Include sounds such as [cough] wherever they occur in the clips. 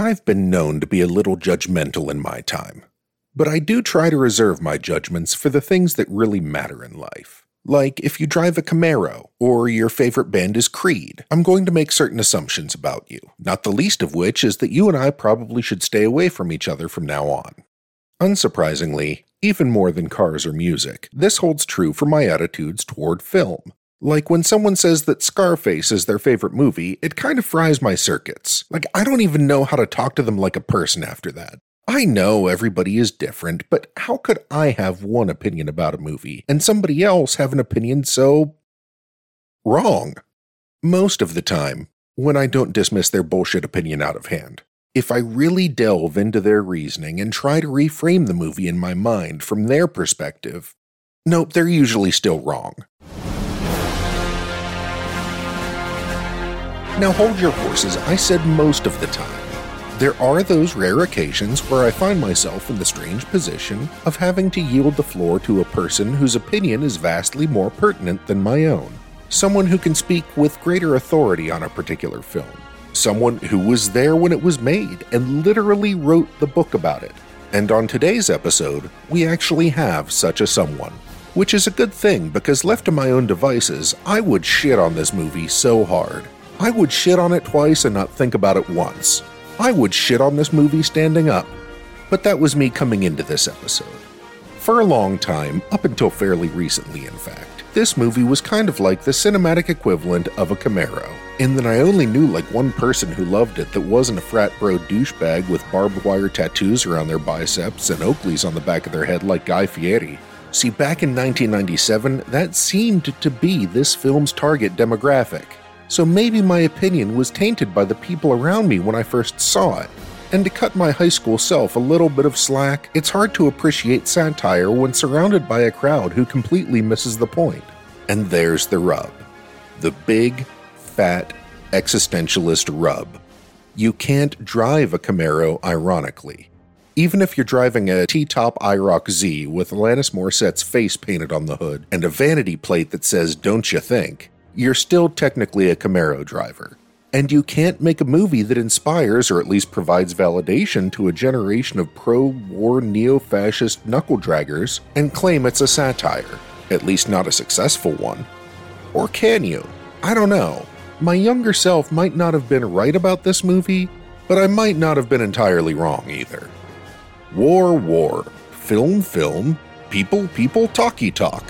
I've been known to be a little judgmental in my time, but I do try to reserve my judgments for the things that really matter in life. Like if you drive a Camaro or your favorite band is Creed, I'm going to make certain assumptions about you, not the least of which is that you and I probably should stay away from each other from now on. Unsurprisingly, even more than cars or music, this holds true for my attitudes toward film. Like when someone says that Scarface is their favorite movie, it kind of fries my circuits. Like I don't even know how to talk to them like a person after that. I know everybody is different, but how could I have one opinion about a movie and somebody else have an opinion so wrong? Most of the time, when I don't dismiss their bullshit opinion out of hand. If I really delve into their reasoning and try to reframe the movie in my mind from their perspective, nope, they're usually still wrong. Now hold your horses, I said most of the time. There are those rare occasions where I find myself in the strange position of having to yield the floor to a person whose opinion is vastly more pertinent than my own. Someone who can speak with greater authority on a particular film someone who was there when it was made and literally wrote the book about it. And on today's episode, we actually have such a someone. Which is a good thing because left to my own devices, I would shit on this movie so hard. I would shit on it twice and not think about it once. I would shit on this movie standing up. But that was me coming into this episode. For a long time, up until fairly recently, in fact, this movie was kind of like the cinematic equivalent of a Camaro, in that I only knew like one person who loved it that wasn't a frat bro douchebag with barbed wire tattoos around their biceps and Oakleys on the back of their head like Guy Fieri. See, back in 1997, that seemed to be this film's target demographic. So maybe my opinion was tainted by the people around me when I first saw it. And to cut my high school self a little bit of slack, it's hard to appreciate satire when surrounded by a crowd who completely misses the point. And there's the rub. The big, fat, existentialist rub. You can't drive a Camaro ironically. Even if you're driving a T-top IROC Z with Alanis Morissette's face painted on the hood and a vanity plate that says "Don't you think," you're still technically a Camaro driver. And you can't make a movie that inspires or at least provides validation to a generation of pro war neo fascist knuckle draggers and claim it's a satire, at least not a successful one. Or can you? I don't know. My younger self might not have been right about this movie, but I might not have been entirely wrong either. War, war, film, film, people, people, talky talk.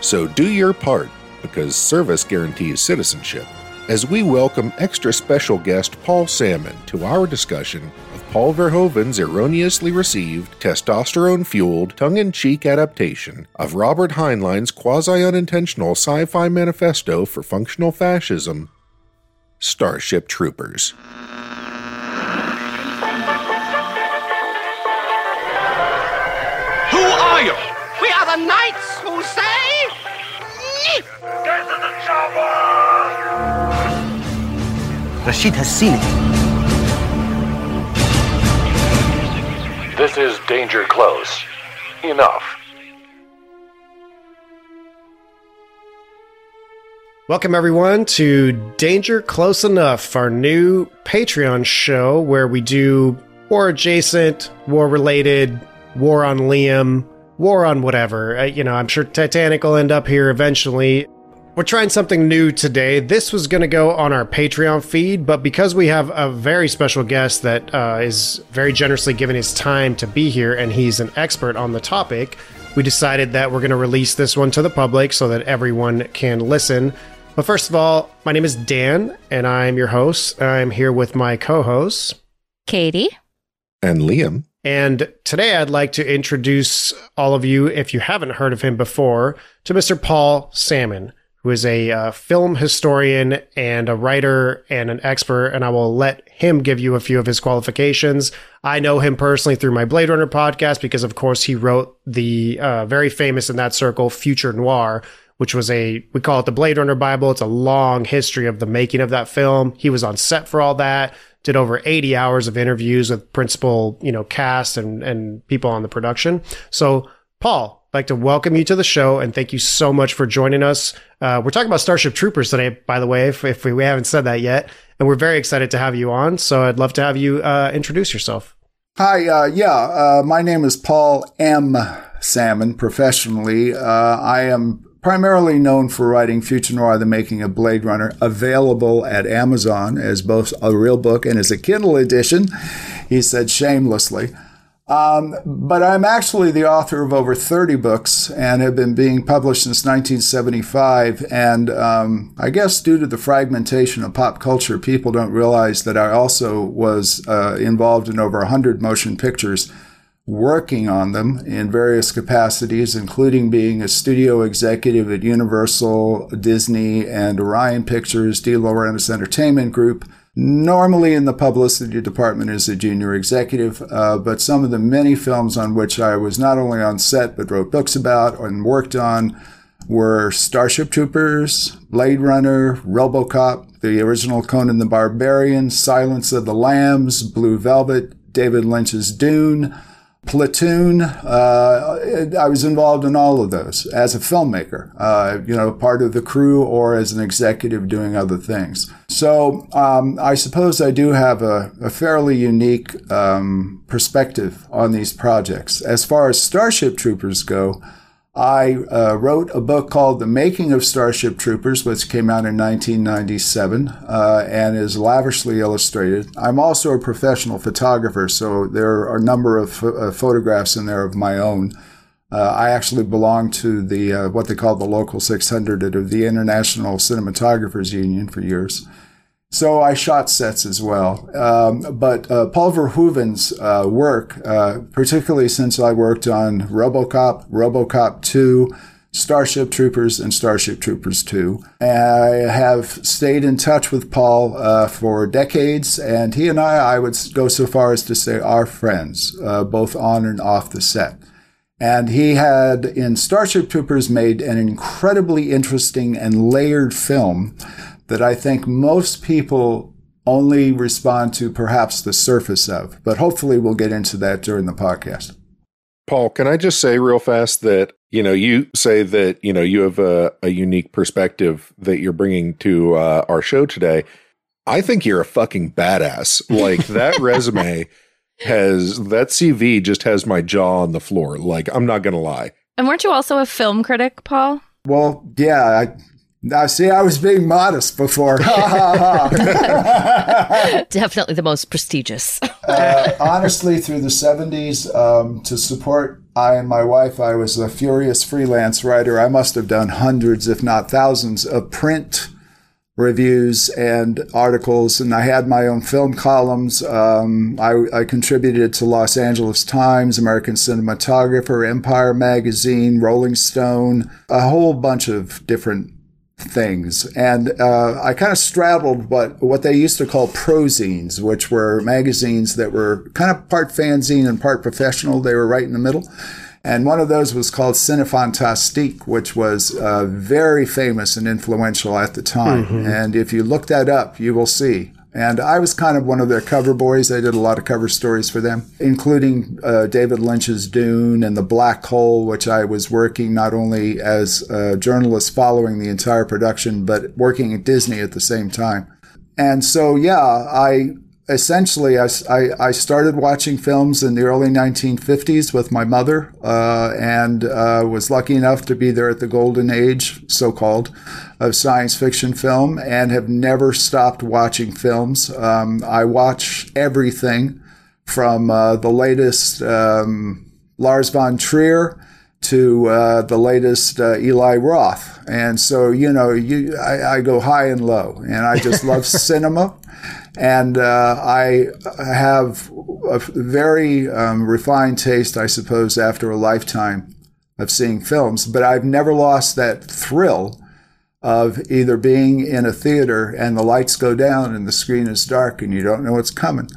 So do your part, because service guarantees citizenship as we welcome extra special guest Paul Sammon to our discussion of Paul Verhoeven's erroneously received, testosterone fueled, tongue in cheek adaptation of Robert Heinlein's quasi unintentional sci fi manifesto for functional fascism Starship Troopers. Who are you? We are the knights who say. Rashid has seen it. This is Danger Close. Enough. Welcome, everyone, to Danger Close Enough, our new Patreon show where we do war adjacent, war related, war on Liam, war on whatever. Uh, you know, I'm sure Titanic will end up here eventually. We're trying something new today. This was going to go on our Patreon feed, but because we have a very special guest that uh, is very generously giving his time to be here and he's an expert on the topic, we decided that we're going to release this one to the public so that everyone can listen. But first of all, my name is Dan and I'm your host. I'm here with my co hosts, Katie and Liam. And today I'd like to introduce all of you, if you haven't heard of him before, to Mr. Paul Sammon who is a uh, film historian and a writer and an expert, and I will let him give you a few of his qualifications. I know him personally through my Blade Runner podcast because, of course, he wrote the uh, very famous in that circle Future Noir, which was a, we call it the Blade Runner Bible. It's a long history of the making of that film. He was on set for all that, did over 80 hours of interviews with principal, you know, cast and, and people on the production. So, Paul, Like to welcome you to the show and thank you so much for joining us. Uh, we're talking about Starship Troopers today, by the way, if, if we haven't said that yet. And we're very excited to have you on. So I'd love to have you uh, introduce yourself. Hi, uh, yeah, uh, my name is Paul M. Sammon professionally. Uh, I am primarily known for writing Future Noir, The Making of Blade Runner, available at Amazon as both a real book and as a Kindle edition, he said shamelessly. Um, but I'm actually the author of over 30 books and have been being published since 1975. And um, I guess due to the fragmentation of pop culture, people don't realize that I also was uh, involved in over 100 motion pictures, working on them in various capacities, including being a studio executive at Universal, Disney, and Orion Pictures, De Laurentiis Entertainment Group normally in the publicity department as a junior executive, uh, but some of the many films on which I was not only on set but wrote books about and worked on were Starship Troopers, Blade Runner, Robocop, the original Conan the Barbarian, Silence of the Lambs, Blue Velvet, David Lynch's Dune, Platoon. Uh, I was involved in all of those as a filmmaker, uh, you know, part of the crew or as an executive doing other things. So um, I suppose I do have a, a fairly unique um, perspective on these projects. As far as Starship Troopers go, I uh, wrote a book called The Making of Starship Troopers, which came out in 1997 uh, and is lavishly illustrated. I'm also a professional photographer, so there are a number of uh, photographs in there of my own. Uh, I actually belong to the uh, what they call the Local 600 of the International Cinematographers Union for years. So I shot sets as well. Um, but uh, Paul Verhoeven's uh, work, uh, particularly since I worked on RoboCop, RoboCop 2, Starship Troopers, and Starship Troopers 2. I have stayed in touch with Paul uh, for decades, and he and I, I would go so far as to say, are friends, uh, both on and off the set. And he had in Starship Troopers made an incredibly interesting and layered film that I think most people only respond to perhaps the surface of. But hopefully, we'll get into that during the podcast. Paul, can I just say real fast that you know you say that you know you have a, a unique perspective that you're bringing to uh, our show today. I think you're a fucking badass. Like that [laughs] resume has that CV just has my jaw on the floor. Like I'm not gonna lie. And weren't you also a film critic, Paul? Well, yeah, I now, see, I was being modest before. [laughs] [laughs] Definitely the most prestigious. [laughs] uh, honestly, through the 70s, um, to support I and my wife, I was a furious freelance writer. I must have done hundreds, if not thousands, of print reviews and articles, and I had my own film columns. Um, I, I, contributed to Los Angeles Times, American Cinematographer, Empire Magazine, Rolling Stone, a whole bunch of different things. And uh, I kind of straddled what, what they used to call prozines, which were magazines that were kind of part fanzine and part professional. They were right in the middle. And one of those was called Cinefantastique, which was uh, very famous and influential at the time. Mm-hmm. And if you look that up, you will see and I was kind of one of their cover boys. I did a lot of cover stories for them, including uh, David Lynch's Dune and The Black Hole, which I was working not only as a journalist following the entire production, but working at Disney at the same time. And so, yeah, I essentially, I, I, started watching films in the early 1950s with my mother uh, and uh, was lucky enough to be there at the golden age, so called, of science fiction film and have never stopped watching films. Um, I watch everything from uh, the latest um, Lars von Trier to uh, the latest uh, Eli Roth. And so, you know, you, I, I, go high and low, and I just love [laughs] cinema. And uh, I have a very um, refined taste, I suppose, after a lifetime of seeing films. But I've never lost that thrill of either being in a theater and the lights go down and the screen is dark and you don't know what's coming,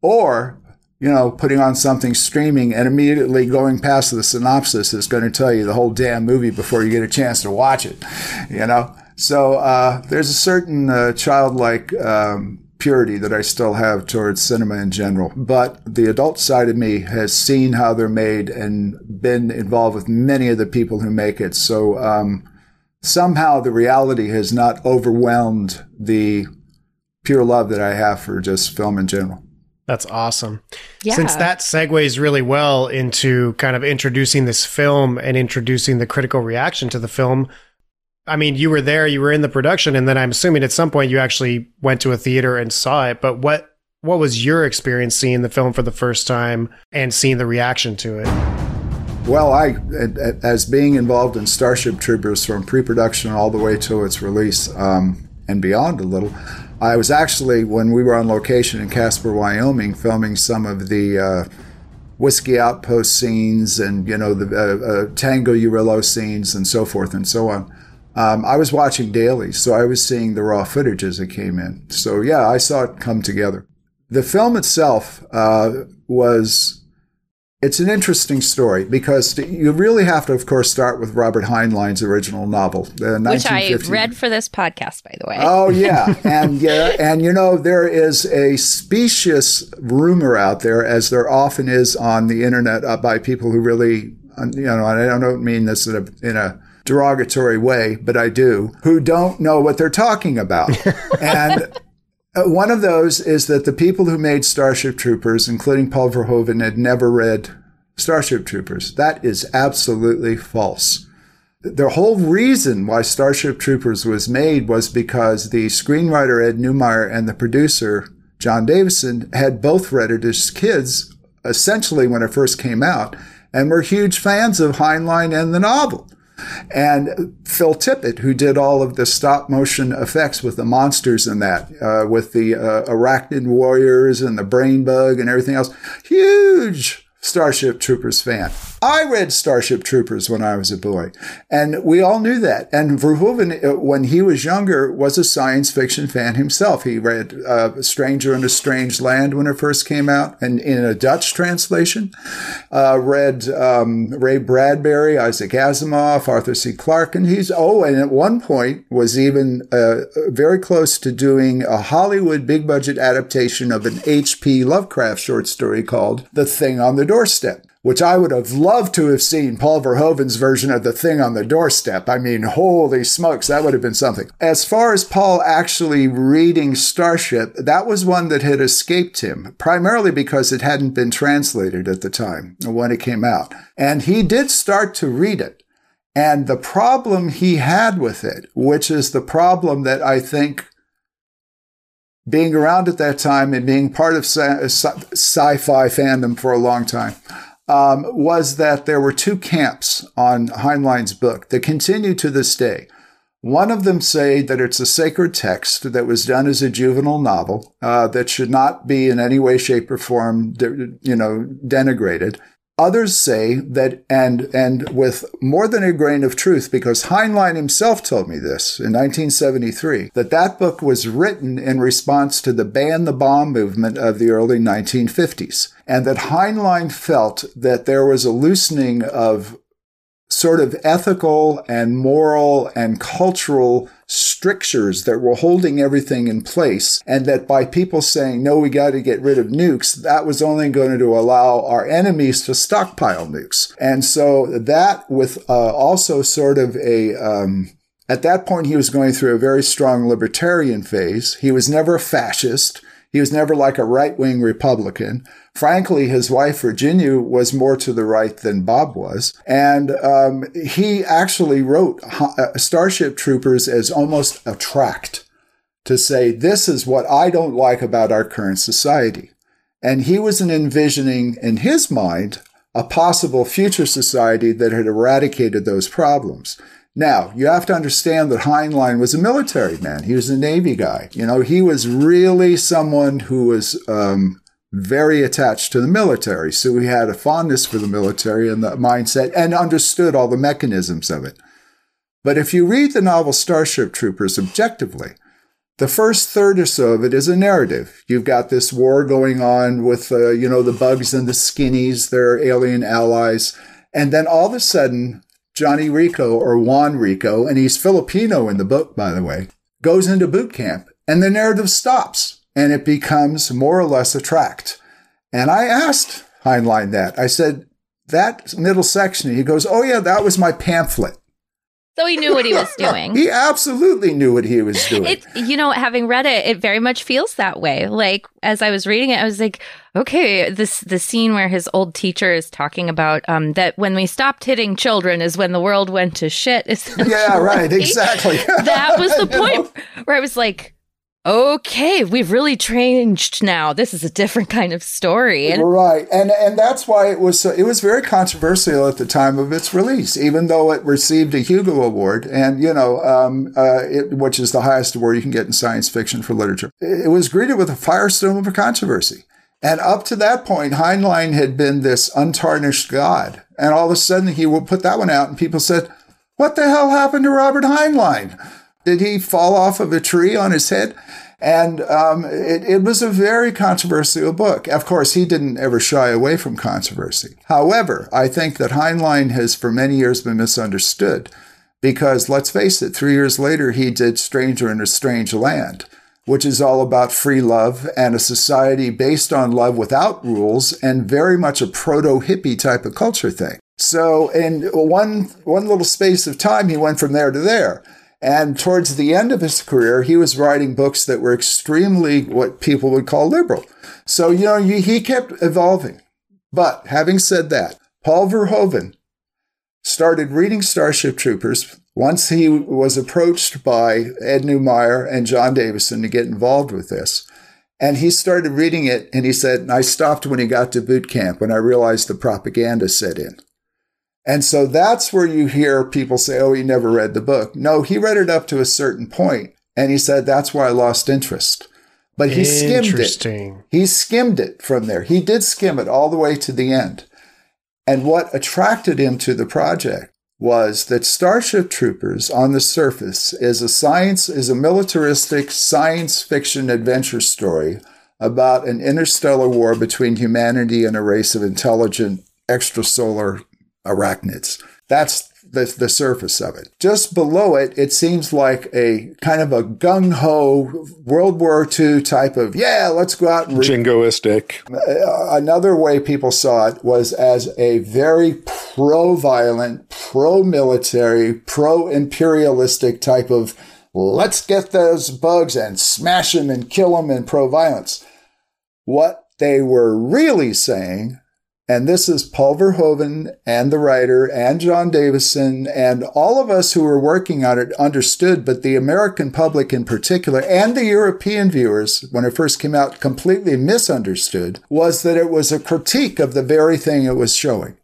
or you know, putting on something streaming and immediately going past the synopsis is going to tell you the whole damn movie before you get a chance to watch it, you know. So uh, there's a certain uh, childlike um, purity that I still have towards cinema in general. But the adult side of me has seen how they're made and been involved with many of the people who make it. So um, somehow the reality has not overwhelmed the pure love that I have for just film in general. That's awesome. Yeah. Since that segues really well into kind of introducing this film and introducing the critical reaction to the film. I mean, you were there, you were in the production, and then I'm assuming at some point you actually went to a theater and saw it. But what what was your experience seeing the film for the first time and seeing the reaction to it? Well, I, as being involved in Starship Troopers from pre-production all the way to its release um, and beyond a little, I was actually when we were on location in Casper, Wyoming, filming some of the uh, whiskey outpost scenes and you know the uh, uh, Tango Urilla scenes and so forth and so on. Um, I was watching daily, so I was seeing the raw footage as it came in. So yeah, I saw it come together. The film itself uh, was it's an interesting story because you really have to, of course, start with Robert Heinlein's original novel, uh, which I read for this podcast, by the way. Oh yeah, [laughs] and yeah, and you know there is a specious rumor out there, as there often is on the internet, uh, by people who really, you know, I don't mean this in a in a derogatory way, but I do, who don't know what they're talking about, [laughs] and. Uh, one of those is that the people who made Starship Troopers, including Paul Verhoeven, had never read Starship Troopers. That is absolutely false. The whole reason why Starship Troopers was made was because the screenwriter Ed Neumeier and the producer Jon Davison had both read it as kids, essentially when it first came out, and were huge fans of Heinlein and the novel. And Phil Tippett, who did all of the stop motion effects with the monsters in that, uh, with the uh, arachnid warriors and the brain bug and everything else, huge Starship Troopers fan. I read Starship Troopers when I was a boy, and we all knew that. And Verhoeven, uh, when he was younger, was a science fiction fan himself. He read uh, Stranger in a Strange Land when it first came out, and in a Dutch translation. Uh, read um, Ray Bradbury, Isaac Asimov, Arthur C. Clarke, and he's oh, and at one point was even uh, very close to doing a Hollywood big budget adaptation of an H.P. Lovecraft short story called "The Thing on the Doorstep." Which I would have loved to have seen Paul Verhoeven's version of the thing on the doorstep. I mean, holy smokes, that would have been something. As far as Paul actually reading Starship, that was one that had escaped him, primarily because it hadn't been translated at the time when it came out. And he did start to read it. And the problem he had with it, which is the problem that I think being around at that time and being part of sci- fi fandom for a long time, um, was that there were two camps on Heinlein's book that continue to this day. One of them say that it's a sacred text that was done as a juvenile novel uh, that should not be in any way, shape, or form, you know, denigrated. Others say that, and, and with more than a grain of truth, because Heinlein himself told me this in 1973, that that book was written in response to the ban the bomb movement of the early 1950s. And that Heinlein felt that there was a loosening of sort of ethical and moral and cultural strictures that were holding everything in place. And that by people saying, no, we got to get rid of nukes, that was only going to allow our enemies to stockpile nukes. And so that with uh, also sort of a, um, at that point, he was going through a very strong libertarian phase. He was never a fascist. He was never like a right wing Republican. Frankly, his wife, Virginia, was more to the right than Bob was. And um, he actually wrote uh, Starship Troopers as almost a tract to say, this is what I don't like about our current society. And he was envisioning in his mind a possible future society that had eradicated those problems. Now, you have to understand that Heinlein was a military man. He was a Navy guy. You know, he was really someone who was um, very attached to the military. So he had a fondness for the military and the mindset and understood all the mechanisms of it. But if you read the novel Starship Troopers objectively, the first third or so of it is a narrative. You've got this war going on with, uh, you know, the bugs and the skinnies, their alien allies. And then all of a sudden, Johnny Rico or Juan Rico, and he's Filipino in the book, by the way, goes into boot camp and the narrative stops and it becomes more or less a tract. And I asked Heinlein that. I said, that middle section, he goes, Oh, yeah, that was my pamphlet. So he knew what he was [laughs] doing. he absolutely knew what he was doing. It, you know, having read it, it very much feels that way. Like as I was reading it, I was like, okay, this the scene where his old teacher is talking about um, that when we stopped hitting children is when the world went to shit. [laughs] Yeah, [laughs] right, exactly. that was the point where I was like, okay, we've really changed now. This is a different kind of story. And- right. And and that's why it was it was very controversial at the time of its release, even though it received a Hugo Award and, you know, um, uh, it, which is the highest award you can get in science fiction for literature. It was greeted with a firestorm of a controversy. And up to that point, Heinlein had been this untarnished god. And all of a sudden he would put that one out and people said, what the hell happened to Robert Heinlein? Did he fall off of a tree on his head? And um, it, it was a very controversial book. Of course, he didn't ever shy away from controversy. However, I think that Heinlein has for many years been misunderstood because let's face it, three years later, he did Stranger in a Strange Land, which is all about free love and a society based on love without rules and very much a proto hippie type of culture thing. So in one, one little space of time, he went from there to there. And towards the end of his career, he was writing books that were extremely what people would call liberal. So, you know, he kept evolving. But having said that, Paul Verhoeven started reading Starship Troopers once he was approached by Ed Neumeier and Jon Davison to get involved with this. And he started reading it and he said, I stopped when he got to boot camp when I realized the propaganda set in. And so that's where you hear people say, oh, he never read the book. No, he read it up to a certain point, And he said, that's where I lost interest. But he skimmed it. He skimmed it from there. He did skim it all the way to the end. And what attracted him to the project was that Starship Troopers on the surface is a science, is a militaristic science fiction adventure story about an interstellar war between humanity and a race of intelligent extrasolar arachnids. That's the, the surface of it. Just below it, it seems like a kind of a gung ho World War II type of, yeah, let's go out and. Re-. Jingoistic. Uh, another way people saw it was as a very pro violent, pro military, pro imperialistic type of, let's get those bugs and smash them and kill them and pro violence. What they were really saying and this is Paul Verhoeven and the writer and Jon Davison and all of us who were working on it understood, but the American public in particular and the European viewers, when it first came out, completely misunderstood was that it was a critique of the very thing it was showing.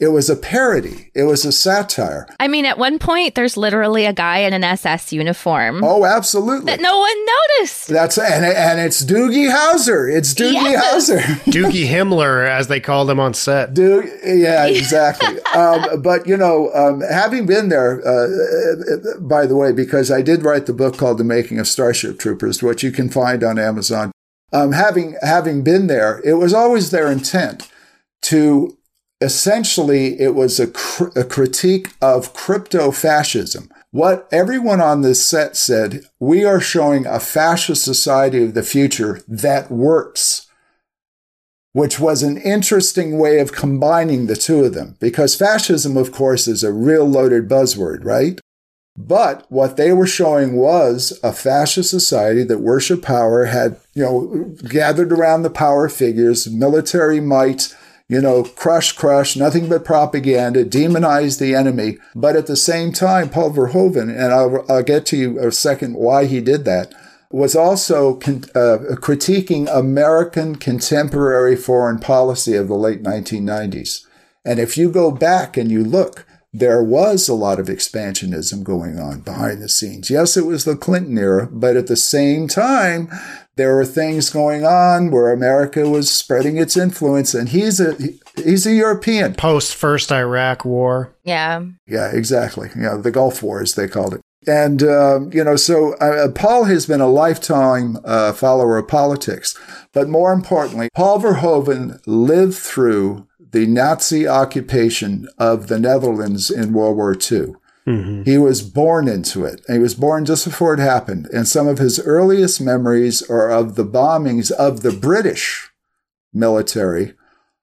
It was a parody. It was a satire. I mean, at one point, there's literally a guy in an SS uniform. Oh, absolutely. That no one noticed. That's and and it's Doogie Howser. It's Doogie yes. Howser. [laughs] Doogie Himmler, as they called him on set. Doog, yeah, exactly. [laughs] um, but you know, um, having been there, uh, by the way, because I did write the book called "The Making of Starship Troopers," which you can find on Amazon. Um, having having been there, it was always their intent to essentially it was a, cr- a critique of crypto fascism. What everyone on this set said, we are showing a fascist society of the future that works, which was an interesting way of combining the two of them because fascism, of course, is a real loaded buzzword, right? But what they were showing was a fascist society that worshiped power, had, you know, gathered around the power figures, military might, you know, crush, crush, nothing but propaganda, demonize the enemy. But at the same time, Paul Verhoeven, and I'll, I'll get to you a second why he did that, was also con- uh, critiquing American contemporary foreign policy of the late 1990s. And if you go back and you look, there was a lot of expansionism going on behind the scenes. Yes, it was the Clinton era, but at the same time, there were things going on where America was spreading its influence, and he's a he's a European. Post first Iraq War. Yeah. Yeah, exactly. You know, the Gulf War, as they called it. And, um, you know, so uh, Paul has been a lifetime uh, follower of politics. But more importantly, Paul Verhoeven lived through the Nazi occupation of the Netherlands in World War II. Mm-hmm. He was born into it. He was born just before it happened. And some of his earliest memories are of the bombings of the British military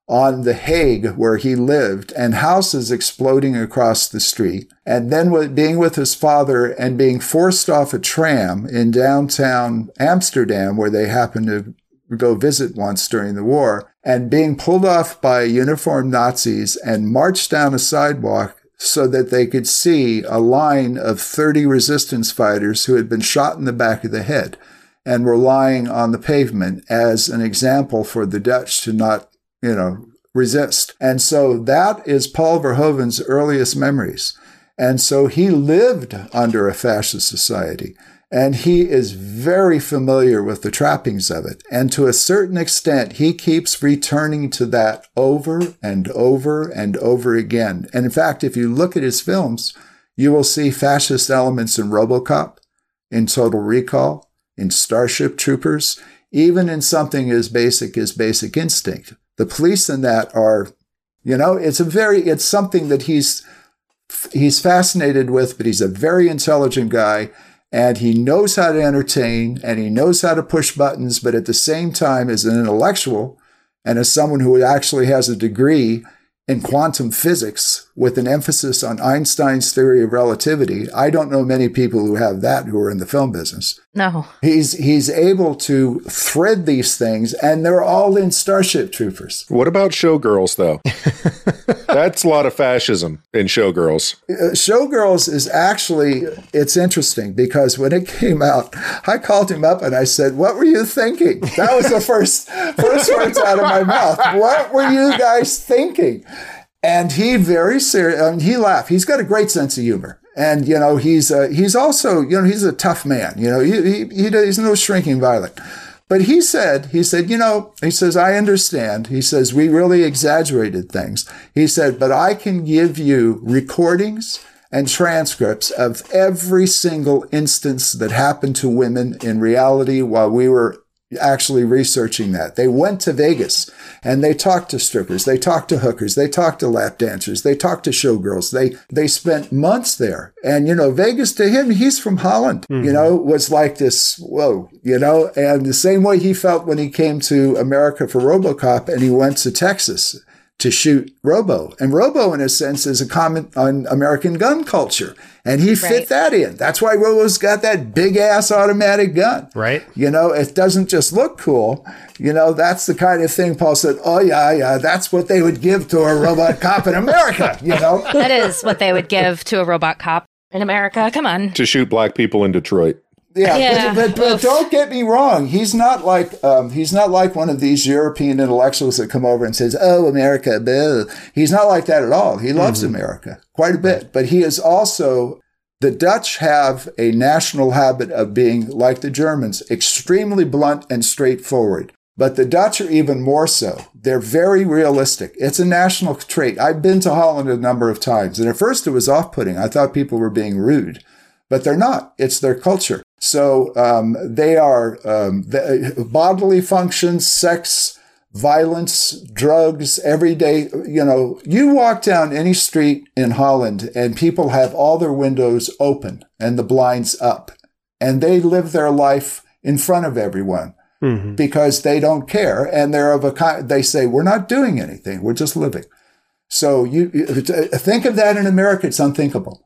on The Hague, where he lived, and houses exploding across the street. And then with, being with his father and being forced off a tram in downtown Amsterdam, where they happened to go visit once during the war, and being pulled off by uniformed Nazis and marched down a sidewalk so that they could see a line of 30 resistance fighters who had been shot in the back of the head and were lying on the pavement as an example for the Dutch to not, you know, resist. And so that is Paul Verhoeven's earliest memories. And so he lived under a fascist society. And he is very familiar with the trappings of it. And to a certain extent, he keeps returning to that over and over and over again. And in fact, if you look at his films, you will see fascist elements in Robocop, in Total Recall, in Starship Troopers, even in something as basic as Basic Instinct. The police in that are, you know, it's a very, it's something that he's, he's fascinated with, but he's a very intelligent guy and he knows how to entertain and he knows how to push buttons, but at the same time, as an intellectual and as someone who actually has a degree in quantum physics with an emphasis on Einstein's theory of relativity, I don't know many people who have that who are in the film business. No. He's he's able to thread these things and they're all in Starship Troopers. What about Showgirls though? [laughs] That's a lot of fascism in Showgirls. Uh, Showgirls is actually it's interesting because when it came out, I called him up and I said, "What were you thinking?" That was the first first words out of my mouth. What were you guys thinking? And he very serious. I mean, he laughed. He's got a great sense of humor, and you know he's uh, he's also you know he's a tough man. You know he, he, he he's no shrinking violet. But he said, he said, you know, he says, I understand. He says, we really exaggerated things. He said, but I can give you recordings and transcripts of every single instance that happened to women in reality while we were actually researching that. They went to Vegas and they talked to strippers, they talked to hookers, they talked to lap dancers, they talked to showgirls. They they spent months there. And you know, Vegas to him, he's from Holland, mm-hmm. you know, was like this, whoa, you know, and the same way he felt when he came to America for RoboCop and he went to Texas to shoot Robo. And Robo, in a sense, is a comment on American gun culture. And he fit right. that in. That's why Robo's got that big ass automatic gun. Right. You know, it doesn't just look cool. You know, that's the kind of thing Paul said, oh, yeah, yeah, that's what they would give to a robot cop in America, you know? That is what they would give to a robot cop in America. Come on. To shoot black people in Detroit. Yeah, yeah. But, but, but don't get me wrong. He's not like um, he's not like one of these European intellectuals that come over and says, "Oh, America." Blah. He's not like that at all. He loves mm-hmm. America quite a bit, but he is also. The Dutch have a national habit of being like the Germans, extremely blunt and straightforward. But the Dutch are even more so. They're very realistic. It's a national trait. I've been to Holland a number of times, and at first it was off putting. I thought people were being rude but they're not. It's their culture. So um, they are um, the, uh, bodily functions, sex, violence, drugs, everyday. You know, you walk down any street in Holland and people have all their windows open and the blinds up, and they live their life in front of everyone. Mm-hmm. Because they don't care, and they're of a kind. They say we're not doing anything; we're just living. So you think of that in America; it's unthinkable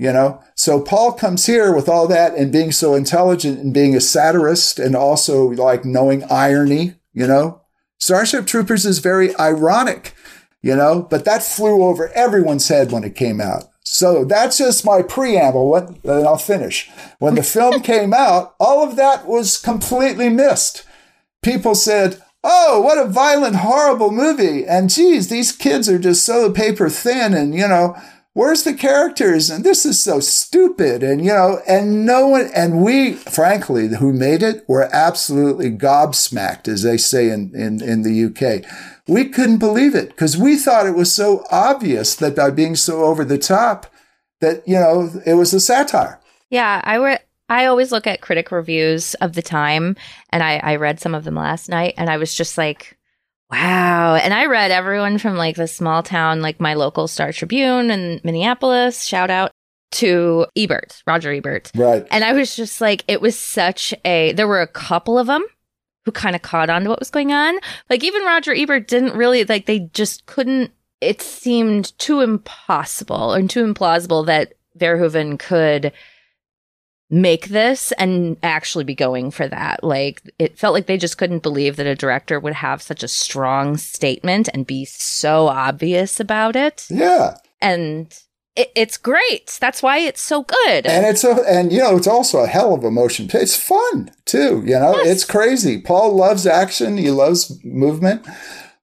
you know? So paul comes here with all that and being so intelligent and being a satirist and also like knowing irony you know? Starship troopers is very ironic you know? But that flew over everyone's head when it came out. So that's just my preamble. And i'll finish. When the film [laughs] came out all of that was completely missed. People said oh, what a violent, horrible movie. And geez, these kids are just so paper thin. And, you know, where's the characters? And this is so stupid. And, you know, and no one, and we, frankly, who made it were absolutely gobsmacked, as they say in, in, in the UK. We couldn't believe it because we thought it was so obvious that by being so over the top that, you know, it was a satire. Yeah. I were, I always look at critic reviews of the time and I, I read some of them last night and I was just like, Wow. And I read everyone from like the small town, like my local Star Tribune in Minneapolis, shout out. to Ebert, Roger Ebert. Right. And I was just like, it was such a, there were a couple of them who kind of caught on to what was going on. Like even Roger Ebert didn't really, like, they just couldn't, it seemed too impossible and too implausible that Verhoeven could make this and actually be going for that. Like it felt like they just couldn't believe that a director would have such a strong statement and be so obvious about it. Yeah. And it, it's great. That's why it's so good. And it's a, and you know, it's also a hell of a motion. It's fun too. You know, Yes. it's crazy. Paul loves action. He loves movement.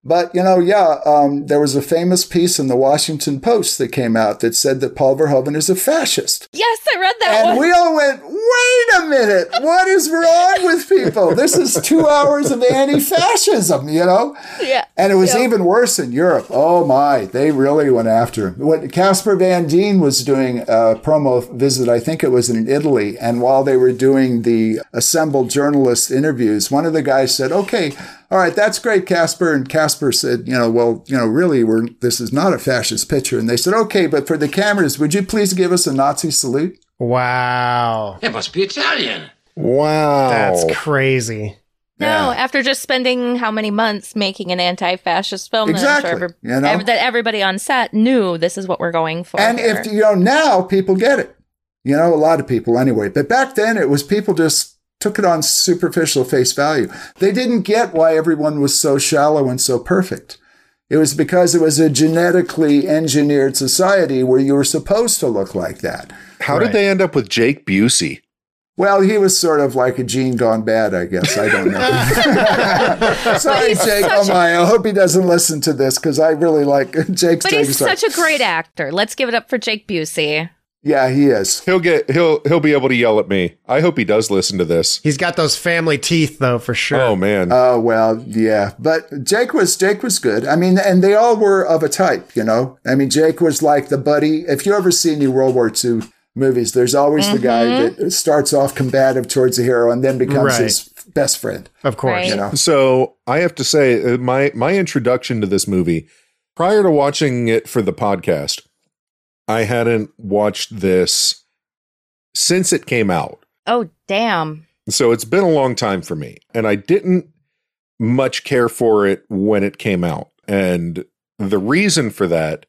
But you know, yeah, um, there was a famous piece in the Washington Post that came out that said that Paul Verhoeven is a fascist. yes, I read that And one. we all went, wait a minute, what is wrong with people? This is two hours of anti fascism, you know? yeah. And it was Yep. even worse in Europe. Oh my, they really went after him. What Casper Van Dien was doing a promo visit, I think it was in Italy. And while they were doing the assembled journalist interviews, one of the guys said, okay, all right, that's great, Casper. And Casper said, you know, well, you know, really, we're, this is not a fascist picture. And they said, okay, but for the cameras, would you please give us a Nazi salute? Wow. It must be Italian. Wow. That's crazy. No, Yeah. after just spending how many months making an anti-fascist film, Exactly, sure every- you know? ev- that everybody on set knew this is what we're going for. And here. if you know now, people get it. You know, a lot of people anyway. But back then, it was people just took it on superficial face value. They didn't get why everyone was so shallow and so perfect. It was because it was a genetically engineered society where you were supposed to look like that. How Right. did they end up with Jake Busey? Well, he was sort of like a gene gone bad, I guess. I don't know. [laughs] Sorry, he's Jake. such Oh my! I hope he doesn't listen to this because I really like [laughs] Jake's. but Jake's he's like- such a great actor. Let's give it up for Jake Busey. Yeah, he is. He'll get he'll he'll be able to yell at me. I hope he does listen to this. He's got those family teeth, though, for sure. Oh man. Oh well, yeah, but Jake was Jake was good. I mean, and they all were of a type, you know. I mean, Jake was like the buddy. If you ever see any World War II movies, there's always the guy that starts off combative towards the hero and then becomes Right. his best friend. of course. Right. You know, So I have to say, uh, my my introduction to this movie, prior to watching it for the podcast, I hadn't watched this since it came out. Oh damn! So it's been a long time for me, and I didn't much care for it when it came out. And the reason for that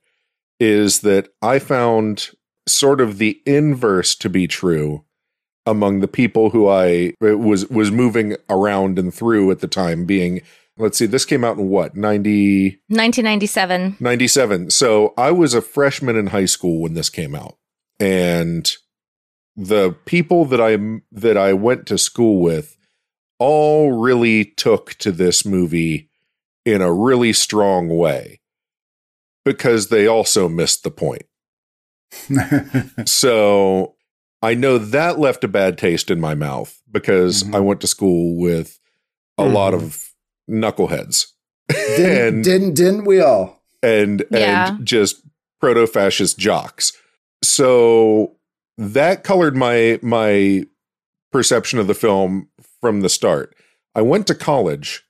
is that I found sort of the inverse to be true among the people who I was was moving around and through at the time being let's see this came out in what 90 1997. 97 so I was a freshman in high school when this came out and the people that I that I went to school with all really took to this movie in a really strong way because they also missed the point [laughs] so I know that left a bad taste in my mouth because Mhm. I went to school with a Mhm. lot of knuckleheads didn't, [laughs] and didn't didn't we all? and Yeah. and just proto-fascist jocks. So that colored my my perception of the film from the start. I went to college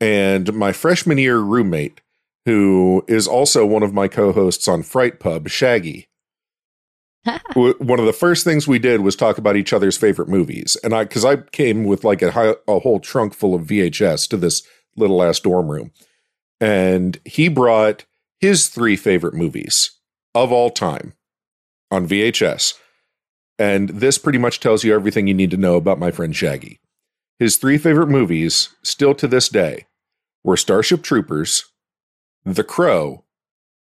and my freshman year roommate who is also one of my co-hosts on Fright Pub, Shaggy. [laughs] one of the first things we did was talk about each other's favorite movies. And I cuz I came with like a hi- a whole trunk full of VHS to this little ass dorm room. And he brought his three favorite movies of all time on VHS. And this pretty much tells you everything you need to know about my friend Shaggy. His three favorite movies, still to this day, were Starship Troopers, The Crow,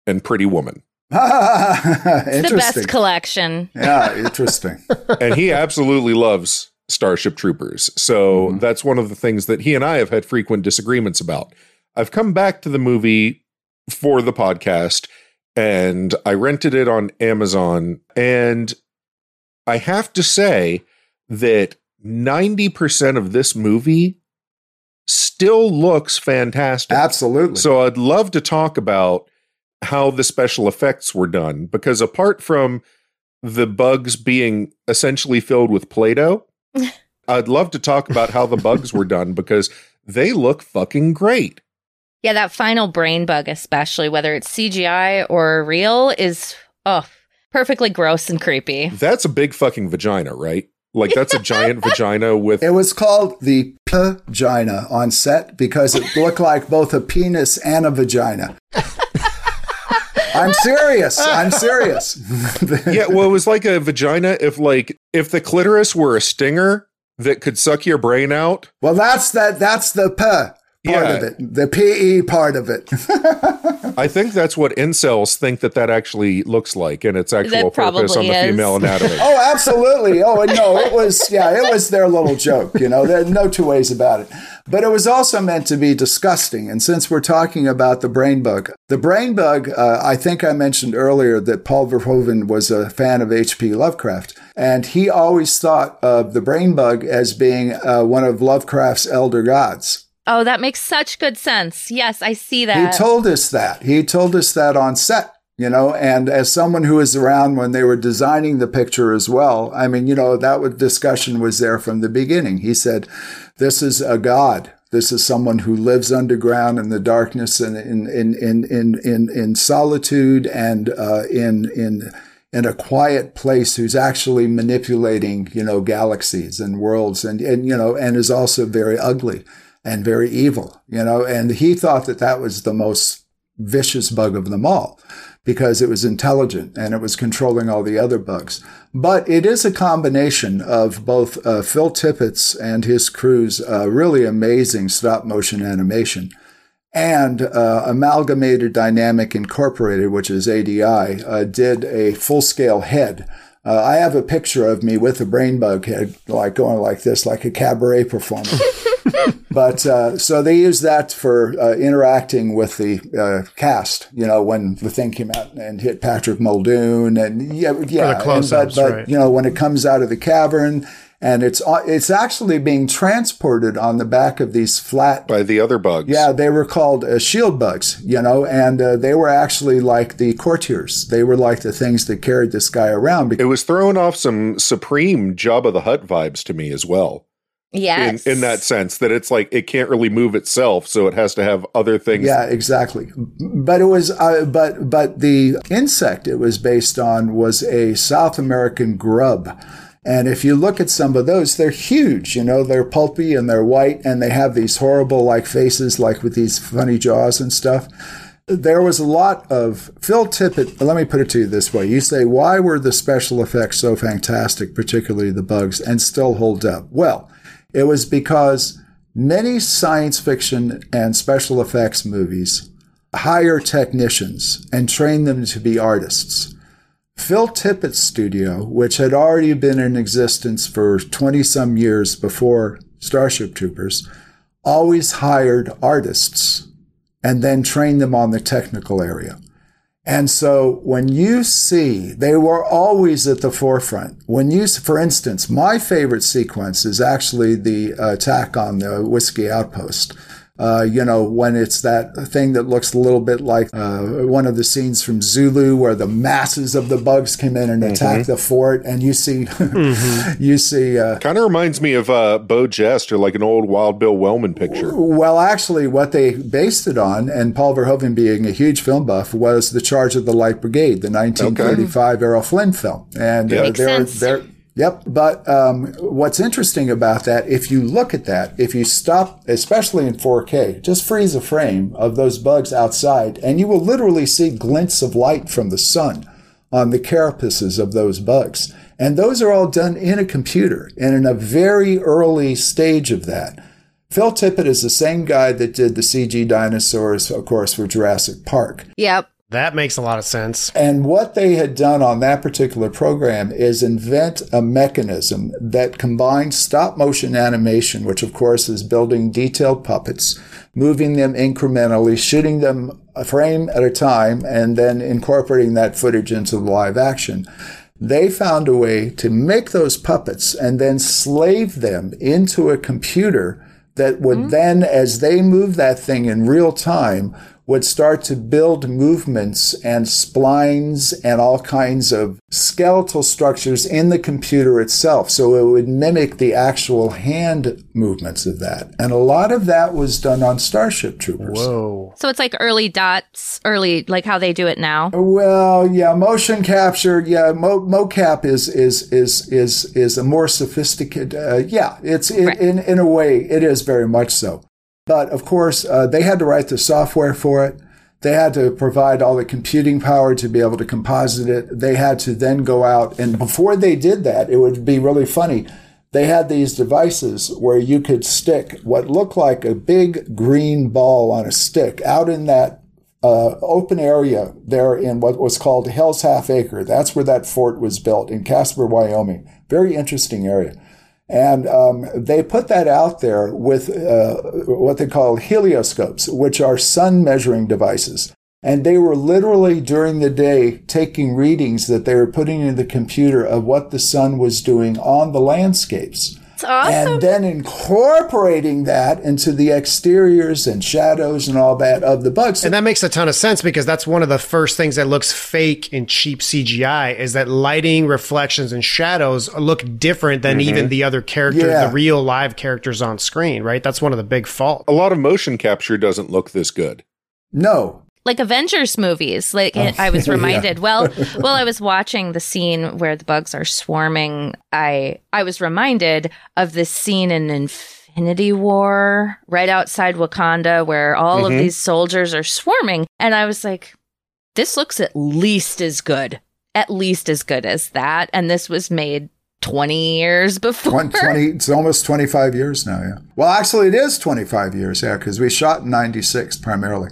and Pretty Woman. [laughs] The best collection. yeah, interesting. [laughs] and he absolutely loves Starship Troopers. So Mhm. that's one of the things that he and I have had frequent disagreements about. I've come back to the movie for the podcast and I rented it on Amazon. And I have to say that 90% of this movie still looks fantastic. Absolutely. So I'd love to talk about how the special effects were done because apart from the bugs being essentially filled with Play-Doh, [laughs] I'd love to talk about how the bugs were done because they look fucking great. Yeah, that final brain bug, especially whether it's CGI or real, is oh. perfectly gross and creepy. That's a big fucking vagina, right? Like that's a giant [laughs] vagina with. It was called the vagina on set because it looked like both a penis and a vagina. I'm serious. I'm serious. [laughs] yeah, well, it was like a vagina if like if the clitoris were a stinger that could suck your brain out. Well, that's that. That's the p part Yeah. of it. The pe part of it. [laughs] I think that's what incels think that that actually looks like and its actual That purpose on the is. female anatomy. [laughs] oh, absolutely. Oh, and no, it was yeah, it was their little joke. You know, there's no two ways about it. But it was also meant to be disgusting. And since we're talking about the brain bug, the brain bug, uh, I think I mentioned earlier that Paul Verhoeven was a fan of H.P. Lovecraft, and he always thought of the brain bug as being uh, one of Lovecraft's elder gods. Oh, that makes such good sense. Yes, I see that. He told us that. He told us that on set, you know, and as someone who was around when they were designing the picture as well, I mean, you know, that was, discussion was there from the beginning. He said, this is a god. This is someone who lives underground in the darkness and in, in, in, in, in, in solitude and, uh, in, in, in a quiet place who's actually manipulating, you know, galaxies and worlds and, and, you know, and is also very ugly and very evil, you know, and he thought that that was the most vicious bug of them all because it was intelligent and it was controlling all the other bugs. But it is a combination of both uh, Phil Tippett's and his crew's uh, really amazing stop motion animation and uh, Amalgamated Dynamic Incorporated, which is ADI, uh, did a full scale head. Uh, I have a picture of me with a brain bug head, like going like this, like a cabaret performer. [laughs] [laughs] but uh, so they used that for uh, interacting with the uh, cast. You know, when the thing came out and hit Patrick Muldoon, and yeah, yeah, and, close-ups, but, but right. you know, when it comes out of the cavern. And it's uh, it's actually being transported on the back of these flat By the other bugs. yeah, they were called uh, shield bugs, you know, and uh, they were actually like the courtiers. They were like the things that carried this guy around. It was throwing off some supreme Jabba the Hutt vibes to me as well. Yes. In, in that sense, that it's like it can't really move itself, so it has to have other things. Yeah, exactly. But it was, uh, but but the insect it was based on was a South American grub. And if you look at some of those, they're huge. You know, they're pulpy and they're white, and they have these horrible like faces, like with these funny jaws and stuff. There was a lot of Phil Tippett. Let me put it to you this way: You say, why were the special effects so fantastic, particularly the bugs, and still hold up? Well, it was because many science fiction and special effects movies hire technicians and train them to be artists. Phil Tippett's studio, which had already been in existence for 20 some years before Starship Troopers, always hired artists and then trained them on the technical area. And so when you see, they were always at the forefront. When you, for instance, my favorite sequence is actually the uh, attack on the Whiskey Outpost. Uh, you know, when it's that thing that looks a little bit like uh, one of the scenes from Zulu, where the masses of the bugs come in and attack the fort, and you see, [laughs] you see. Uh, Kind of reminds me of uh, Beau Geste or like an old Wild Bill Wellman picture. well, actually, what they based it on, and Paul Verhoeven being a huge film buff, was The Charge of the Light Brigade, the 1935 Errol Flynn film, and uh, Makes they're sense. they're. Yep. But um, what's interesting about that, if you look at that, if you stop, especially in 4K, just freeze a frame of those bugs outside, and you will literally see glints of light from the sun on the carapaces of those bugs. And those are all done in a computer and in a very early stage of that. Phil Tippett is the same guy that did the CG dinosaurs, of course, for Jurassic Park. Yep. That makes a lot of sense. And what they had done on that particular program is invent a mechanism that combines stop motion animation, which of course is building detailed puppets, moving them incrementally, shooting them a frame at a time, and then incorporating that footage into the live action. They found a way to make those puppets and then slave them into a computer that would hmm. then, as they move that thing in real time, would start to build movements and splines and all kinds of skeletal structures in the computer itself. So it would mimic the actual hand movements of that. And a lot of that was done on Starship Troopers. Whoa. So it's like early dots, early like how they do it now. Well, yeah, motion capture, yeah, mo- mocap is is is is is a more sophisticated. Uh, yeah, it's it, Right. in in a way it is very much so. But of course, uh, they had to write the software for it. They had to provide all the computing power to be able to composite it. They had to then go out and before they did that, it would be really funny. They had these devices where you could stick what looked like a big green ball on a stick out in that uh, open area there in what was called Hell's Half Acre. That's where that fort was built in Casper, Wyoming. Very interesting area. And um, they put that out there with uh, what they call helioscopes, which are sun measuring devices. And they were literally during the day taking readings that they were putting in the computer of what the sun was doing on the landscapes. It's awesome. And then incorporating that into the exteriors and shadows and all that of the bugs. And that makes a ton of sense because that's one of the first things that looks fake in cheap CGI is that lighting, reflections, and shadows look different than mm-hmm. even the other characters, Yeah. the real live characters on screen, right? That's one of the big faults. A lot of motion capture doesn't look this good. no, like Avengers movies. Like Oh, I was [laughs] yeah. reminded. Well, [laughs] while I was watching the scene where the bugs are swarming, I I was reminded of this scene in Infinity War right outside Wakanda where all Mm-hmm. of these soldiers are swarming, and I was like, this looks at least as good, at least as good as that, and this was made. 20 years before. 20, 20 it's almost 25 years now, yeah. Well, actually, it is 25 years, yeah, because we shot in 96 primarily.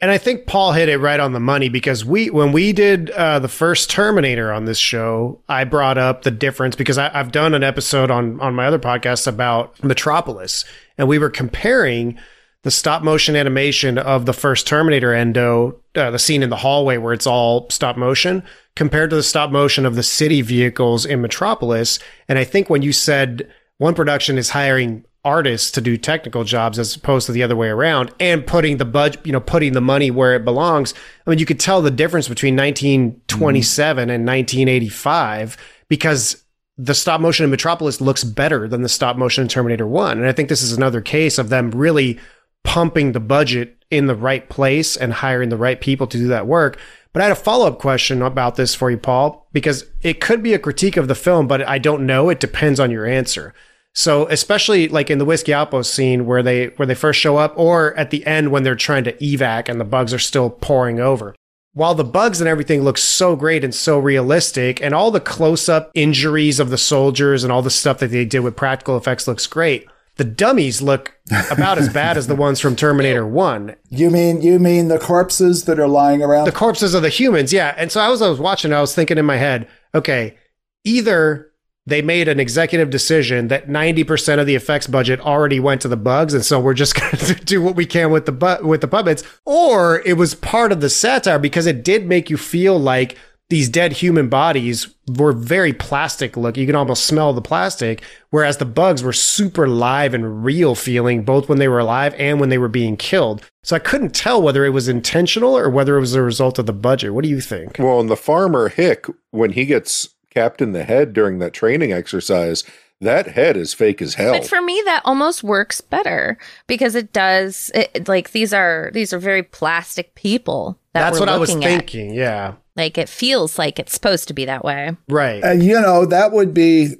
And I think Paul hit it right on the money because we, when we did uh, the first Terminator on this show, I brought up the difference because I, I've done an episode on on my other podcast about Metropolis, and we were comparing the stop motion animation of the first Terminator Endo, uh, the scene in the hallway where it's all stop motion, compared to the stop motion of the city vehicles in Metropolis. And I think when you said one production is hiring artists to do technical jobs as opposed to the other way around and putting the budget, you know, putting the money where it belongs. I mean, you could tell the difference between 1927 and 1985 because the stop motion in Metropolis looks better than the stop motion in Terminator 1. And I think this is another case of them really pumping the budget in the right place and hiring the right people to do that work. But I had a follow up question about this for you, Paul, because it could be a critique of the film, but I don't know. It depends on your answer. So especially like in the Whiskey Outpost scene where they where they first show up, or at the end when they're trying to evac and the bugs are still pouring over. While the bugs and everything looks so great and so realistic, and all the close up injuries of the soldiers and all the stuff that they did with practical effects looks great, the dummies look about as bad as the ones from Terminator 1. You mean you mean the corpses that are lying around? The corpses of the humans, yeah. And so I was I was watching, I was thinking in my head, okay, either they made an executive decision that 90% of the effects budget already went to the bugs and so we're just [laughs] going to do what we can with the bu- with the puppets. Or it was part of the satire because it did make you feel like these dead human bodies were very plastic look. You can almost smell the plastic whereas the bugs were super live and real feeling both when they were alive and when they were being killed. So i couldn't tell whether it was intentional or whether it was a result of the budget. What do you think? Well, and the farmer Hick, when he gets capped in the head during that training exercise, that head is fake as hell. But for me, that almost works better because it does. It, like these are these are very plastic people. That that's we're what i was looking at. thinking yeah Like it feels like it's supposed to be that way. right Uh, you know, that would be.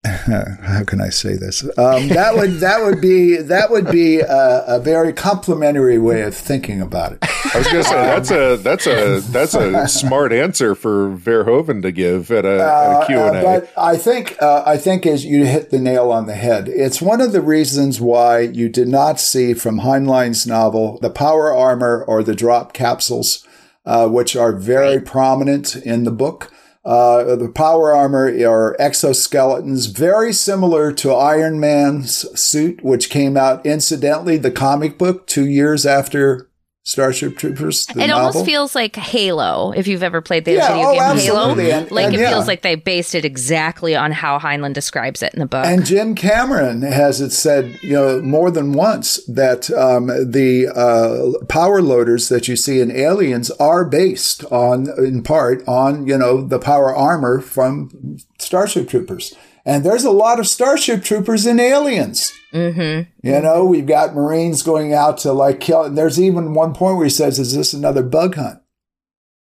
[laughs] How can I say this? Um, that would that would be that would be a, a very complimentary way of thinking about it. I was going to say that's a that's a that's a smart answer for Verhoeven to give at a, at a Q and Uh, A. but I think uh, I think as you hit the nail on the head, it's one of the reasons why you did not see from Heinlein's novel the power armor or the drop capsules, uh, which are very prominent in the book. Uh, the power armor are exoskeletons, very similar to Iron Man's suit, which came out incidentally, the comic book, two years after Starship Troopers. the it novel. almost feels like Halo, if you've ever played the Yeah, video oh, game absolutely. Halo. And- like and it yeah. feels like they based it exactly on how Heinlein describes it in the book. And Jim Cameron has it said, you know, more than once that um, the uh, power loaders that you see in Aliens are based on, in part, on you know the power armor from Starship Troopers. And there's a lot of Starship Troopers in Aliens. mm-hmm. You know, we've got Marines going out to like kill. And there's even one point where he says, "Is this another bug hunt?"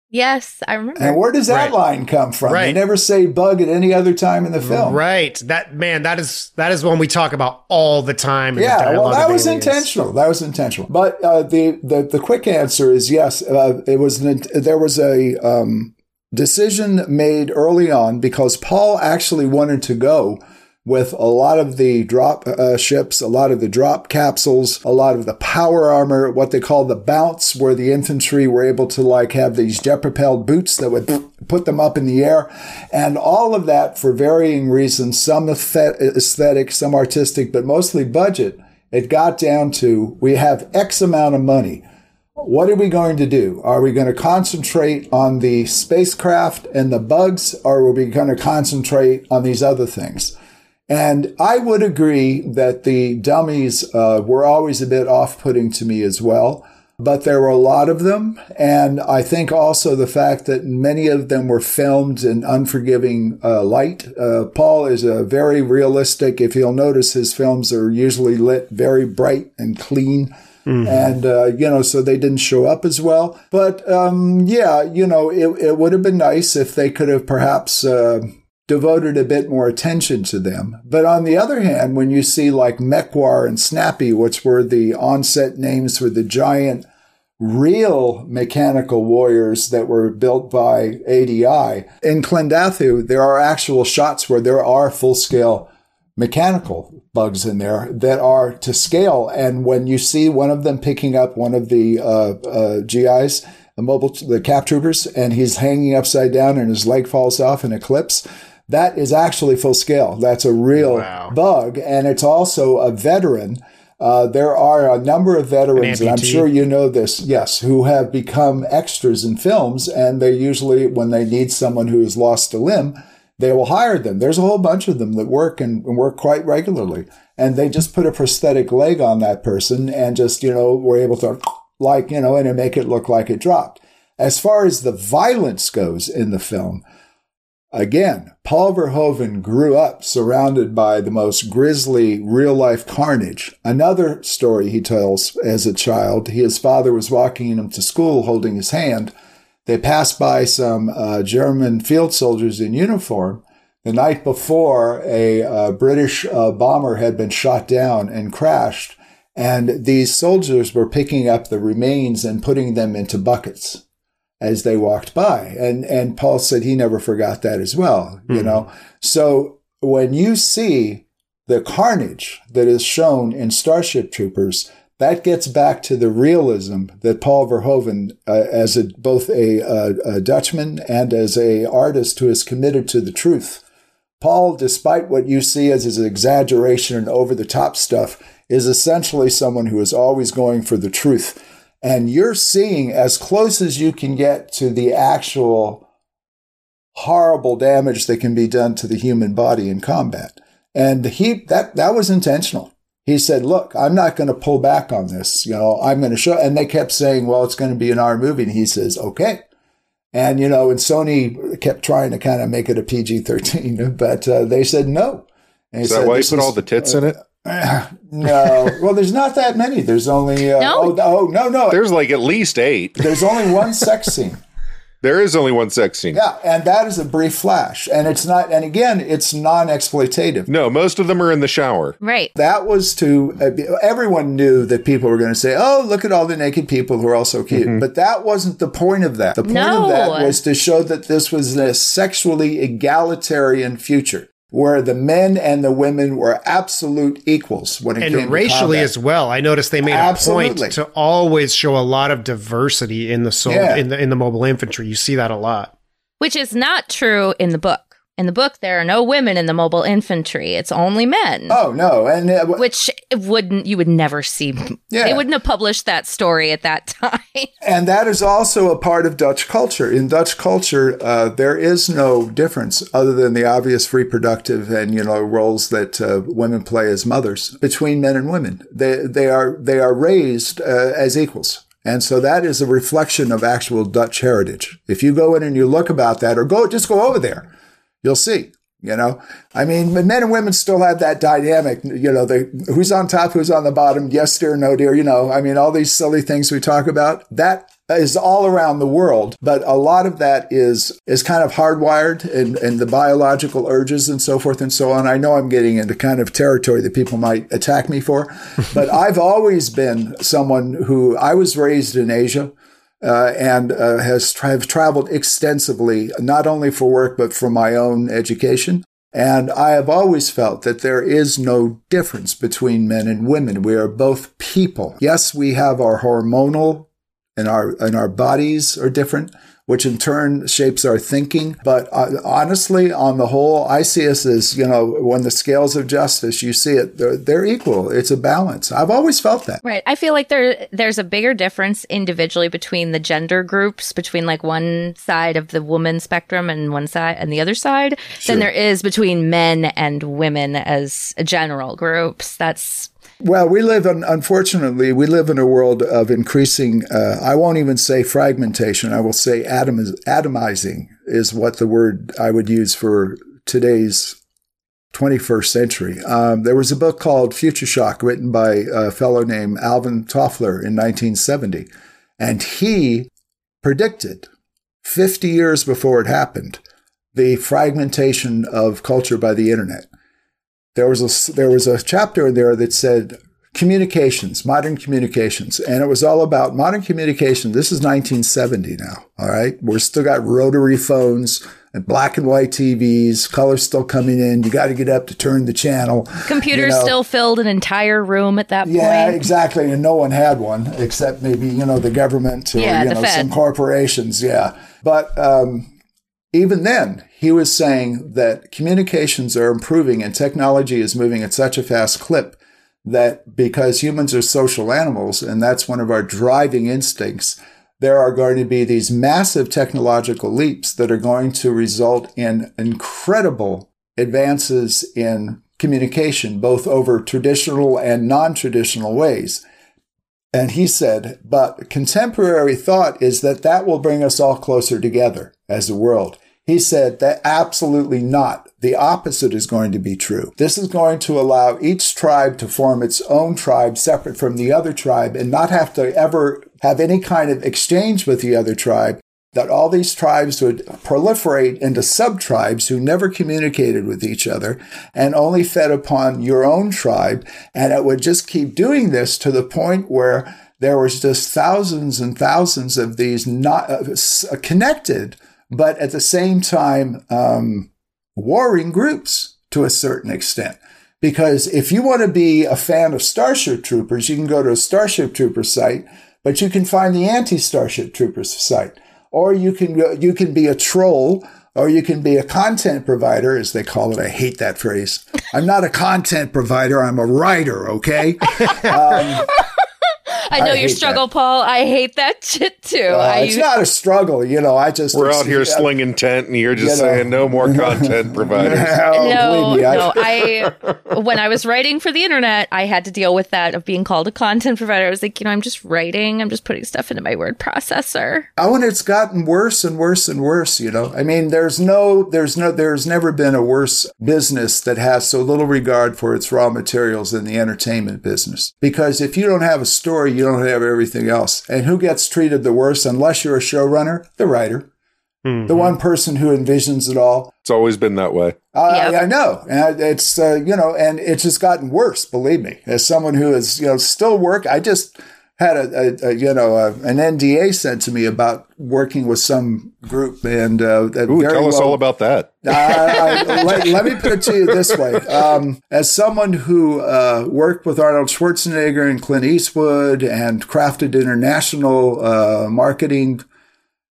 Yes, I remember. And where does that Right. line come from? Right. They never say bug at any other time in the film. Right. That man, that is that is one we talk about all the time. in the Yeah, well, that was Aliens. intentional. That was intentional. But uh, the, the the quick answer is yes. Uh, it was an, there was a um, decision made early on because Paul actually wanted to go with a lot of the drop uh, ships, a lot of the drop capsules, a lot of the power armor, what they call the bounce, where the infantry were able to like have these jet propelled boots that would put them up in the air, and all of that for varying reasons, some aesthetic, some artistic, but mostly budget. It got down to we have X amount of money. What are we going to do? Are we going to concentrate on the spacecraft and the bugs, or are we going to concentrate on these other things? And I would agree that the dummies uh, were always a bit off putting to me as well. But there were a lot of them. And I think also the fact that many of them were filmed in unforgiving uh, light. Uh, Paul is a very realistic, if you'll notice, his films are usually lit very bright and clean. And, uh, you know, so they didn't show up as well. But, um, yeah, you know, it, it would have been nice if they could have perhaps, uh, devoted a bit more attention to them. But on the other hand, when you see like Mekwar and Snappy, which were the onset names for the giant real mechanical warriors that were built by ADI, in Klendathu, there are actual shots where there are full scale mechanical bugs in there that are to scale. And when you see one of them picking up one of the uh, uh, GIs, the mobile, the cap troopers, and he's hanging upside down and his leg falls off in eclipse, that is actually full scale. That's a real Wow. bug. And it's also a veteran. Uh, there are a number of veterans, and I'm sure you know this, yes, who have become extras in films. And they usually, when they need someone who has lost a limb, they will hire them. There's a whole bunch of them that work and, and work quite regularly. And they just put a prosthetic leg on that person and just, you know, were able to, like, you know, and make it look like it dropped. As far as the violence goes in the film, Again, Paul Verhoeven grew up surrounded by the most grisly real life carnage. Another story he tells as a child, his father was walking him to school holding his hand. They passed by some uh, German field soldiers in uniform. The night before, a uh, British uh, bomber had been shot down and crashed, and these soldiers were picking up the remains and putting them into buckets as they walked by. And and Paul said he never forgot that as well, you know. So when you see the carnage that is shown in Starship Troopers, that gets back to the realism that Paul Verhoeven, uh, as a, both a, a, a Dutchman and as a artist who is committed to the truth, Paul, despite what you see as his exaggeration and over the top stuff, is essentially someone who is always going for the truth. And you're seeing as close as you can get to the actual horrible damage that can be done to the human body in combat. And he that that was intentional. He said, "Look, I'm not going to pull back on this. You know, I'm going to show." And they kept saying, "Well, it's going to be an R movie." And he says, "Okay." And you know, and Sony kept trying to kind of make it a PG-13, [laughs] but uh, they said no. And he Is that said, why you put is- all the tits in it? [laughs] no. Well, there's not that many. There's only uh, No? oh, oh no no. There's like at least eight. There's only one sex scene. There is only one sex scene. Yeah, and that is a brief flash, and it's not. And again, it's non-exploitative. No, most of them are in the shower. right. That was to uh, everyone knew that people were going to say, "Oh, look at all the naked people who are all so cute." But that wasn't the point of that. The point No. of that was to show that this was a sexually egalitarian future where the men and the women were absolute equals when it came and to racially combat. as well. I noticed they made Absolutely. a point to always show a lot of diversity in the sol- Yeah. in the in the mobile infantry. You see that a lot. Which is not true in the book. In the book there are no women in the mobile infantry. It's only men. Oh no, and uh, which wouldn't you would never see. Yeah. They wouldn't have published that story at that [laughs] time. And that is also a part of Dutch culture. In Dutch culture, uh, there is no difference other than the obvious reproductive and you know roles that uh, women play as mothers between men and women. They they are they are raised uh, as equals. And so that is a reflection of actual Dutch heritage. If you go in and you look about that, or go just go over there, you'll see. You know, I mean, men and women still have that dynamic. You know, the who's on top, who's on the bottom, yes dear, no dear. You know, I mean, all these silly things we talk about. That is all around the world, but a lot of that is is kind of hardwired and and the biological urges and so forth and so on. I know I'm getting into kind of territory that people might attack me for, but I've always been someone who I was raised in Asia. Uh, and uh, has tra- have traveled extensively, not only for work but for my own education. And I have always felt that there is no difference between men and women. We are both people. Yes, we have our hormonal and our and our bodies are different, which in turn shapes our thinking. But uh, honestly, on the whole, I see us as you know, when the scales of justice, you see it, they're, they're equal. It's a balance. I've always felt that. Right. I feel like there there's a bigger difference individually between the gender groups, between like one side of the woman spectrum and one side and the other side, Sure. than there is between men and women as general groups. That's Well, we live in, unfortunately, we live in a world of increasing, uh, I won't even say fragmentation, I will say atom, atomizing is what the word I would use for today's 21st century. Um, there was a book called Future Shock written by a fellow named Alvin Toffler in 1970, and he predicted 50 years before it happened the fragmentation of culture by the internet there was a there was a chapter in there that said communications, modern communications, and it was all about modern communication. This is 1970 now. All right, we're still got rotary phones and black and white TVs, colors still coming in. You got to get up to turn the channel. computers You know. still filled an entire room at that Yeah, point. Yeah, exactly. And no one had one except maybe, you know, the government or, Yeah, you know, Fed. some corporations. Yeah. But um, even then, he was saying that communications are improving and technology is moving at such a fast clip that because humans are social animals and that's one of our driving instincts, there are going to be these massive technological leaps that are going to result in incredible advances in communication, both over traditional and non traditional ways. And he said, but contemporary thought is that that will bring us all closer together as a world. He said that absolutely not. The opposite is going to be true. This is going to allow each tribe to form its own tribe separate from the other tribe and not have to ever have any kind of exchange with the other tribe. That all these tribes would proliferate into sub tribes who never communicated with each other and only fed upon your own tribe. And it would just keep doing this to the point where there was just thousands and thousands of these not uh, connected, but at the same time, um, warring groups to a certain extent. Because if you want to be a fan of Starship Troopers, you can go to a Starship Troopers site, but you can find the anti-Starship Troopers site. Or you can you can be a troll, or you can be a content provider, as they call it. I hate that phrase. I'm not a content provider. I'm a writer. Okay. [laughs] Um, I know I your hate struggle, Paul. I hate that shit too. uh, I it's not a struggle. You know, I just We're out here slinging tent, and you're just you know. saying no more [laughs] content providers. Oh, no, me, I- no. [laughs] I when I was writing for the internet, I had to deal with that of being called a content provider. I was like, you know, I'm just writing. I'm just putting stuff into my word processor. Oh, and it's gotten worse and worse and worse, you know. I mean, there's no, there's no, there's never been a worse business that has so little regard for its raw materials than the entertainment business. Because if you don't have a story, you don't have everything else. And who gets treated the worst unless you're a showrunner? The writer. The one person who envisions it all. It's always been that way. I, I know, and it's uh, you know, and it's just gotten worse. Believe me, as someone who is you know still work, I just had a, a, a you know a, an NDA sent to me about working with some group, and uh, that Ooh, tell us all about that. I, I, let, let me put it to you this way: um, as someone who uh, worked with Arnold Schwarzenegger and Clint Eastwood and crafted international uh, marketing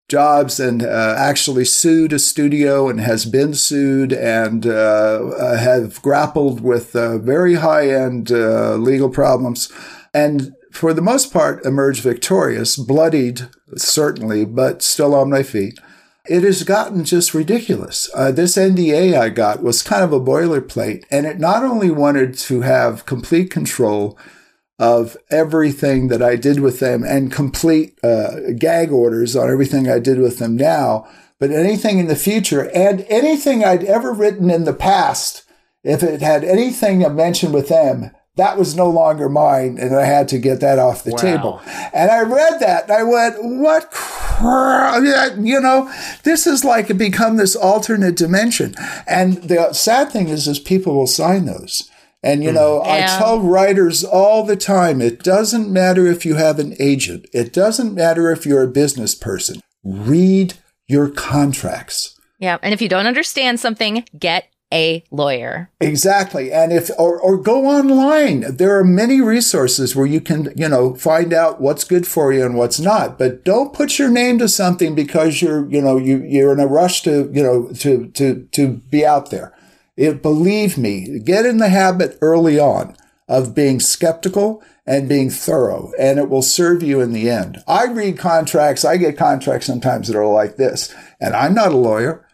jobs and uh, actually sued a studio and has been sued and uh, have grappled with uh, very high end uh, legal problems. And for the most part, emerged victorious, bloodied, certainly, but still on my feet. It has gotten just ridiculous. Uh, this NDA I got was kind of a boilerplate, and it not only wanted to have complete control of everything that I did with them and complete uh, gag orders on everything I did with them now, but anything in the future and anything I'd ever written in the past, if it had anything to mention with them, that was no longer mine, and I had to get that off the wow. table. And I read that, and I went, "What crap?" You know, this is like it become this alternate dimension. And the sad thing is, is people will sign those. And, you hmm. know, yeah. I tell writers all the time it doesn't matter if you have an agent, it doesn't matter if you're a business person. Read your contracts. Yeah. And if you don't understand something, get a lawyer. Exactly. And if, or, or go online. There are many resources where you can, you know, find out what's good for you and what's not. But don't put your name to something because you're, you know, you, you're in a rush to, you know, to, to, to be out there. It, believe me, get in the habit early on of being skeptical and being thorough, and it will serve you in the end. I read contracts. I get contracts sometimes that are like this, and I'm not a lawyer.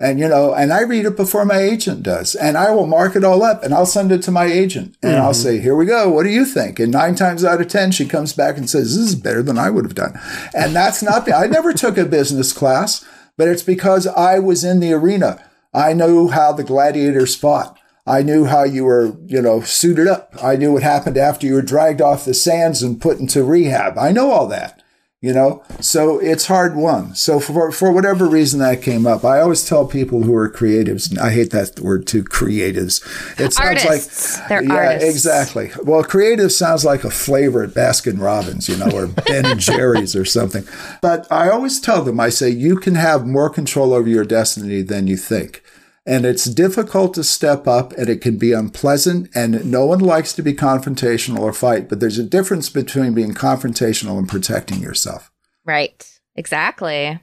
And, you know, and I read it before my agent does. And I will mark it all up and I'll send it to my agent. And mm-hmm. I'll say, here we go. What do you think? And nine times out of 10, she comes back and says, this is better than I would have done. And that's not, the, I never took a business class, but it's because I was in the arena. I knew how the gladiators fought. I knew how you were, you know, suited up. I knew what happened after you were dragged off the sands and put into rehab. I know all that, you know, so it's hard won. So for, for whatever reason that came up, I always tell people who are creatives, I hate that word too, creatives. It sounds artists. like, They're yeah, artists. exactly. Well, creative sounds like a flavor at Baskin Robbins, you know, or Ben and Jerry's or something. But I always tell them, I say, you can have more control over your destiny than you think. And it's difficult to step up and it can be unpleasant and no one likes to be confrontational or fight, but there's a difference between being confrontational and protecting yourself. Right. Exactly.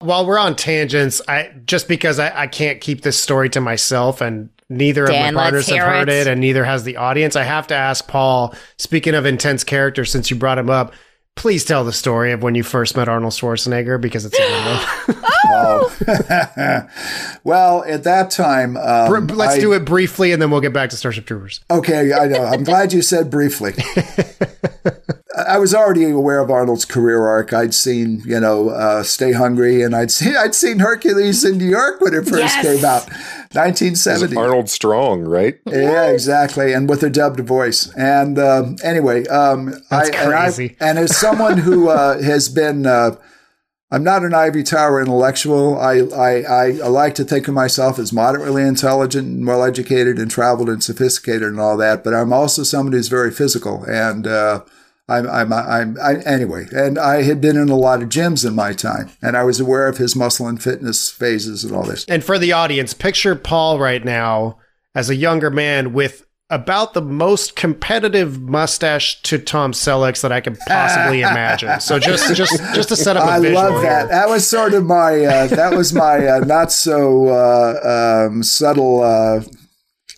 While we're on tangents, I just because I, I can't keep this story to myself and neither Dan, of my partners have heard it. it and neither has the audience, I have to ask Paul, speaking of intense characters, since you brought him up, please tell the story of when you first met Arnold Schwarzenegger because it's a good one. [gasps] oh. [laughs] well, at that time, um, let's I, do it briefly, and then we'll get back to Starship Troopers. Okay, I know. I'm glad you said briefly. [laughs] I was already aware of Arnold's career arc. I'd seen, you know, uh, Stay Hungry, and I'd [laughs] seen I'd seen Hercules in New York when it first yes. came out, 1970. Arnold Strong, right? Yeah, exactly, and with a dubbed voice. And um, anyway, um, That's I, crazy. And, I, and, as someone who uh, has been uh, I'm not an Ivy tower intellectual. I, I, I, I, like to think of myself as moderately intelligent and well educated and traveled and sophisticated and all that, but I'm also somebody who's very physical. And, uh, I'm, I'm, I'm, I, anyway, and I had been in a lot of gyms in my time, and I was aware of his muscle and fitness phases and all this. And for the audience, picture Paul right now as a younger man with about the most competitive mustache to Tom Selleck's that I can possibly [laughs] imagine. So just just just to set up a I love that. Here. That was sort of my uh, that was my uh, not so uh, um, subtle. Uh,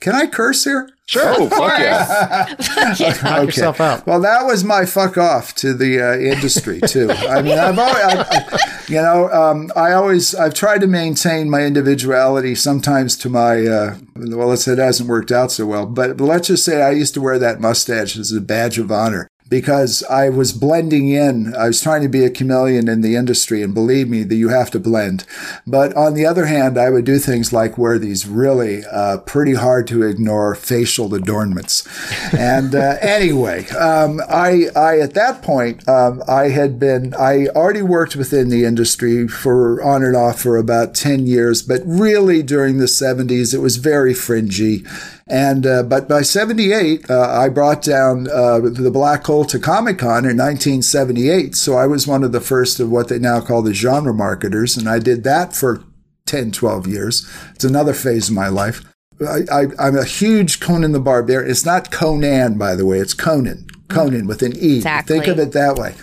can I curse here? Sure. Oh, fuck yeah. [laughs] [laughs] Knock okay. yourself out. Well, that was my fuck off to the uh, industry too. [laughs] I mean, I've always, I, I, you know, um, I always, I've tried to maintain my individuality. Sometimes to my, uh, well, let's say it hasn't worked out so well. But let's just say I used to wear that mustache as a badge of honor because I was blending in. I was trying to be a chameleon in the industry, and believe me, that you have to blend. But on the other hand, I would do things like wear these really uh, pretty hard to ignore facial adornments. and uh, [laughs] anyway, um, I, I at that point, um, I had been, I already worked within the industry for on and off for about ten years, but really during the '70s, it was very fringy. And uh, but by '78, uh, I brought down uh, the Black Hole to Comic Con in 1978. So I was one of the first of what they now call the genre marketers, and I did that for 10, 12 years. It's another phase of my life. I, am a huge Conan the Barbarian. It's not Conan, by the way. It's Conan. Conan with an E. Exactly. Think of it that way.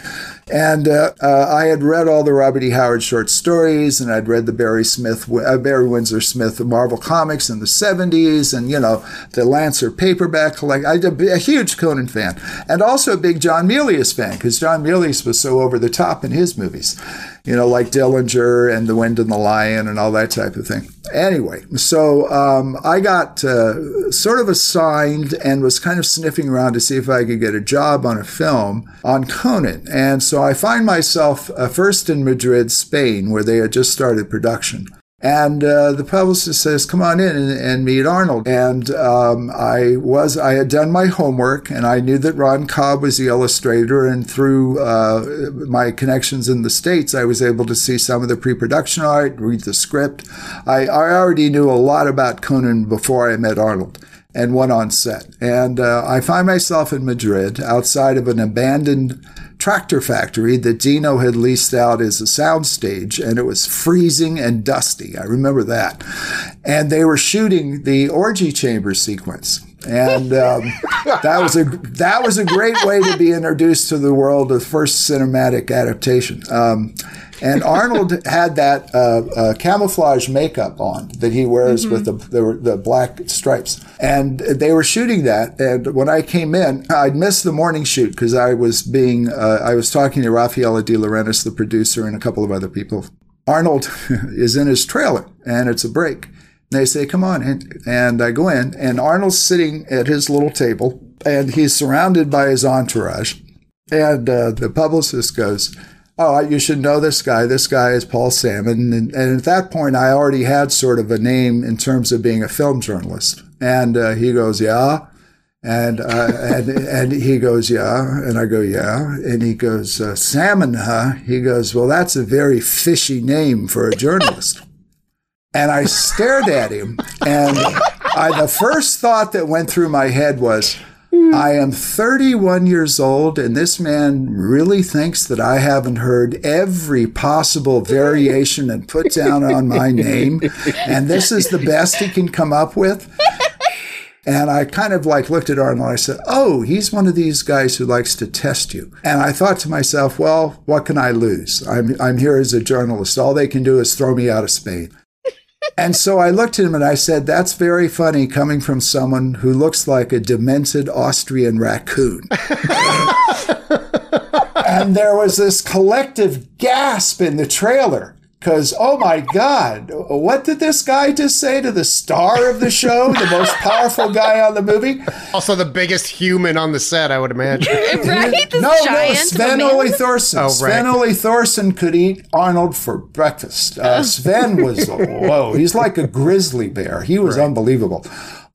And uh, uh, I had read all the Robert E. Howard short stories, and I'd read the Barry Smith, uh, Barry Windsor Smith Marvel comics in the '70s, and you know the Lancer paperback collect. I'm a huge Conan fan, and also a big John Milius fan because John Milius was so over the top in his movies you know, like Dillinger and The Wind and the Lion and all that type of thing. Anyway, so um, I got uh, sort of assigned and was kind of sniffing around to see if I could get a job on a film on Conan. And so I find myself uh, first in Madrid, Spain, where they had just started production. And uh, the publicist says, "Come on in and, and meet Arnold." And um, I was, I had done my homework, and I knew that Ron Cobb was the illustrator. And through uh, my connections in the states, I was able to see some of the pre-production art, read the script. I, I already knew a lot about Conan before I met Arnold and went on set. And uh, I find myself in Madrid, outside of an abandoned tractor factory that Dino had leased out as a soundstage, and it was freezing and dusty. I remember that. And they were shooting the orgy chamber sequence. And um, [laughs] that was a that was a great way to be introduced to the world of first cinematic adaptation. Um, and Arnold [laughs] had that uh, uh, camouflage makeup on that he wears mm-hmm. with the, the, the black stripes, and they were shooting that. And when I came in, I'd missed the morning shoot because I was being uh, I was talking to Raffaella De Laurentiis, the producer, and a couple of other people. Arnold [laughs] is in his trailer, and it's a break. And they say, "Come on," and, and I go in, and Arnold's sitting at his little table, and he's surrounded by his entourage. And uh, the publicist goes, oh, you should know this guy. This guy is Paul Sammon. And, and, at that point, I already had sort of a name in terms of being a film journalist. And uh, he goes, yeah. And, uh, [laughs] and, and he goes, yeah. And I go, yeah. And he goes, uh, Sammon, huh? He goes, well, that's a very fishy name for a journalist. and I stared at him. And I, the first thought that went through my head was, I am 31 years old, and this man really thinks that I haven't heard every possible variation and put down on my name. And this is the best he can come up with. And I kind of like looked at Arnold and I said, Oh, he's one of these guys who likes to test you. And I thought to myself, well, what can I lose? I'm, I'm here as a journalist. All they can do is throw me out of Spain and so I looked at him and I said, That's very funny coming from someone who looks like a demented Austrian raccoon. [laughs] and there was this collective gasp in the trailer. Because, oh my God, what did this guy just say to the star of the show, the most powerful guy on the movie? Also, the biggest human on the set, I would imagine. [laughs] right? This no, no, Sven Ole Thorsen. Oh, right. Sven Ole Thorsen could eat Arnold for breakfast. Uh, Sven was, [laughs] whoa, he's like a grizzly bear. He was right. unbelievable.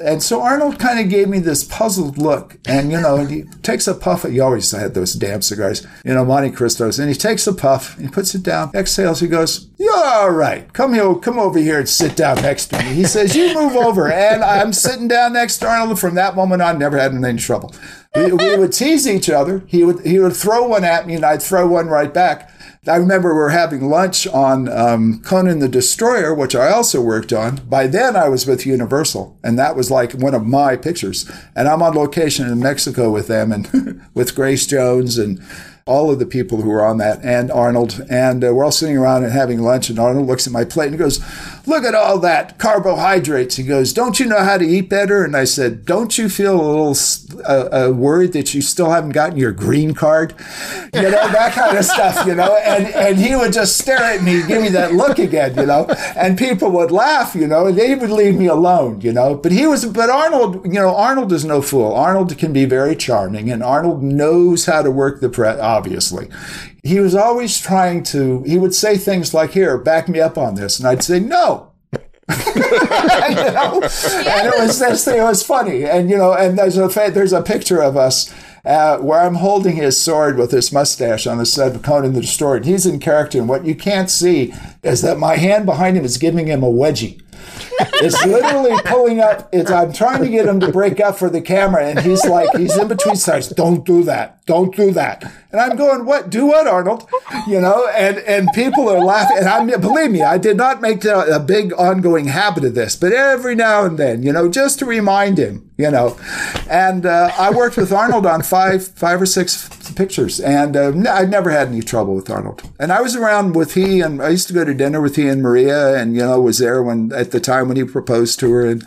And so Arnold kind of gave me this puzzled look. And, you know, he takes a puff. He always had those damn cigars, you know, Monte Cristos. And he takes a puff, he puts it down, exhales. He goes, You're all right. Come here, come over here and sit down next to me. He says, You move over. And I'm sitting down next to Arnold. From that moment on, never had any trouble. We, we would tease each other. He would, he would throw one at me and I'd throw one right back. I remember we were having lunch on um, Conan the Destroyer, which I also worked on. By then, I was with Universal, and that was like one of my pictures. And I'm on location in Mexico with them and [laughs] with Grace Jones and all of the people who were on that, and Arnold. And uh, we're all sitting around and having lunch, and Arnold looks at my plate and goes, Look at all that carbohydrates. He goes, Don't you know how to eat better? And I said, Don't you feel a little uh, uh, worried that you still haven't gotten your green card? You know, [laughs] that kind of stuff, you know? And, and he would just stare at me, give me that look again, you know? And people would laugh, you know, and they would leave me alone, you know? But he was, but Arnold, you know, Arnold is no fool. Arnold can be very charming, and Arnold knows how to work the press obviously. He was always trying to, he would say things like, here, back me up on this. And I'd say, no. [laughs] you know? And it was this thing, it was funny. And, you know, and there's a, there's a picture of us uh, where I'm holding his sword with his mustache on the set of Conan the Destroyer. He's in character. And what you can't see is that my hand behind him is giving him a wedgie it's literally pulling up. It's I'm trying to get him to break up for the camera, and he's like, he's in between sides. Don't do that. Don't do that. And I'm going, what? Do what, Arnold? You know, and and people are laughing. And I believe me, I did not make a, a big ongoing habit of this, but every now and then, you know, just to remind him, you know. And uh, I worked with Arnold on five five or six pictures, and uh, I never had any trouble with Arnold. And I was around with he, and I used to go to dinner with he and Maria, and you know was there when at the time when he proposed to her, and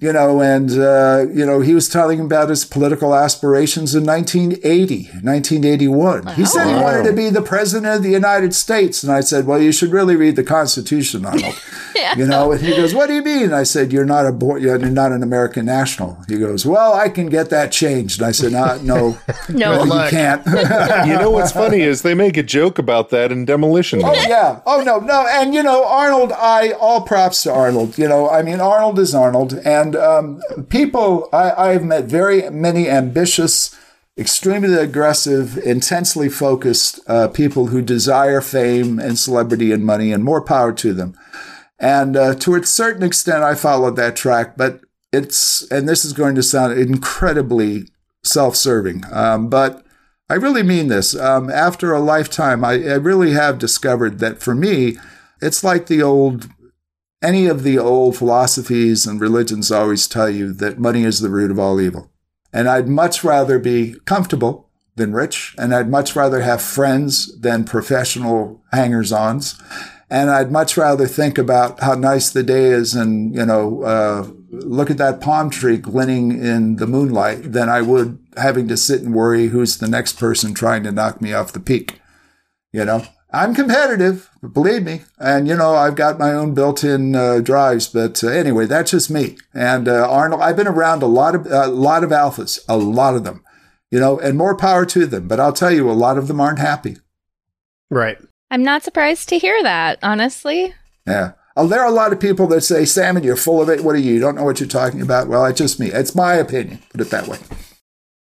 you know, and, uh, you know, he was telling about his political aspirations in 1980, 1981. He said he wanted to be the president of the United States. And I said, well, you should really read the Constitution, Arnold. [laughs] [laughs] yeah. You know, and he goes, what do you mean? I said, you're not a, bo- you're not an American national. He goes, well, I can get that changed. And I said, no, no, [laughs] no, no you can't. [laughs] you know, what's funny is they make a joke about that in Demolition Man. Oh, yeah. Oh, no, no. And, you know, Arnold, I, all props to Arnold. You know, I mean, Arnold is Arnold. And, um, people, I, I've met very many ambitious, extremely aggressive, intensely focused uh, people who desire fame and celebrity and money, and more power to them. And uh, to a certain extent, I followed that track, but it's, and this is going to sound incredibly self serving, um, but I really mean this. Um, after a lifetime, I, I really have discovered that for me, it's like the old any of the old philosophies and religions always tell you that money is the root of all evil. And I'd much rather be comfortable than rich. And I'd much rather have friends than professional hangers ons. And I'd much rather think about how nice the day is and, you know, uh, look at that palm tree glinting in the moonlight than I would having to sit and worry who's the next person trying to knock me off the peak. You know, I'm competitive, believe me. And, you know, I've got my own built in uh, drives. But uh, anyway, that's just me. And uh, Arnold, I've been around a lot of, a lot of alphas, a lot of them, you know, and more power to them. But I'll tell you, a lot of them aren't happy. Right. I'm not surprised to hear that, honestly. Yeah. Oh, there are a lot of people that say, Sammon, you're full of it. What are you? You don't know what you're talking about. Well, it's just me. It's my opinion. Put it that way.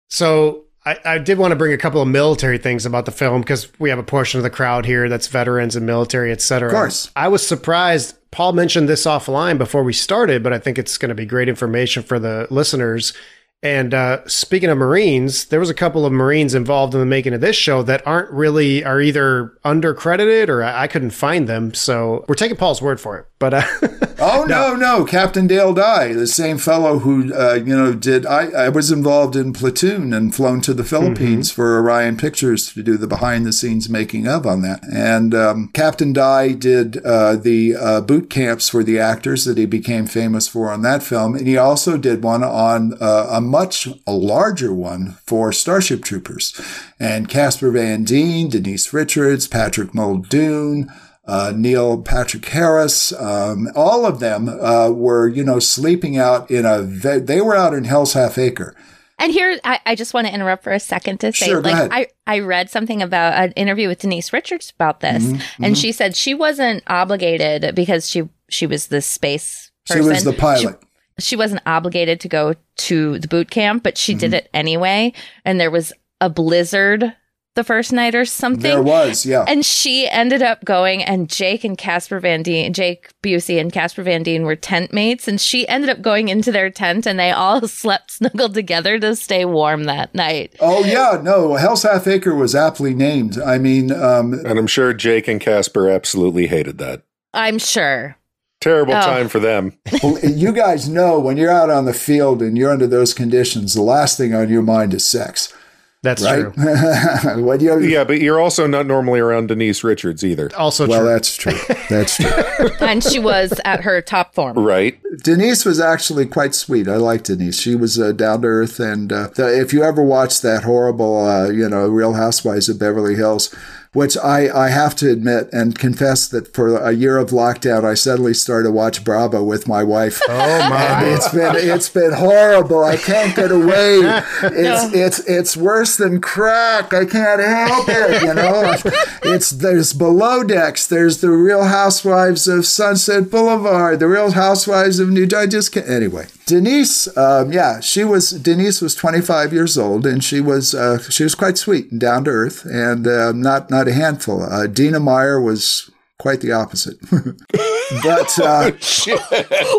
So I, I did want to bring a couple of military things about the film because we have a portion of the crowd here that's veterans and military, et cetera. Of course. I was surprised. Paul mentioned this offline before we started, but I think it's going to be great information for the listeners. And uh, speaking of Marines, there was a couple of Marines involved in the making of this show that aren't really are either undercredited or I, I couldn't find them. So we're taking Paul's word for it. But uh, [laughs] oh no, no, Captain Dale Dye, the same fellow who uh, you know did. I, I was involved in Platoon and flown to the Philippines mm-hmm. for Orion Pictures to do the behind the scenes making of on that. And um, Captain Dye did uh, the uh, boot camps for the actors that he became famous for on that film, and he also did one on uh, a much a larger one for Starship Troopers, and Casper Van Dien, Denise Richards, Patrick Muldoon uh, Neil Patrick Harris, um, all of them uh, were, you know, sleeping out in a. Ve- they were out in Hell's Half Acre. And here, I, I, just want to interrupt for a second to say, sure, like, I, I read something about an interview with Denise Richards about this, mm-hmm, and mm-hmm. she said she wasn't obligated because she she was the space person. She was the pilot. She, she wasn't obligated to go to the boot camp, but she mm-hmm. did it anyway. And there was a blizzard the first night or something. There was, yeah. And she ended up going, and Jake and Casper Van Dien, Jake Busey and Casper Van Dien were tent mates, and she ended up going into their tent, and they all [laughs] slept snuggled together to stay warm that night. Oh yeah, no, Hell's Half Acre was aptly named. I mean, um, and I'm sure Jake and Casper absolutely hated that. I'm sure. Terrible oh. time for them. [laughs] well, you guys know when you're out on the field and you're under those conditions, the last thing on your mind is sex. That's right? true. [laughs] what you yeah, but you're also not normally around Denise Richards either. Also well, true. that's true. That's true. [laughs] and she was at her top form. Right. Denise was actually quite sweet. I like Denise. She was uh, down to earth. And uh, if you ever watched that horrible, uh, you know, Real Housewives of Beverly Hills, which I, I have to admit and confess that for a year of lockdown, I suddenly started to watch Bravo with my wife. Oh my! And it's been it's been horrible. I can't get away. [laughs] It's it's it's worse than crack. I can't help it. You know, it's there's below decks. There's the Real Housewives of Sunset Boulevard. The Real Housewives of New. I just can't. Anyway, Denise, um, yeah, she was Denise was 25 years old, and she was uh, she was quite sweet and down to earth, and uh, not not a handful. Uh, Dina Meyer was quite the opposite. [laughs] but uh, [laughs]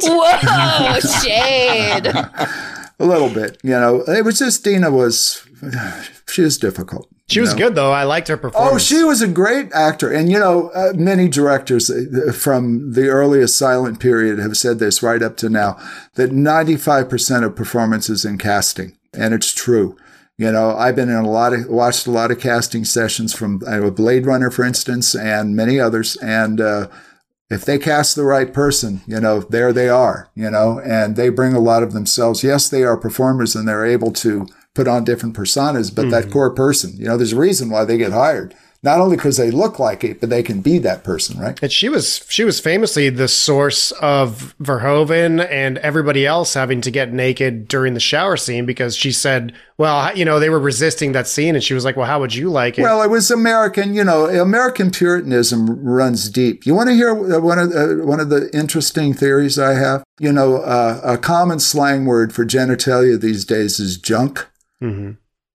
whoa, shade. a little bit, you know. It was just Dina was she was difficult. She was know? good though. I liked her performance. Oh, she was a great actor, and you know, uh, many directors uh, from the earliest silent period have said this right up to now that ninety five percent of performances in casting, and it's true You know, I've been in a lot of, watched a lot of casting sessions from uh, Blade Runner, for instance, and many others. And, uh, if they cast the right person, you know, there they are, you know, and they bring a lot of themselves. Yes, they are performers and they're able to put on different personas, but mm-hmm. that core person, you know, there's a reason why they get hired not only because they look like it, but they can be that person, right? And she was she was famously the source of Verhoeven and everybody else having to get naked during the shower scene because she said, "Well, you know, they were resisting that scene," and she was like, "Well, how would you like it?" Well, it was American, you know, American Puritanism runs deep. You want to hear one of uh, one of the interesting theories I have? You know, uh, a common slang word for genitalia these days is junk. Mm-hmm.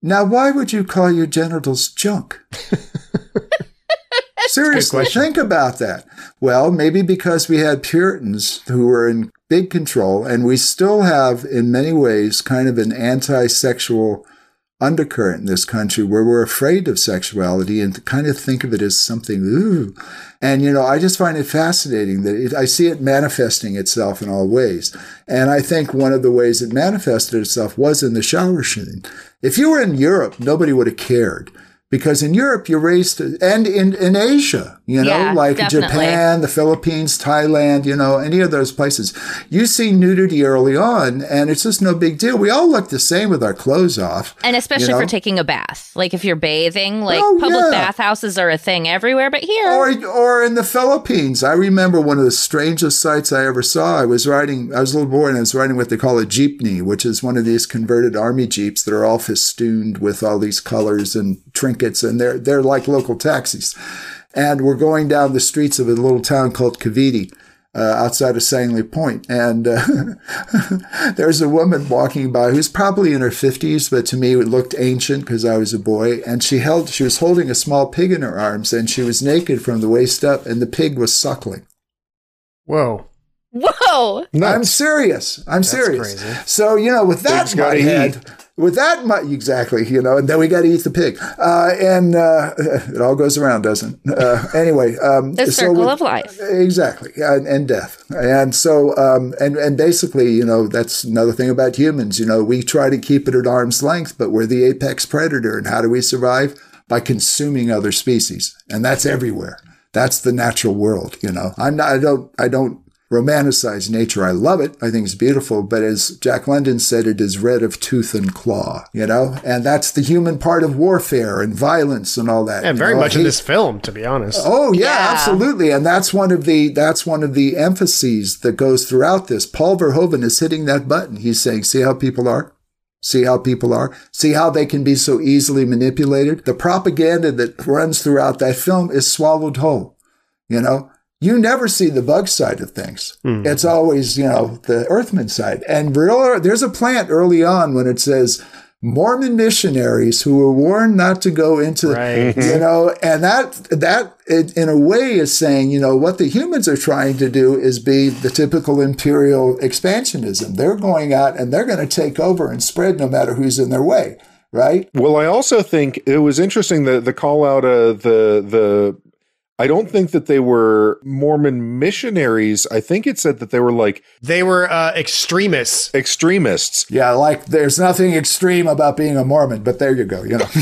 Now, why would you call your genitals junk? [laughs] Seriously, think about that. Well, maybe because we had Puritans who were in big control, and we still have, in many ways, kind of an anti sexual undercurrent in this country where we're afraid of sexuality and kind of think of it as something, ooh. And, you know, I just find it fascinating that it, I see it manifesting itself in all ways. And I think one of the ways it manifested itself was in the shower scene. If you were in Europe, nobody would have cared because in Europe you're raised to, and in, in Asia, you know, yeah, like definitely. Japan, the Philippines, Thailand, you know, any of those places, you see nudity early on and it's just no big deal. We all look the same with our clothes off. And especially you know? for taking a bath. Like if you're bathing, like oh, public yeah. bathhouses are a thing everywhere, but here. Or, or in the Philippines. I remember one of the strangest sights I ever saw. I was riding, I was a little boy and I was riding what they call a jeepney, which is one of these converted army jeeps that are all festooned with all these colors and trinkets, and they're they're like local taxis. And we're going down the streets of a little town called Cavite. Uh, outside of Sangley Point. And uh, [laughs] there's a woman walking by who's probably in her 50s, but to me it looked ancient because I was a boy. And she held, she was holding a small pig in her arms and she was naked from the waist up and the pig was suckling. Whoa. Whoa. Nuts. I'm serious. I'm That's serious. Crazy. So, you know, with that in my head, eat with that much exactly you know and then we got to eat the pig. Uh, and uh, [laughs] it all goes around doesn't uh, anyway um, the circle with, of life. Exactly and, and death. And so um, and and basically you know that's another thing about humans you know we try to keep it at arm's length but we're the apex predator and how do we survive? By consuming other species and that's everywhere. That's the natural world you know. I'm not i don't i don't romanticize nature. I love it. I think it's beautiful. But as Jack London said, it is red of tooth and claw, you know? And that's the human part of warfare and violence and all that. And very know? much in this film, to be honest. Oh yeah, yeah, absolutely. And that's one of the, that's one of the emphases that goes throughout this. Paul Verhoeven is hitting that button. He's saying, see how people are? See how people are? See how they can be so easily manipulated? The propaganda that runs throughout that film is swallowed whole. You know, you never see the bug side of things. Mm. It's always, you know, the earthman side. And real, there's a plant early on when it says Mormon missionaries who were warned not to go into, right. you know, and that, that in a way is saying, you know, what the humans are trying to do is be the typical imperial expansionism. They're going out and they're going to take over and spread no matter who's in their way right? Well, I also think it was interesting that the call out of the the I don't think that they were Mormon missionaries. I think it said that they were like they were uh, extremists. Extremists. Yeah, like there's nothing extreme about being a Mormon, but there you go. You know. [laughs]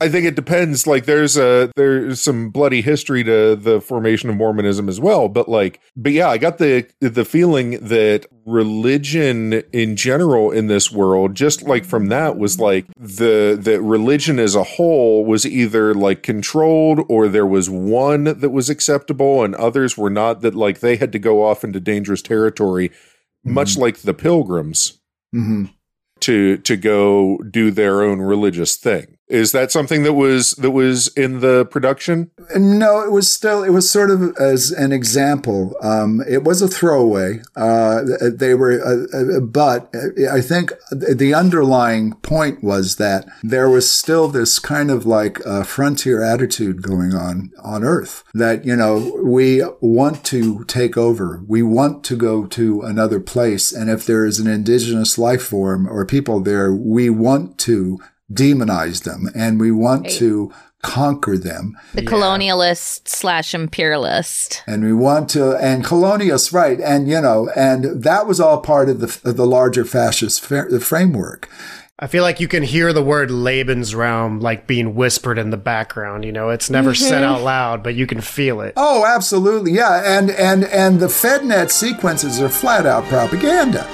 I think it depends. Like there's a there's some bloody history to the formation of Mormonism as well. But like, but yeah, I got the the feeling that religion in general in this world, just like from that, was like the that religion as a whole was either like controlled controlled or there was one that was acceptable and others were not that like they had to go off into dangerous territory mm-hmm. much like the pilgrims mm-hmm. to to go do their own religious thing is that something that was that was in the production? No, it was still it was sort of as an example. Um, it was a throwaway. Uh, they were, uh, uh, but I think the underlying point was that there was still this kind of like frontier attitude going on on Earth. That you know we want to take over. We want to go to another place, and if there is an indigenous life form or people there, we want to demonize them and we want to conquer them. The colonialist slash imperialist. And we want to, and colonialists, right. And, you know, and that was all part of the, of the larger fascist fa- the framework. I feel like you can hear the word Lebensraum like being whispered in the background. You know, it's never said mm-hmm. out loud, but you can feel it. Oh, absolutely. Yeah. And, and, and the FedNet sequences are flat out propaganda.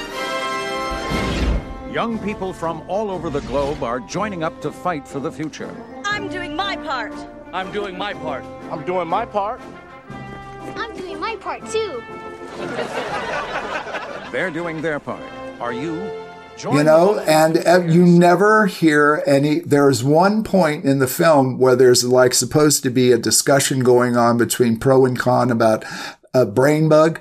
Young people from all over the globe are joining up to fight for the future. I'm doing my part. I'm doing my part. I'm doing my part. I'm doing my part too. [laughs] They're doing their part. Are you? Join you know, and uh, you never hear any. There's one point in the film where there's like supposed to be a discussion going on between pro and con about a brain bug.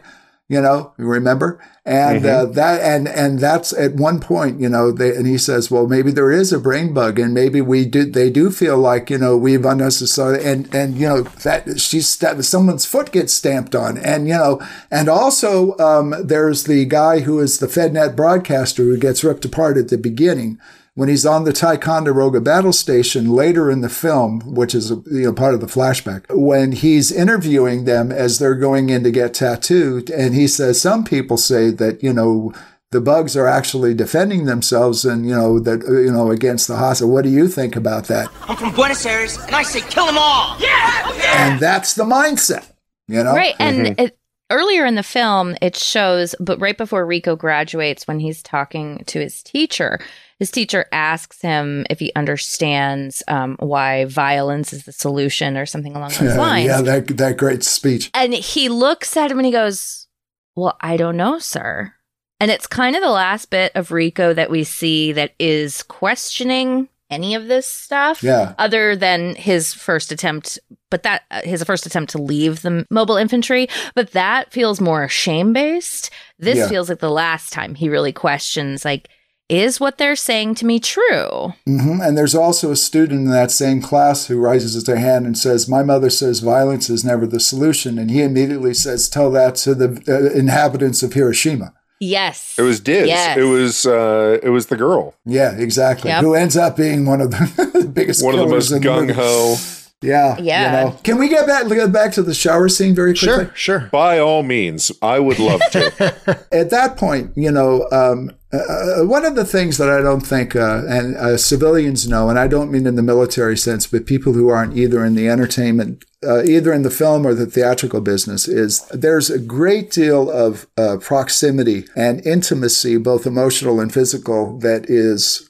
You know, remember? And uh, that, and and that's at one point, you know, they, and he says, well, maybe there is a brain bug, and maybe we do. They do feel like, you know, we've unnecessarily, and and you know that she's that someone's foot gets stamped on, and you know, and also um, there's the guy who is the FedNet broadcaster who gets ripped apart at the beginning when he's on the Ticonderoga battle station later in the film, which is you know part of the flashback, when he's interviewing them as they're going in to get tattooed, and he says some people say that you know the bugs are actually defending themselves and you know that you know against the hostile. What do you think about that? I'm from Buenos Aires, and I say kill them all. Yeah, yeah! And that's the mindset, you know. Right. And mm-hmm. it, earlier in the film, it shows, but right before Rico graduates, when he's talking to his teacher, his teacher asks him if he understands um, why violence is the solution or something along those [laughs] lines. yeah, that that great speech. And he looks at him and he goes, Well, I don't know, sir. And it's kind of the last bit of Rico that we see that is questioning any of this stuff Yeah. other than his first attempt but that uh, his first attempt to leave the mobile infantry but that feels more shame based this Yeah. feels like the last time he really questions like is what they're saying to me true hmm And there's also a student in that same class who raises their hand and says, "My mother says violence is never the solution," and he immediately says, "Tell that to the uh, inhabitants of Hiroshima." yes It was Diz. Yes. It was uh, it was the girl. Yeah, exactly. Yep. Who ends up being one of the, [laughs] the biggest, One of the most gung ho. Yeah, Yeah. You know. Can we get back get back to the shower scene very quickly? Sure, sure. By all means, I would love to. [laughs] at that point, you know, um, uh, one of the things that I don't think, uh, and uh, civilians know, and I don't mean in the military sense, but people who aren't either in the entertainment, uh, either in the film or the theatrical business, is there's a great deal of uh, proximity and intimacy, both emotional and physical, that is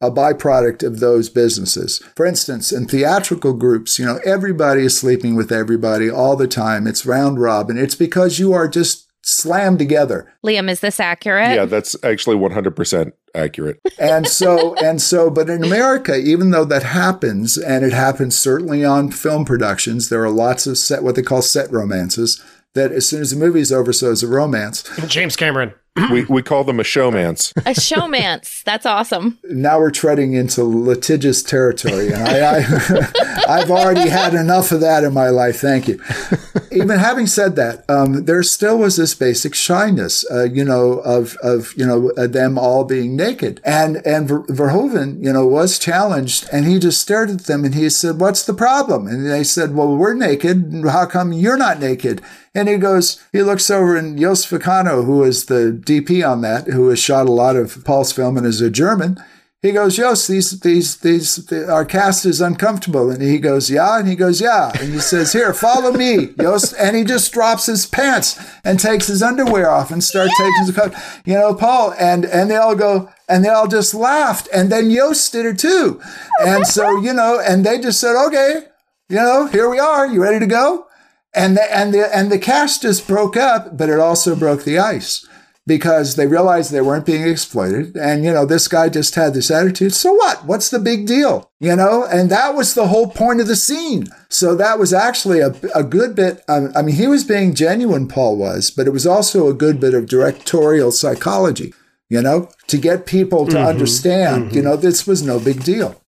a byproduct of those businesses. For instance, in theatrical groups, you know, everybody is sleeping with everybody all the time. It's round robin. It's because you are just slammed together. liam is this accurate yeah, that's actually 100% accurate. And so, [laughs] and so, but in America, even though that happens, and it happens certainly on film productions, there are lots of set, what they call set romances, that as soon as the movie's over, so is the romance. James Cameron. We we call them a showmance. [laughs] a showmance that's awesome Now we're treading into litigious territory, and I, I [laughs] I've already had enough of that in my life. Thank you. Even having said that, um, there still was this basic shyness, uh, you know, of of you know uh, them all being naked, and and Ver- Verhoeven, you know, was challenged, and he just stared at them, and he said, "What's the problem?" And they said, "Well, we're naked. How come you're not naked?" And he goes, he looks over and Jost Vacano, who is the DP on that, who has shot a lot of Paul's film and is a German. He goes, Jost, these, these, these, the, our cast is uncomfortable. And he goes, yeah. And he goes, yeah. And he says, here, follow me, Jost. And he just drops his pants and takes his underwear off and starts taking his coat. You know, Paul, and, and they all go, and they all just laughed. And then Jost did it too. And so, you know, and they just said, okay, you know, here we are. You ready to go? And the, and the, and the cast just broke up, but it also broke the ice because they realized they weren't being exploited. And, you know, this guy just had this attitude. So what? What's the big deal? You know, and that was the whole point of the scene. So that was actually a, a good bit. Um, I mean, he was being genuine, Paul was, but it was also a good bit of directorial psychology, you know, to get people to understand, you know, this was no big deal.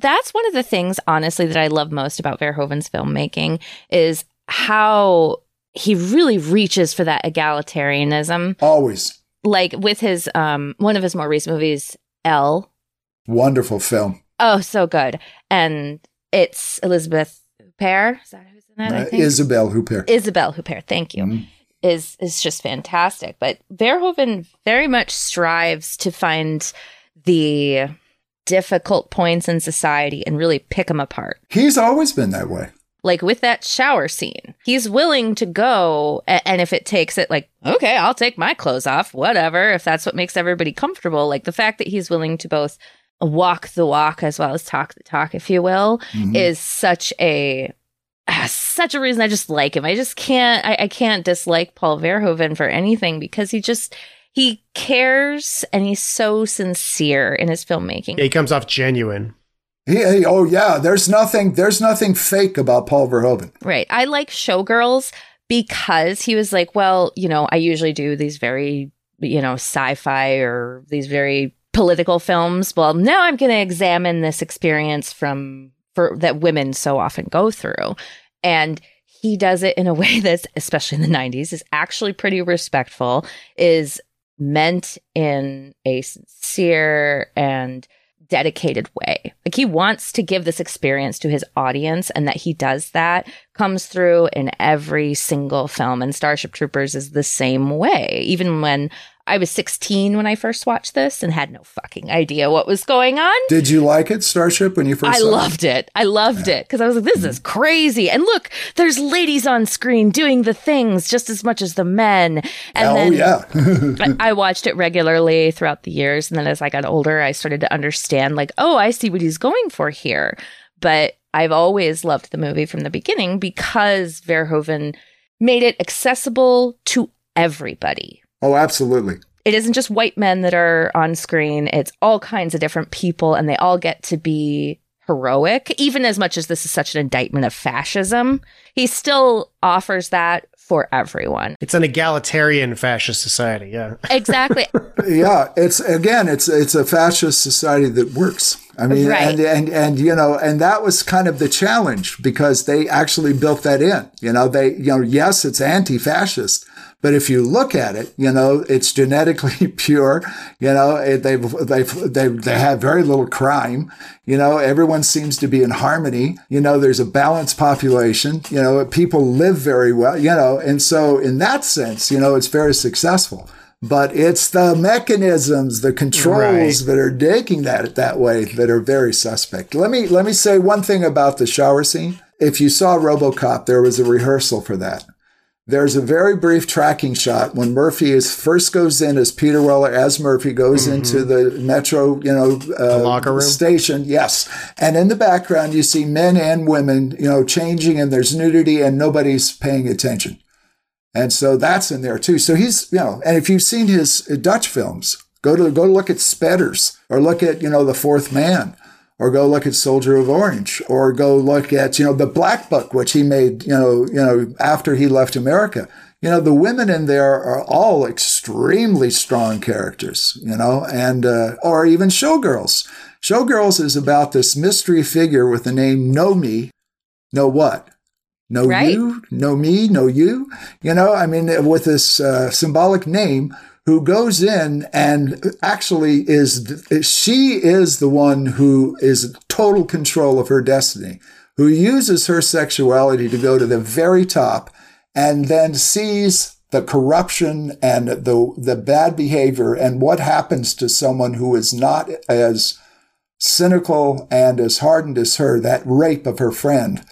that's one of the things honestly that i love most about verhoeven's filmmaking is how he really reaches for that egalitarianism Always like with his um one of his more recent movies l wonderful film. oh so good and it's Elizabeth Huppert. Is that who's in? I Uh, think? Isabelle Huppert. Isabelle Huppert. Thank you. Mhm. Is is just fantastic. But Verhoeven very much strives to find the difficult points in society and really pick them apart. He's always been that way. Like with that shower scene, he's willing to go, and if it takes it, like, okay, I'll take my clothes off, whatever, if that's what makes everybody comfortable. Like the fact that he's willing to both walk the walk as well as talk the talk, if you will, Mhm. is such a ah, such a reason I just like him. I just can't I, I can't dislike Paul Verhoeven for anything because he just he cares and he's so sincere in his filmmaking. Yeah, he comes off genuine. He, oh yeah, there's nothing there's nothing fake about Paul Verhoeven. Right. I like Showgirls because he was like, well, you know, I usually do these very, you know, sci fi or these very political films. Well, now I'm going to examine this experience from, for that women so often go through. And he does it in a [laughs] way that's, especially in the 90s, is actually pretty respectful, is meant in a sincere and dedicated way. Like he wants to give this experience to his audience and that he does that comes through in every single film and Starship Troopers is the same way. Even when I was 16 when I first watched this and had no fucking idea what was going on. Did you like it, Starship, when you first I loved it. I loved it because I was like, this is crazy. And look, there's ladies on screen doing the things just as much as the men. And oh then yeah. [laughs] I, I watched it regularly throughout the years. And then as I got older, I started to understand, like, oh, I see what he's going for here. But I've always loved the movie from the beginning because Verhoeven made it accessible to everybody. Oh, absolutely. It isn't just white men that are on screen, it's all kinds of different people, and they all get to be heroic, even as much as this is such an indictment of fascism. He still offers that for everyone. It's an egalitarian fascist society. Yeah. [laughs] Exactly. yeah, it's again, it's it's a fascist society that works. I mean, Right. and and and you know, and that was kind of the challenge because they actually built that in. You know, they you know, yes, it's anti-fascist, but if you look at it, you know, it's genetically [laughs] pure. You know, they they they they have very little crime. You know, everyone seems to be in harmony. You know, there's a balanced population. You know, people live very well. You know, and so in that sense, you know, it's very successful but it's the mechanisms, the controls Right. that are taking that that way that are very suspect. Let me let me say one thing about the shower scene. If you saw RoboCop, there was a rehearsal for that. There's a very brief tracking shot when Murphy is first goes in as Peter Weller as Murphy goes into the metro, you know, uh, locker room? station. Yes, and in the background you see men and women, you know, changing, and there's nudity, and nobody's paying attention. And so that's in there too. So he's, you know, and if you've seen his Dutch films, go to go look at Spetters or look at, you know, The Fourth Man or go look at Soldier of Orange or go look at, you know, The Black Book, which he made, you know, you know, after he left America. You know, the women in there are all extremely strong characters, you know, and, uh, or even Showgirls. Showgirls is about this mystery figure with the name Know Me, Know What? No Right. you, no me, no you. You know, I mean, with this uh, symbolic name, who goes in and actually is she is the one who is total control of her destiny, who uses her sexuality to go to the very top, and then sees the corruption and the the bad behavior and what happens to someone who is not as cynical and as hardened as her. That rape of her friend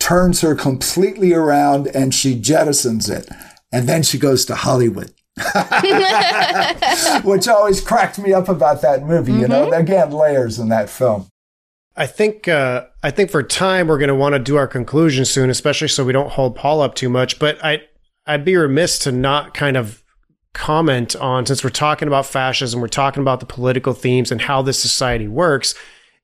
turns her completely around and she jettisons it. And then she goes to Hollywood. [laughs] Which always cracked me up about that movie, you know. Again, layers in that film. I think uh, I think for time we're going to want to do our conclusion soon, especially so we don't hold Paul up too much. But I I'd be remiss to not kind of comment on since we're talking about fascism, we're talking about the political themes and how this society works.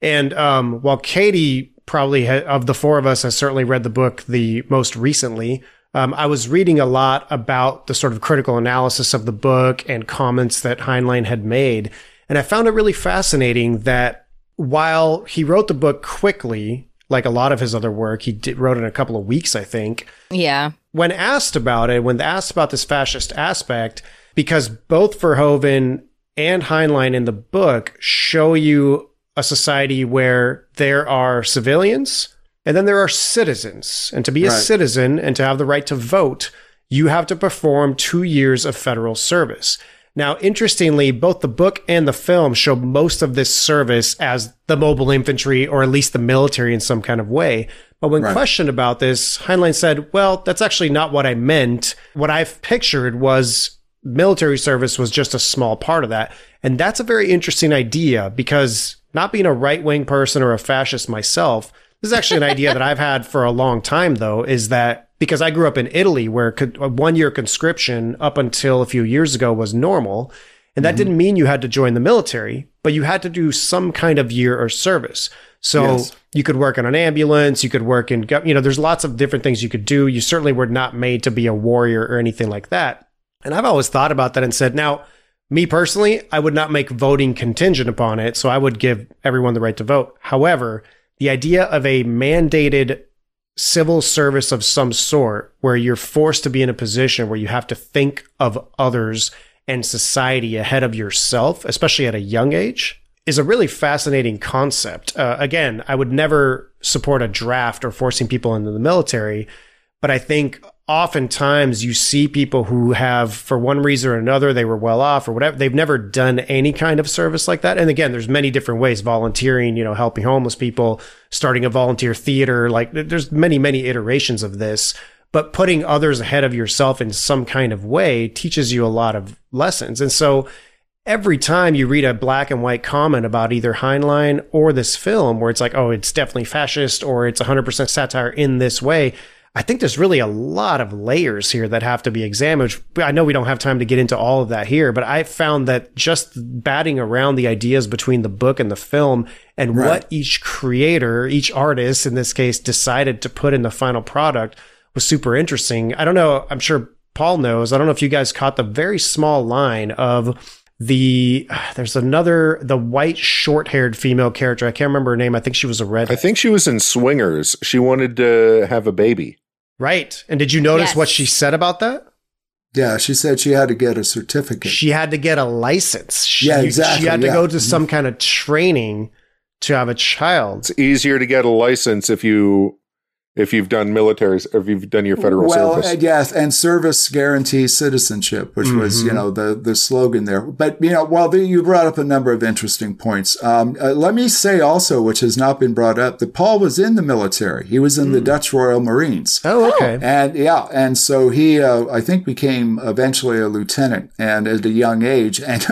And um, while Katie probably ha- of the four of us has certainly read the book the most recently, um, I was reading a lot about the sort of critical analysis of the book and comments that Heinlein had made, and I found it really fascinating that while he wrote the book quickly, like a lot of his other work, he did, wrote it in a couple of weeks, I think. yeah. When asked about it, when asked about this fascist aspect, because both Verhoeven and Heinlein in the book show you a society where there are civilians And then there are citizens. And to be a citizen and to have the right to vote, you have to perform two years of federal service. Now, interestingly, both the book and the film show most of this service as the mobile infantry or at least the military in some kind of way. But when Right. questioned about this, Heinlein said, well, that's actually not what I meant. What I've pictured was military service was just a small part of that. And that's a very interesting idea because not being a right wing person or a fascist myself, this is actually an idea that I've had for a long time, though, is that because I grew up in Italy where one year conscription up until a few years ago was normal. And that mm-hmm. didn't mean you had to join the military, but you had to do some kind of year or service. So Yes. you could work in an ambulance, you could work in, you know, there's lots of different things you could do. You certainly were not made to be a warrior or anything like that. And I've always thought about that and said, now, me personally, I would not make voting contingent upon it. So I would give everyone the right to vote. However, the idea of a mandated civil service of some sort where you're forced to be in a position where you have to think of others and society ahead of yourself, especially at a young age, is a really fascinating concept. Uh, again, I would never support a draft or forcing people into the military, but I think oftentimes you see people who have, for one reason or another, they were well off or whatever. They've never done any kind of service like that. And again, there's many different ways: volunteering, you know, helping homeless people, starting a volunteer theater. Like there's many, many iterations of this. But putting others ahead of yourself in some kind of way teaches you a lot of lessons. And so every time you read a black and white comment about either Heinlein or this film, where it's like, oh, it's definitely fascist or it's 100% satire in this way, I think there's really a lot of layers here that have to be examined. I know we don't have time to get into all of that here, but I found that just batting around the ideas between the book and the film and Right. what each creator, each artist in this case, decided to put in the final product was super interesting. I don't know. I'm sure Paul knows. I don't know if you guys caught the very small line of the [sighs] there's another the white short haired female character. I can't remember her name. I think she was a red. I think she was in Swingers. She wanted to have a baby. Right. And did you notice Yes. what she said about that? Yeah, she said she had to get a certificate. She had to get a license. She, Yeah, exactly, She had to yeah. go to some mm-hmm. kind of training to have a child. It's easier to get a license if you if you've done military or if you've done your federal well, service. uh, yes, and service guarantees citizenship, which was you know the the slogan there. But you know, well, the, you brought up a number of interesting points. Um, uh, let me say also, which has not been brought up, that Paul was in the military. He was in the Dutch Royal Marines. Oh, okay. And yeah, and so he, uh, I think, became eventually a lieutenant, and at a young age. [laughs] And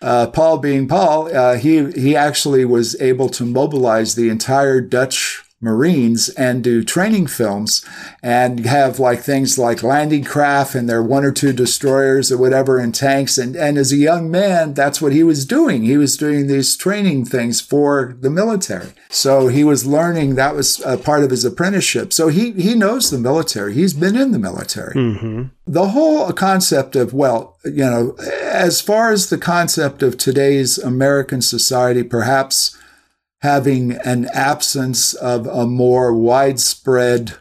uh, Paul, being Paul, uh, he he actually was able to mobilize the entire Dutch Marines and do training films, and have like things like landing craft and their one or two destroyers or whatever and tanks. And and as a young man, that's what he was doing. He was doing these training things for the military. So he was learning. That was a part of his apprenticeship. So he he knows the military. He's been in the military. Mm-hmm. The whole concept of well, you know, as far as the concept of today's American society, perhaps having an absence of a more widespread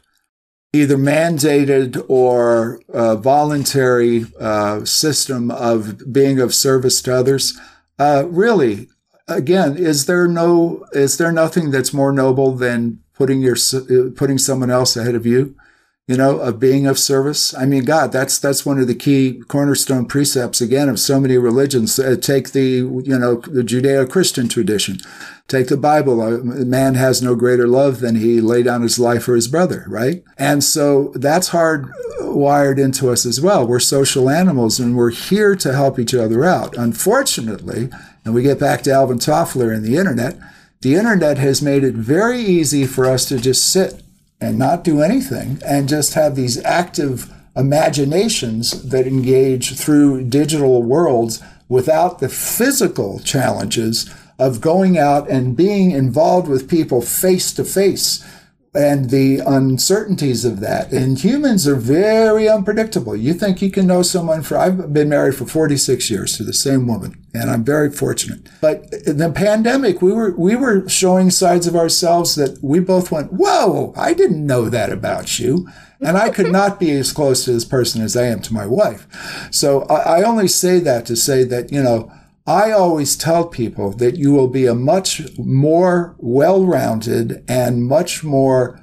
either mandated or uh, voluntary uh, system of being of service to others. Uh, really, again, is there no is there nothing that's more noble than putting your uh, putting someone else ahead of you? You know, of being of service. I mean, God, that's that's one of the key cornerstone precepts again of so many religions. Uh, take the you know the Judeo-Christian tradition. Take the Bible. Man has no greater love than he lay down his life for his brother, right? And so that's hard wired into us as well. We're social animals and we're here to help each other out. Unfortunately, and we get back to Alvin Toffler and the internet, the internet has made it very easy for us to just sit and not do anything and just have these active imaginations that engage through digital worlds without the physical challenges of going out and being involved with people face to face and the uncertainties of that. And humans are very unpredictable. You think you can know someone for, I've been married for 46 years to the same woman, and I'm very fortunate. But in the pandemic, we were, we were showing sides of ourselves that we both went, whoa, I didn't know that about you. And I could not be as close to this person as I am to my wife. So I, I only say that to say that, you know, I always tell people that you will be a much more well-rounded and much more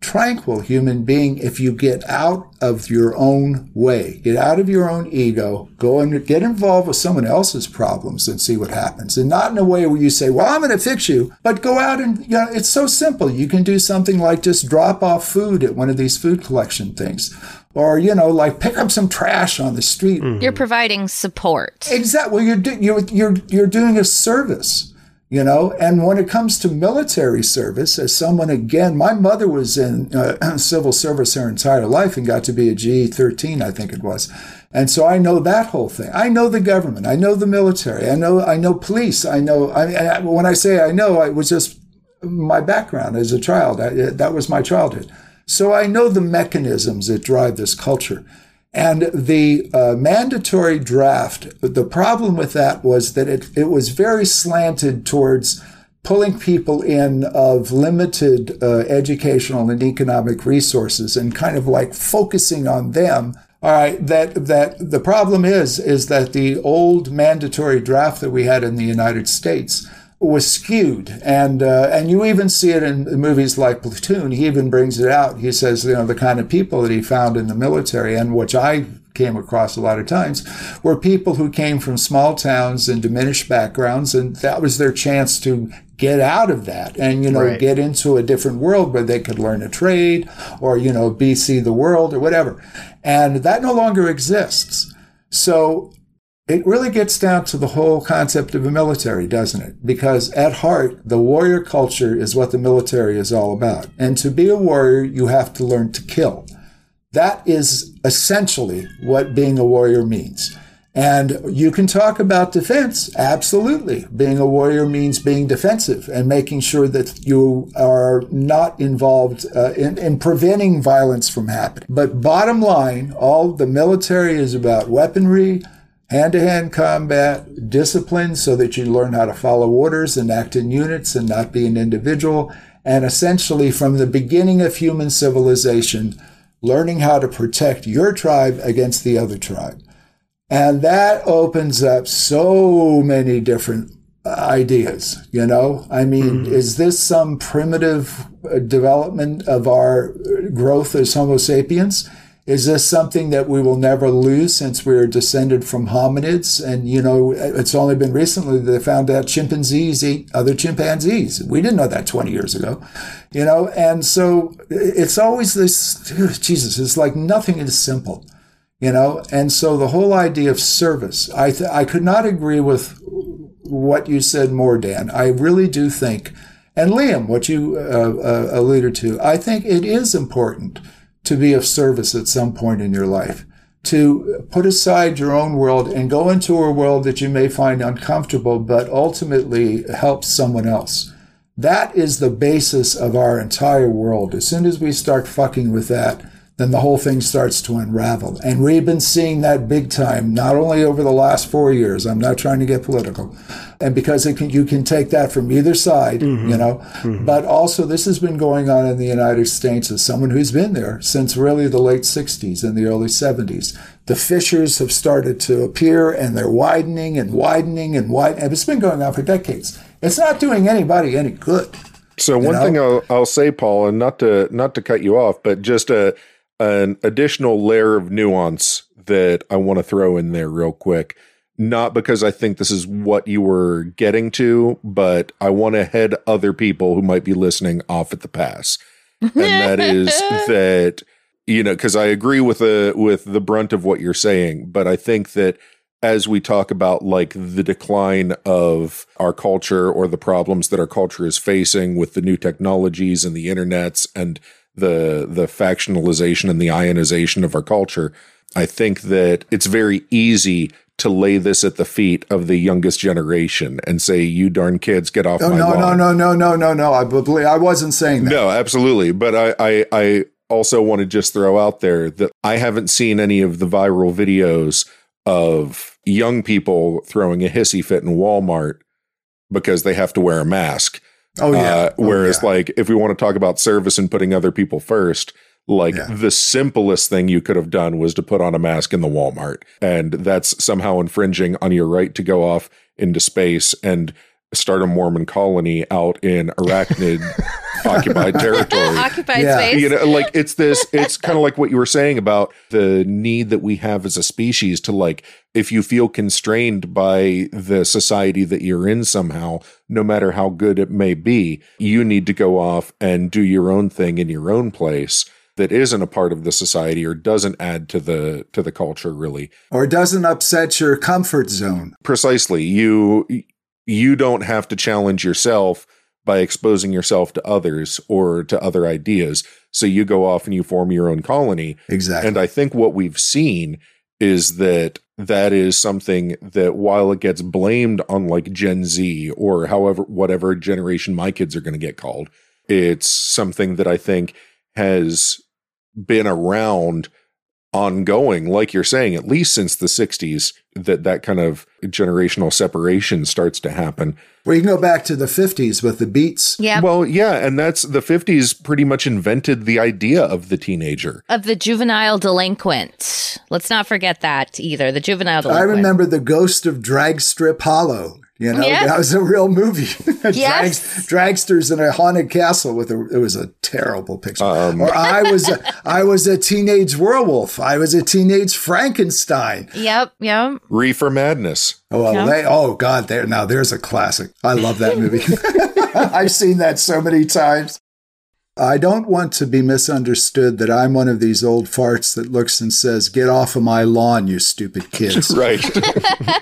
tranquil human being if you get out of your own way, get out of your own ego, go and get involved with someone else's problems and see what happens. And not in a way where you say, well, I'm going to fix you, but go out and, you know, it's so simple. You can do something like just drop off food at one of these food collection things. Or, you know, like pick up some trash on the street. You're providing support. Exactly. Well, you're, do- you're, you're, you're doing a service you know? And when it comes to military service as someone again my mother was in uh, [clears throat] civil service her entire life and got to be a ge13 i think it was. And so i know that whole thing. I know the government. I know the military. I know i know police. I know i, I when i say i know it was just my background as a child I, that was my childhood so i know the mechanisms that drive this culture and the uh, mandatory draft, the problem with that was that it, it was very slanted towards pulling people in of limited uh, educational and economic resources and kind of like focusing on them. All right, that that the problem is is that the old mandatory draft that we had in the United States was skewed, and uh, and you even see it in movies like Platoon. He even brings it out. He says, you know, the kind of people that he found in the military, and which I came across a lot of times, were people who came from small towns and diminished backgrounds, and that was their chance to get out of that and you know Right. get into a different world where they could learn a trade or you know BC the world or whatever, and that no longer exists. So it really gets down to the whole concept of a military, doesn't it? Because at heart, the warrior culture is what the military is all about. And to be a warrior, you have to learn to kill. That is essentially what being a warrior means. And you can talk about defense. Absolutely. Being a warrior means being defensive and making sure that you are not involved uh, in, in preventing violence from happening. But bottom line, all the military is about weaponry, hand to hand combat, discipline so that you learn how to follow orders and act in units and not be an individual. And essentially, from the beginning of human civilization, learning how to protect your tribe against the other tribe. And that opens up so many different ideas, you know? I mean, is this some primitive uh, development of our growth as Homo sapiens? Is this something that we will never lose since we're descended from hominids? And, you know, it's only been recently that they found out chimpanzees eat other chimpanzees. We didn't know that 20 years ago, you know? And so it's always this, Jesus, it's like nothing is simple you know and so the whole idea of service i th- i could not agree with what you said more dan i really do think and liam what you uh, uh, alluded to i think it is important to be of service at some point in your life. To put aside your own world and go into a world that you may find uncomfortable but ultimately helps someone else. That is the basis of our entire world. As soon as we start fucking with that then the whole thing starts to unravel. And we've been seeing that big time, not only over the last four years. I'm not trying to get political. And because it can, you can take that from either side, you mm-hmm. know, mm-hmm. but also this has been going on in the United States as someone who's been there since really the late 60s and the early 70s. The fissures have started to appear and they're widening and widening and widening. And it's been going on for decades. It's not doing anybody any good. So one know? thing I'll, I'll say, Paul, and not to not to cut you off, but just a an additional layer of nuance that I want to throw in there real quick. Not because I think this is what you were getting to, but I want to head other people who might be listening off at the pass, and that is [laughs] that you know because I agree with the with the brunt of what you're saying, but I think that as we talk about like the decline of our culture or the problems that our culture is facing with the new technologies and the internets and the the factionalization and the ionization of our culture i think that it's very easy to lay this at the feet of the youngest generation and say you darn kids get off Oh, my no, no, lawn no, no, no, no, no. I believe I wasn't saying that. no, absolutely. But I, I, I also want to just throw out there that I haven't seen any of the viral videos of young people throwing a hissy fit in Walmart because they have to wear a mask. Oh, yeah. Uh, Oh, whereas, yeah. like, if we want to talk about service and putting other people first, like Yeah. the simplest thing you could have done was to put on a mask in the Walmart. And that's somehow infringing on your right to go off into space and start a Mormon colony out in [laughs] arachnid occupied territory. [laughs] Occupied Yeah. space. You know, like it's this, it's kind of like what you were saying about the need that we have as a species to like, if you feel constrained by the society that you're in somehow, no matter how good it may be, you need to go off and do your own thing in your own place that isn't a part of the society or doesn't add to the to the culture really Or doesn't upset your comfort zone. precisely you you don't have to challenge yourself by exposing yourself to others or to other ideas so you go off and you form your own colony Exactly. and i think what we've seen is that that is something that while it gets blamed on like gen z or however whatever generation my kids are going to get called it's something that i think has been around ongoing like you're saying at least since the 60s that that kind of generational separation starts to happen Well, you can go back to the 50s with the beats. yeah. well yeah and that's the 50s pretty much invented the idea of the teenager of the juvenile delinquent. Let's not forget that either. The juvenile delinquent. I remember the Ghost of Drag Strip Hollow. You know, Yes. that was a real movie. [laughs] Yes. dragsters in a haunted castle with a. It was a terrible picture. Um. or I was, a, [laughs] I was a teenage werewolf. I was a teenage Frankenstein. Yep. Yep. reefer madness Oh, well, Yeah. they, oh God! There now, there's a classic. I love that movie. [laughs] I've seen that so many times. I don't want to be misunderstood that I'm one of these old farts that looks and says, "Get off of my lawn, you stupid kids." [laughs] right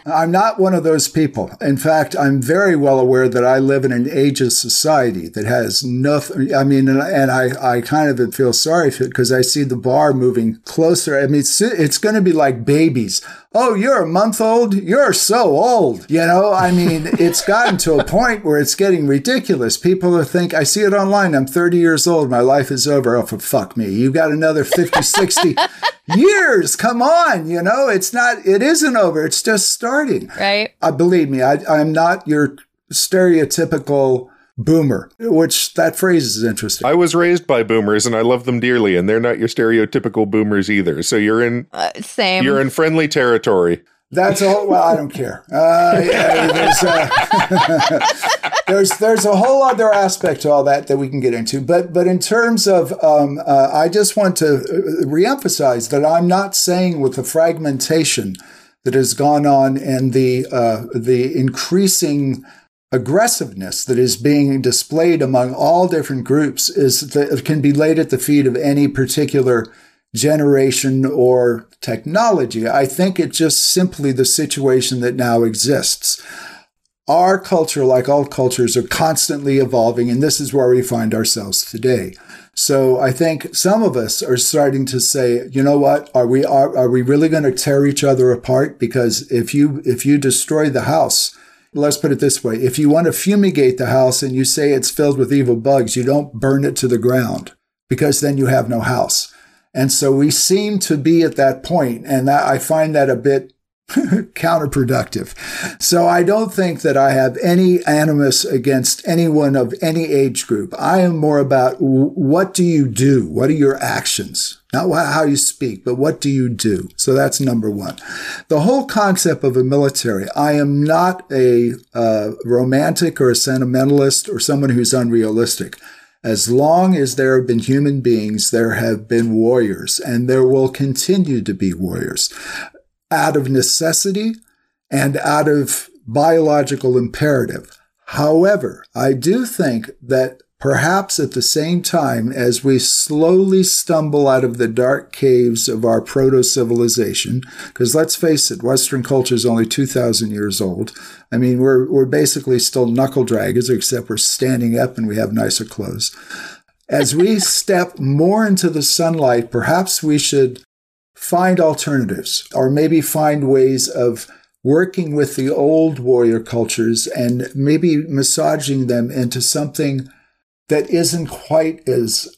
[laughs] I'm not one of those people. In fact, I'm very well aware that I live in an ageist society that has nothing. I mean, and, and I, I kind of feel sorry for it because I see the bar moving closer. I mean, it's, it's going to be like babies. Oh, you're a month old? You're so old. You know, I mean, it's gotten to a point where it's getting ridiculous. People are think, I see it online. I'm 30 years old. My life is over. Oh, for fuck me. You've got another 50, 60 [laughs] years. Come on. You know, it's not, it isn't over. It's just starting. Right. Uh, believe me, I, I'm not your stereotypical boomer, which that phrase is interesting. I was raised by boomers and I love them dearly, and they're not your stereotypical boomers either. So you're in Uh, same. you're in friendly territory. That's all. Well, I don't care. Uh, yeah, there's, uh, [laughs] there's there's a whole other aspect to all that that we can get into. But but in terms of, um, uh, I just want to uh, reemphasize that I'm not saying with the fragmentation that has gone on and the uh, the increasing aggressiveness that is being displayed among all different groups is that can be laid at the feet of any particular generation or technology. I think it's just simply the situation that now exists. Our culture, like all cultures, are constantly evolving, and this is where we find ourselves today. So I think some of us are starting to say, you know what? Are we are, are we really going to tear each other apart? Because if you if you destroy the house, let's put it this way: if you want to fumigate the house and you say it's filled with evil bugs, you don't burn it to the ground because then you have no house. And so we seem to be at that point, and that, I find that a bit [laughs] counterproductive. So I don't think that I have any animus against anyone of any age group. I am more about what do you do? What are your actions? Not how you speak, but what do you do? So that's number one. The whole concept of a military, I am not a uh, romantic or a sentimentalist or someone who's unrealistic. As long as there have been human beings, there have been warriors, and there will continue to be warriors out of necessity and out of biological imperative. However, I do think that perhaps at the same time as we slowly stumble out of the dark caves of our proto civilization, because let's face it, Western culture is only 2,000 years old. I mean, we're, we're basically still knuckle draggers, except we're standing up and we have nicer clothes. As we [laughs] step more into the sunlight, perhaps we should find alternatives or maybe find ways of working with the old warrior cultures and maybe massaging them into something that isn't quite as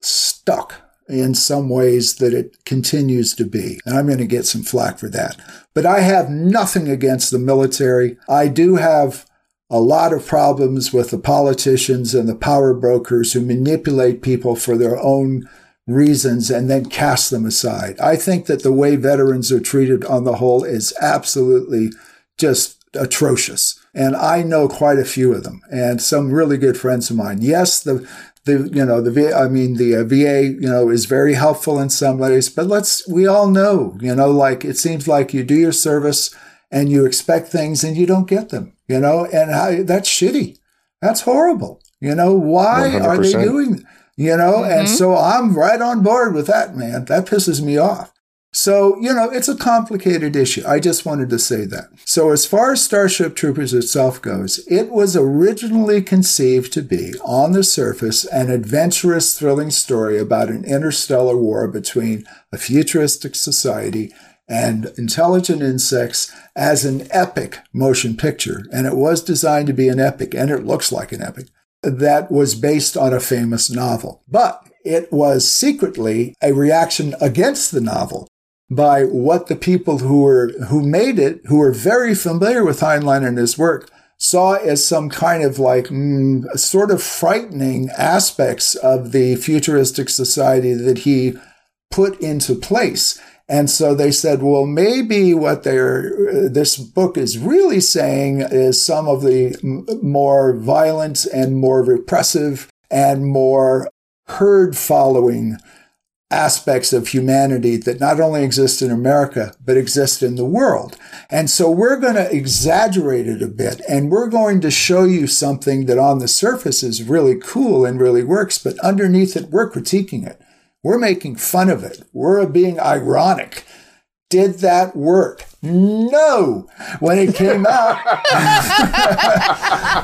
stuck in some ways that it continues to be. And I'm going to get some flack for that. But I have nothing against the military. I do have a lot of problems with the politicians and the power brokers who manipulate people for their own reasons and then cast them aside. I think that the way veterans are treated on the whole is absolutely just atrocious. And I know quite a few of them and some really good friends of mine. Yes, the, the, you know, the VA, I mean, the uh, VA, you know, is very helpful in some ways, but let's, we all know, you know, like it seems like you do your service and you expect things and you don't get them, you know, and I, that's shitty. That's horrible. You know, why 100%. are they doing, you know, mm-hmm. and so I'm right on board with that, man. That pisses me off. So, you know, it's a complicated issue. I just wanted to say that. So, as far as Starship Troopers itself goes, it was originally conceived to be, on the surface, an adventurous, thrilling story about an interstellar war between a futuristic society and intelligent insects as an epic motion picture. And it was designed to be an epic, and it looks like an epic that was based on a famous novel. But it was secretly a reaction against the novel by what the people who were who made it, who were very familiar with Heinlein and his work, saw as some kind of like mm, sort of frightening aspects of the futuristic society that he put into place. And so they said, well, maybe what they're, this book is really saying is some of the more violent and more repressive and more herd following aspects of humanity that not only exist in America, but exist in the world. And so we're going to exaggerate it a bit and we're going to show you something that on the surface is really cool and really works, but underneath it, we're critiquing it. We're making fun of it. We're being ironic. Did that work? No. When it came out,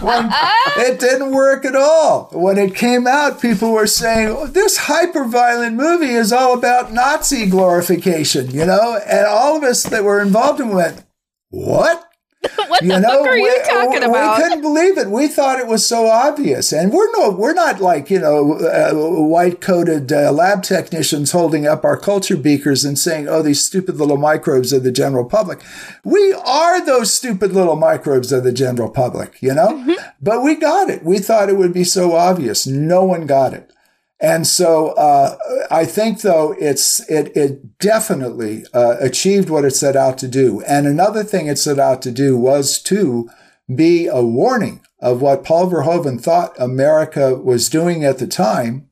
[laughs] when it didn't work at all. When it came out, people were saying, oh, this hyper violent movie is all about Nazi glorification, you know? And all of us that were involved in it went, what? [laughs] what you the know, fuck are you talking about? We couldn't believe it. We thought it was so obvious, and we're no, we're not like you know, uh, white coated uh, lab technicians holding up our culture beakers and saying, "Oh, these stupid little microbes of the general public." We are those stupid little microbes of the general public, you know. Mm-hmm. But we got it. We thought it would be so obvious. No one got it. And so uh, I think, though, it's it it definitely uh, achieved what it set out to do. And another thing it set out to do was to be a warning of what Paul Verhoeven thought America was doing at the time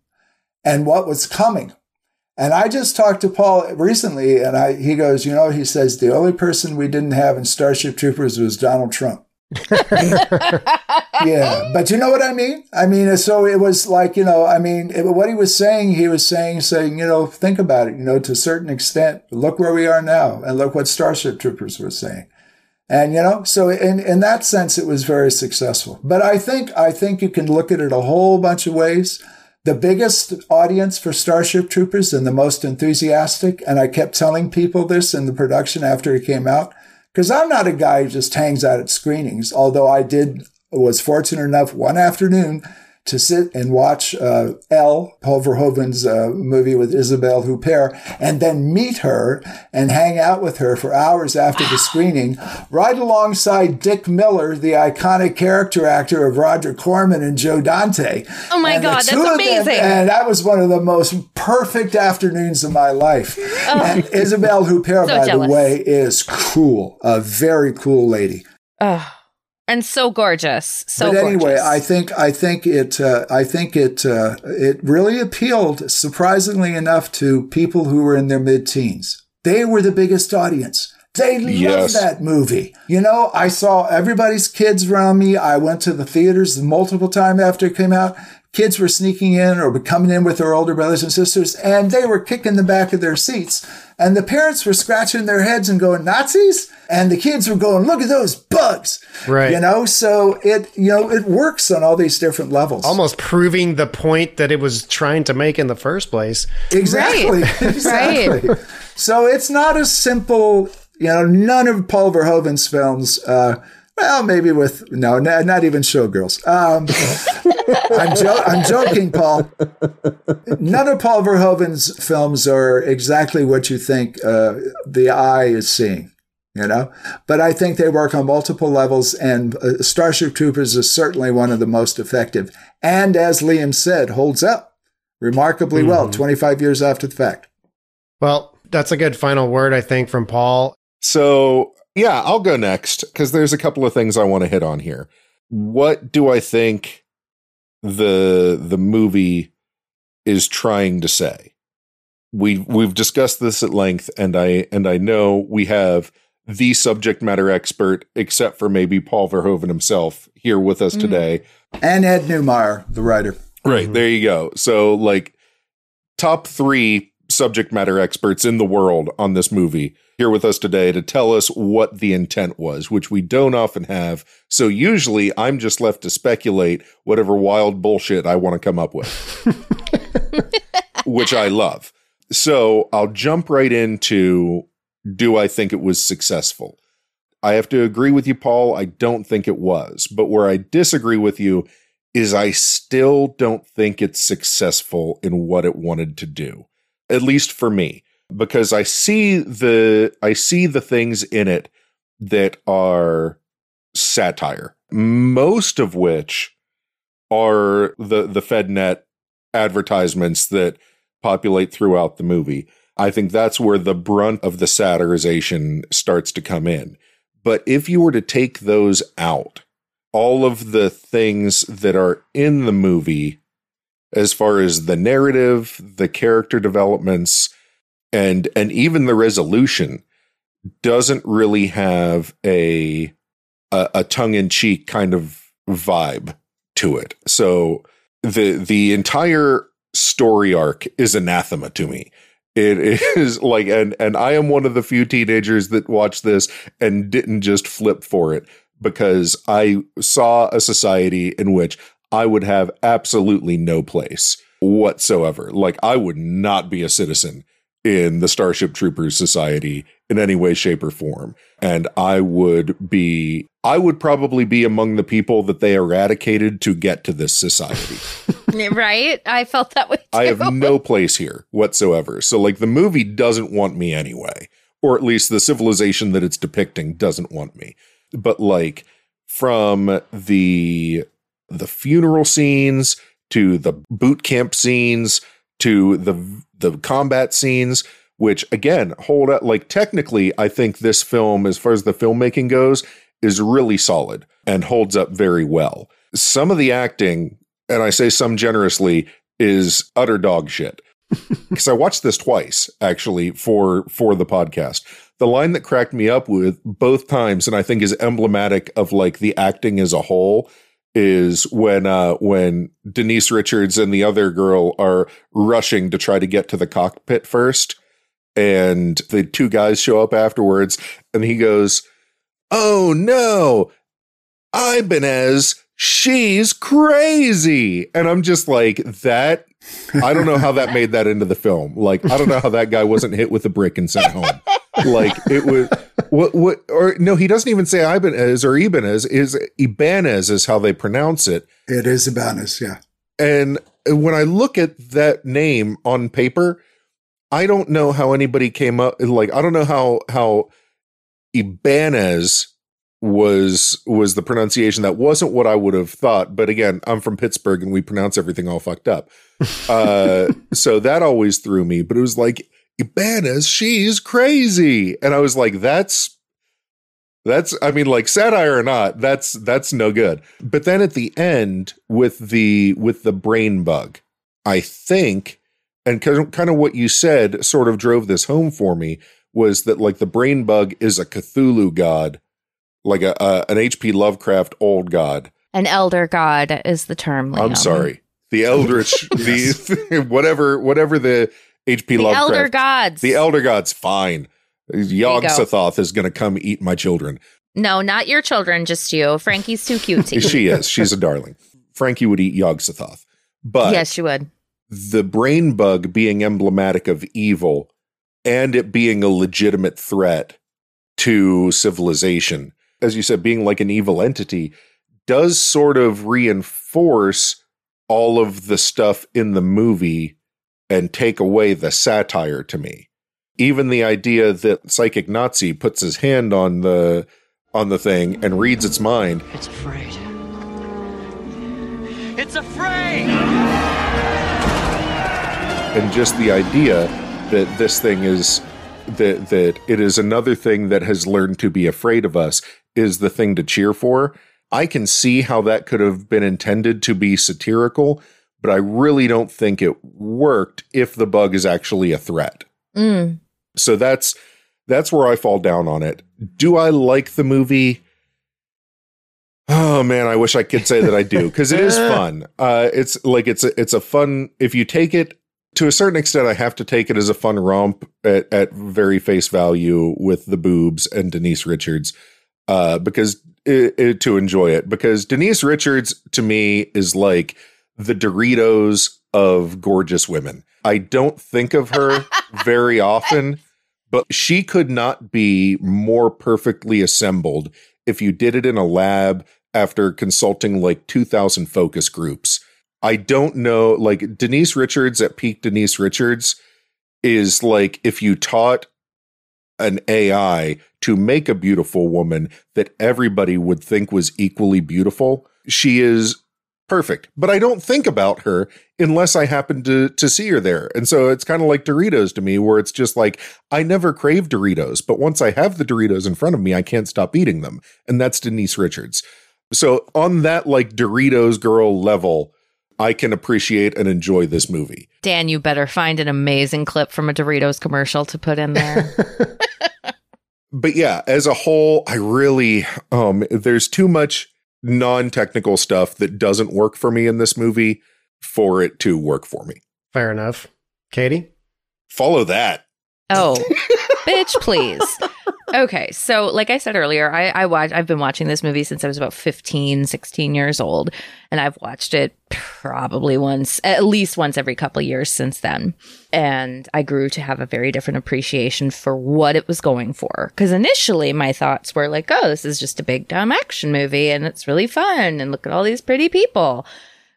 and what was coming. And I just talked to Paul recently, and I, he goes, you know, he says the only person we didn't have in Starship Troopers was Donald Trump. [laughs] yeah, but you know what I mean? I mean, so it was like, you know, I mean, it, what he was saying, he was saying, saying, you know, think about it, you know, to a certain extent, look where we are now and look what Starship Troopers were saying. And, you know, so in, in that sense, it was very successful. But I think, I think you can look at it a whole bunch of ways. The biggest audience for Starship Troopers and the most enthusiastic, and I kept telling people this in the production after it came out, because I'm not a guy who just hangs out at screenings, although I did, was fortunate enough one afternoon to sit and watch uh, Elle, Paul Verhoeven's uh, movie with Isabelle Huppert, and then meet her and hang out with her for hours after the screening, right alongside Dick Miller, the iconic character actor of Roger Corman and Joe Dante. Oh my and God, that's amazing. Them, and that was one of the most perfect afternoons of my life. Oh. And Isabelle Huppert, so by jealous. the way, is cool, a very cool lady. Oh and so gorgeous. So but anyway, gorgeous. I think I think it uh, I think it uh, it really appealed surprisingly enough to people who were in their mid teens. They were the biggest audience. They yes. loved that movie. You know, I saw everybody's kids around me. I went to the theaters multiple times after it came out. Kids were sneaking in or coming in with their older brothers and sisters, and they were kicking the back of their seats. And the parents were scratching their heads and going, Nazis? And the kids were going, look at those bugs. Right. You know, so it, you know, it works on all these different levels. Almost proving the point that it was trying to make in the first place. Exactly. Right. [laughs] exactly. Right. So it's not as simple, you know, none of Paul Verhoeven's films, uh, well, maybe with no, not, not even Showgirls. Um, [laughs] I'm, jo- I'm joking, Paul. None of Paul Verhoeven's films are exactly what you think uh, the eye is seeing. You know, but I think they work on multiple levels, and uh, Starship Troopers is certainly one of the most effective. And as Liam said, holds up remarkably mm-hmm. well 25 years after the fact. Well, that's a good final word, I think, from Paul. So Yeah, I'll go next because there's a couple of things I want to hit on here. What do I think the the movie is trying to say? We we've discussed this at length, and I and I know we have the subject matter expert, except for maybe Paul Verhoeven himself, here with us Mm. today. And Ed Neumeier, the writer. Right. There you go. So, like, top three subject matter experts in the world on this movie here with us today to tell us what the intent was, which we don't often have. So, usually I'm just left to speculate whatever wild bullshit I want to come up with, [laughs] which I love. So, I'll jump right into do I think it was successful? I have to agree with you, Paul. I don't think it was. But where I disagree with you is I still don't think it's successful in what it wanted to do. At least for me, because I see the I see the things in it that are satire. Most of which are the the FedNet advertisements that populate throughout the movie. I think that's where the brunt of the satirization starts to come in. But if you were to take those out, all of the things that are in the movie, as far as the narrative, the character developments, and and even the resolution, doesn't really have a a, a tongue in cheek kind of vibe to it. So the the entire story arc is anathema to me. It is [laughs] like, and and I am one of the few teenagers that watched this and didn't just flip for it because I saw a society in which I would have absolutely no place whatsoever. Like I would not be a citizen in the Starship Troopers Society in any way, shape, or form. And I would be, I would probably be among the people that they eradicated to get to this society. [laughs] right? I felt that way. Too. I have no place here whatsoever. So, like, the movie doesn't want me anyway, or at least the civilization that it's depicting doesn't want me. But like, from the the funeral scenes to the boot camp scenes to the the combat scenes, which again hold up. Like, technically, I think this film, as far as the filmmaking goes, is really solid and holds up very well. Some of the acting and I say some generously, is utter dog shit. [laughs] Because I watched this twice actually for for the podcast. The line that cracked me up with both times, and I think is emblematic of like the acting as a whole, is when uh when Denise Richards and the other girl are rushing to try to get to the cockpit first, and the two guys show up afterwards, and he goes, "Oh no, Ibanez." she's crazy. And I'm just like, that, I don't know how that made that into the film. Like, I don't know how that guy wasn't hit with a brick and sent home. [laughs] Like, it was, what, what, or no, he doesn't even say Ibanez or Ibanez, is Ibanez is how they pronounce it. It is Ibanez, yeah. And when I look at that name on paper, I don't know how anybody came up, like, I don't know how, how Ibanez was was the pronunciation that wasn't what I would have thought. But again, I'm from Pittsburgh and we pronounce everything all fucked up. Uh, [laughs] so that always threw me. But it was like Ibanez, she's crazy, and I was like, that's that's. I mean, like satire or not, that's that's no good. But then at the end with the with the brain bug, I think, and kind of what you said sort of drove this home for me was that like the brain bug is a Cthulhu god like a, a an H.P. Lovecraft old god. An elder god is the term. Liam. I'm sorry, the eldritch, [laughs] the [laughs] whatever, whatever the H.P. The Lovecraft, elder gods. the elder gods. Fine, Yog. Sothoth is going to come eat my children. No, not your children, just you. Frankie's too cute to eat. she is. She's a darling. Frankie would eat Yog Sothoth, but yes, she would. the brain bug being emblematic of evil and it being a legitimate threat to civilization, as you said, being like an evil entity, does sort of reinforce all of the stuff in the movie and take away the satire to me. Even the idea that psychic Nazi puts his hand on the on the thing and reads its mind. It's afraid. It's afraid! and just the idea that this thing is that that it is another thing that has learned to be afraid of us is the thing to cheer for. I can see how that could have been intended to be satirical, but I really don't think it worked if the bug is actually a threat. Mm. So that's that's where I fall down on it. Do I like the movie? Oh man, I wish I could say that I do because it is [laughs] fun. Uh, it's like it's a, it's a fun. If you take it to a certain extent, I have to take it as a fun romp at, at very face value with the boobs and Denise Richards, uh, because it, it, to enjoy it. Because Denise Richards to me is like the Doritos of gorgeous women. I don't think of her [laughs] very often, but she could not be more perfectly assembled if you did it in a lab after consulting like 2000 focus groups. I don't know, like Denise Richards at peak Denise Richards is like if you taught an AI to make a beautiful woman that everybody would think was equally beautiful. She is perfect. But I don't think about her unless I happen to to see her there. And so it's kind of like Doritos to me where it's just like I never crave Doritos, but once I have the Doritos in front of me, I can't stop eating them. And that's Denise Richards. So on that like Doritos girl level, I can appreciate and enjoy this movie. Dan, you better find an amazing clip from a Doritos commercial to put in there. [laughs] [laughs] but yeah, as a whole, I really um there's too much non-technical stuff that doesn't work for me in this movie for it to work for me. Fair enough. Katie? Follow that. Oh, [laughs] bitch, please. Okay, so like I said earlier, I, I watch I've been watching this movie since I was about 15, 16 years old, and I've watched it probably once, at least once every couple years since then. And I grew to have a very different appreciation for what it was going for. Because initially my thoughts were like, oh, this is just a big dumb action movie and it's really fun and look at all these pretty people.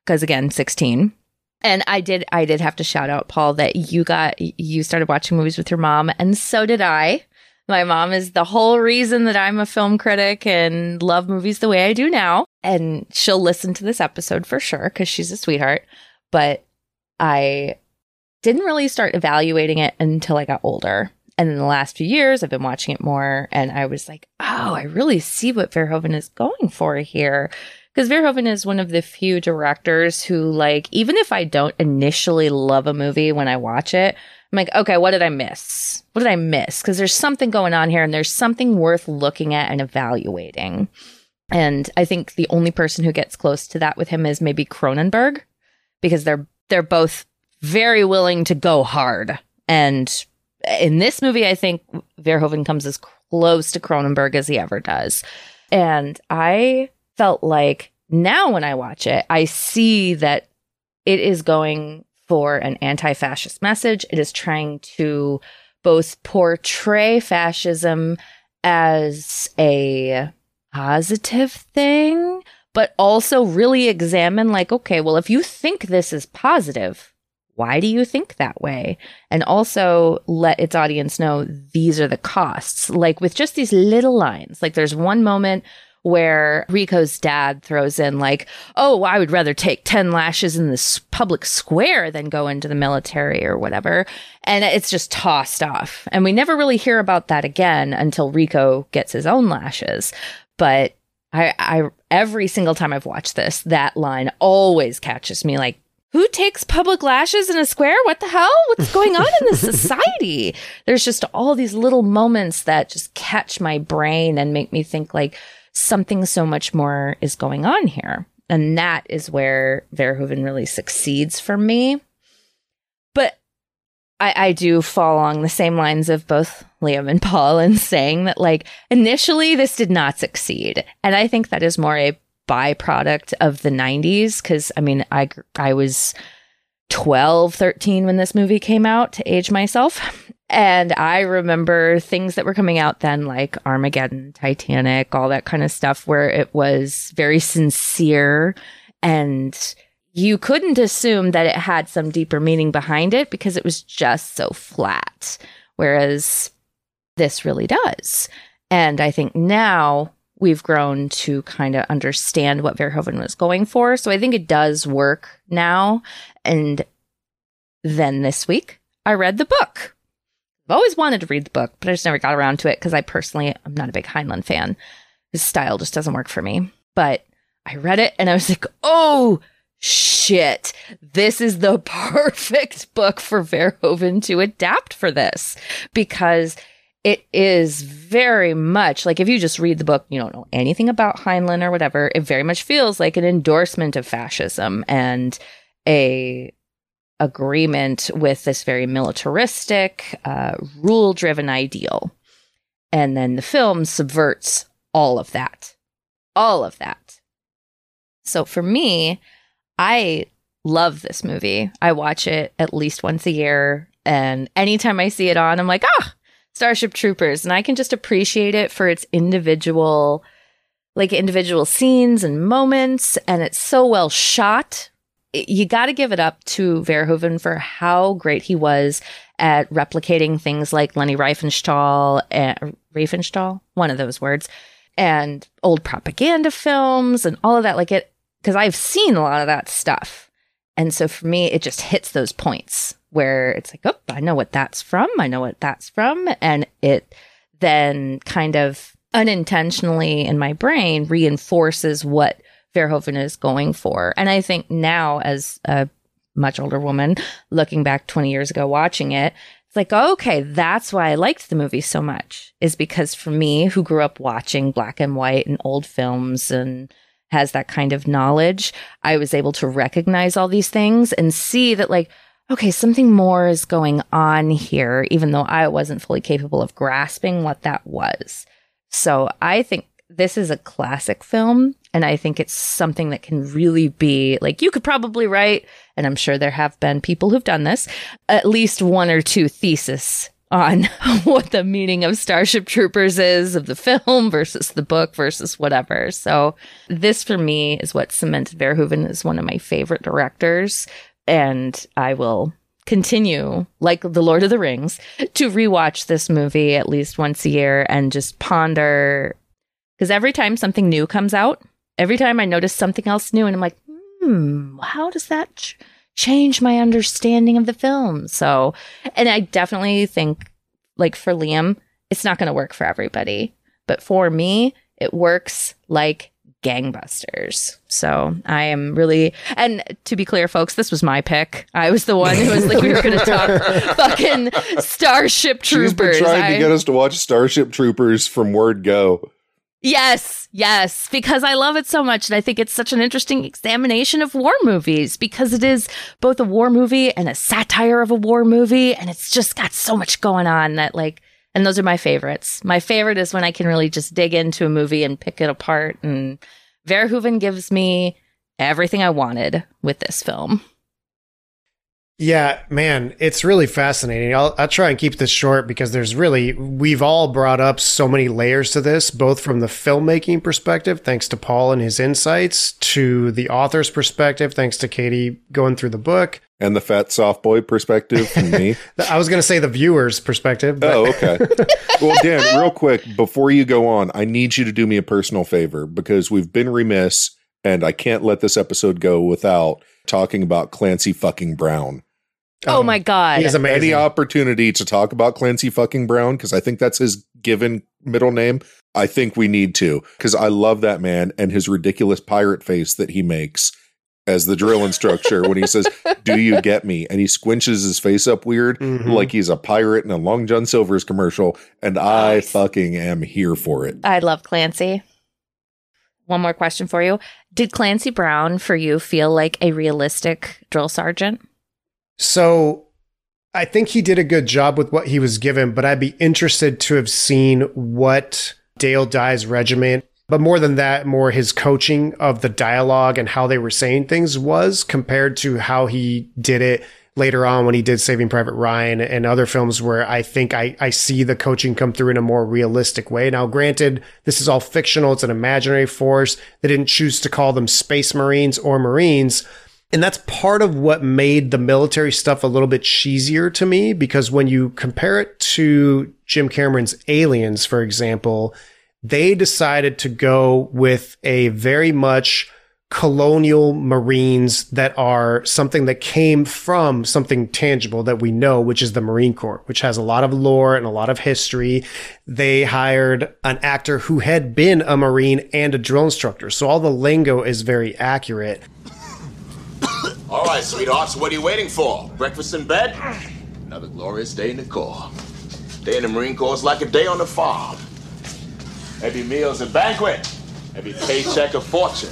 Because again, 16. And I did I did have to shout out Paul that you got you started watching movies with your mom and so did I. My mom is the whole reason that I'm a film critic and love movies the way I do now. And she'll listen to this episode for sure because she's a sweetheart. But I didn't really start evaluating it until I got older. And in the last few years, I've been watching it more and I was like, oh, I really see what Verhoeven is going for here. Because Verhoeven is one of the few directors who, like, even if I don't initially love a movie when I watch it, I'm like, okay, what did I miss? What did I miss? Because there's something going on here and there's something worth looking at and evaluating. And I think the only person who gets close to that with him is maybe Cronenberg, because they're they're both very willing to go hard. And in this movie, I think Verhoeven comes as close to Cronenberg as he ever does. And I felt like now when I watch it, I see that it is going for an anti fascist message. It is trying to both portray fascism as a positive thing, but also really examine, like, okay, well, if you think this is positive, why do you think that way? And also let its audience know these are the costs. Like with just these little lines, like there's one moment where Rico's dad throws in like, "Oh, I would rather take 10 lashes in this public square than go into the military or whatever." And it's just tossed off. And we never really hear about that again until Rico gets his own lashes. But I I every single time I've watched this, that line always catches me like who takes public lashes in a square? What the hell? What's going on in this [laughs] society? There's just all these little moments that just catch my brain and make me think like, something so much more is going on here. And that is where Verhoeven really succeeds for me. But I, I do fall along the same lines of both Liam and Paul in saying that, like, initially this did not succeed. And I think that is more a byproduct of the 90s. Cause I mean, I, I was 12, 13 when this movie came out to age myself. And I remember things that were coming out then, like Armageddon, Titanic, all that kind of stuff, where it was very sincere and you couldn't assume that it had some deeper meaning behind it because it was just so flat. Whereas this really does. And I think now we've grown to kind of understand what Verhoeven was going for. So I think it does work now. And then this week, I read the book I've always wanted to read the book, but I just never got around to it because I personally am not a big Heinlein fan. His style just doesn't work for me. But I read it and I was like, oh shit, this is the [laughs] perfect book for Verhoeven to adapt for this because it is very much like if you just read the book, you don't know anything about Heinlein or whatever, it very much feels like an endorsement of fascism and a agreement with this very militaristic, uh, rule driven ideal. And then the film subverts all of that. All of that. So for me, I love this movie. I watch it at least once a year. And anytime I see it on, I'm like, ah, Starship Troopers. And I can just appreciate it for its individual, like individual scenes and moments. And it's so well shot. You got to give it up to Verhoeven for how great he was at replicating things like Leni Riefenstahl, and, Riefenstahl, one of those words, and old propaganda films and all of that. Like it, because I've seen a lot of that stuff. And so for me, it just hits those points where it's like, oh, I know what that's from. I know what that's from. And it then kind of unintentionally in my brain reinforces what Verhoeven is going for. And I think now, as a much older woman looking back 20 years ago watching it, it's like, okay, that's why I liked the movie so much, is because for me, who grew up watching black and white and old films and has that kind of knowledge, I was able to recognize all these things and see that, like, okay, something more is going on here, even though I wasn't fully capable of grasping what that was. So I think this is a classic film. And I think it's something that can really be like you could probably write, and I'm sure there have been people who've done this, at least one or two thesis on [laughs] what the meaning of Starship Troopers is of the film versus the book versus whatever. So this for me is what cemented Verhoeven as one of my favorite directors. And I will continue, like The Lord of the Rings, to rewatch this movie at least once a year and just ponder. Because every time something new comes out, every time I notice something else new, and I'm like, hmm, how does that ch- change my understanding of the film? So, and I definitely think, like for Liam, it's not going to work for everybody. But for me, it works like gangbusters. So I am really, and to be clear, folks, this was my pick. I was the one who was like, we were going [laughs] to talk fucking Starship She's been Troopers. trying I- to get us to watch Starship Troopers from word go. Yes, yes, because I love it so much. And I think it's such an interesting examination of war movies because it is both a war movie and a satire of a war movie. And it's just got so much going on that, like, and those are my favorites. My favorite is when I can really just dig into a movie and pick it apart. And Verhoeven gives me everything I wanted with this film. Yeah, man, it's really fascinating. I'll, I'll try and keep this short because there's really, we've all brought up so many layers to this, both from the filmmaking perspective, thanks to Paul and his insights, to the author's perspective, thanks to Katie going through the book. And the fat soft boy perspective from me. [laughs] I was going to say the viewer's perspective. but- Oh, okay. [laughs] well, Dan, real quick, before you go on, I need you to do me a personal favor because we've been remiss and I can't let this episode go without talking about Clancy fucking Brown. Oh, my God. He's amazing. Any opportunity to talk about Clancy fucking Brown, because I think that's his given middle name, I think we need to, because I love that man and his ridiculous pirate face that he makes as the drill instructor when he says, [laughs] Do you get me? And he squinches his face up weird, Mhm. like he's a pirate in a Long John Silver's commercial. And I fucking am here for it. I love Clancy. One more question for you. Did Clancy Brown for you feel like a realistic drill sergeant? So I think he did a good job with what he was given, but I'd be interested to have seen what Dale Dye's regiment, but more than that, more his coaching of the dialogue and how they were saying things was compared to how he did it later on when he did Saving Private Ryan and other films where I think I, I see the coaching come through in a more realistic way. Now, granted, this is all fictional. It's an imaginary force. They didn't choose to call them Space Marines or Marines. And that's part of what made the military stuff a little bit cheesier to me because when you compare it to Jim Cameron's Aliens, for example, they decided to go with a very much colonial marines that are something that came from something tangible that we know, which is the Marine Corps, which has a lot of lore and a lot of history. They hired an actor who had been a Marine and a drill instructor. So all the lingo is very accurate. All right, sweethearts, what are you waiting for? Breakfast in bed? Another glorious day in the Corps. Day in the Marine Corps is like a day on the farm. Every meal's a banquet. Every paycheck a fortune.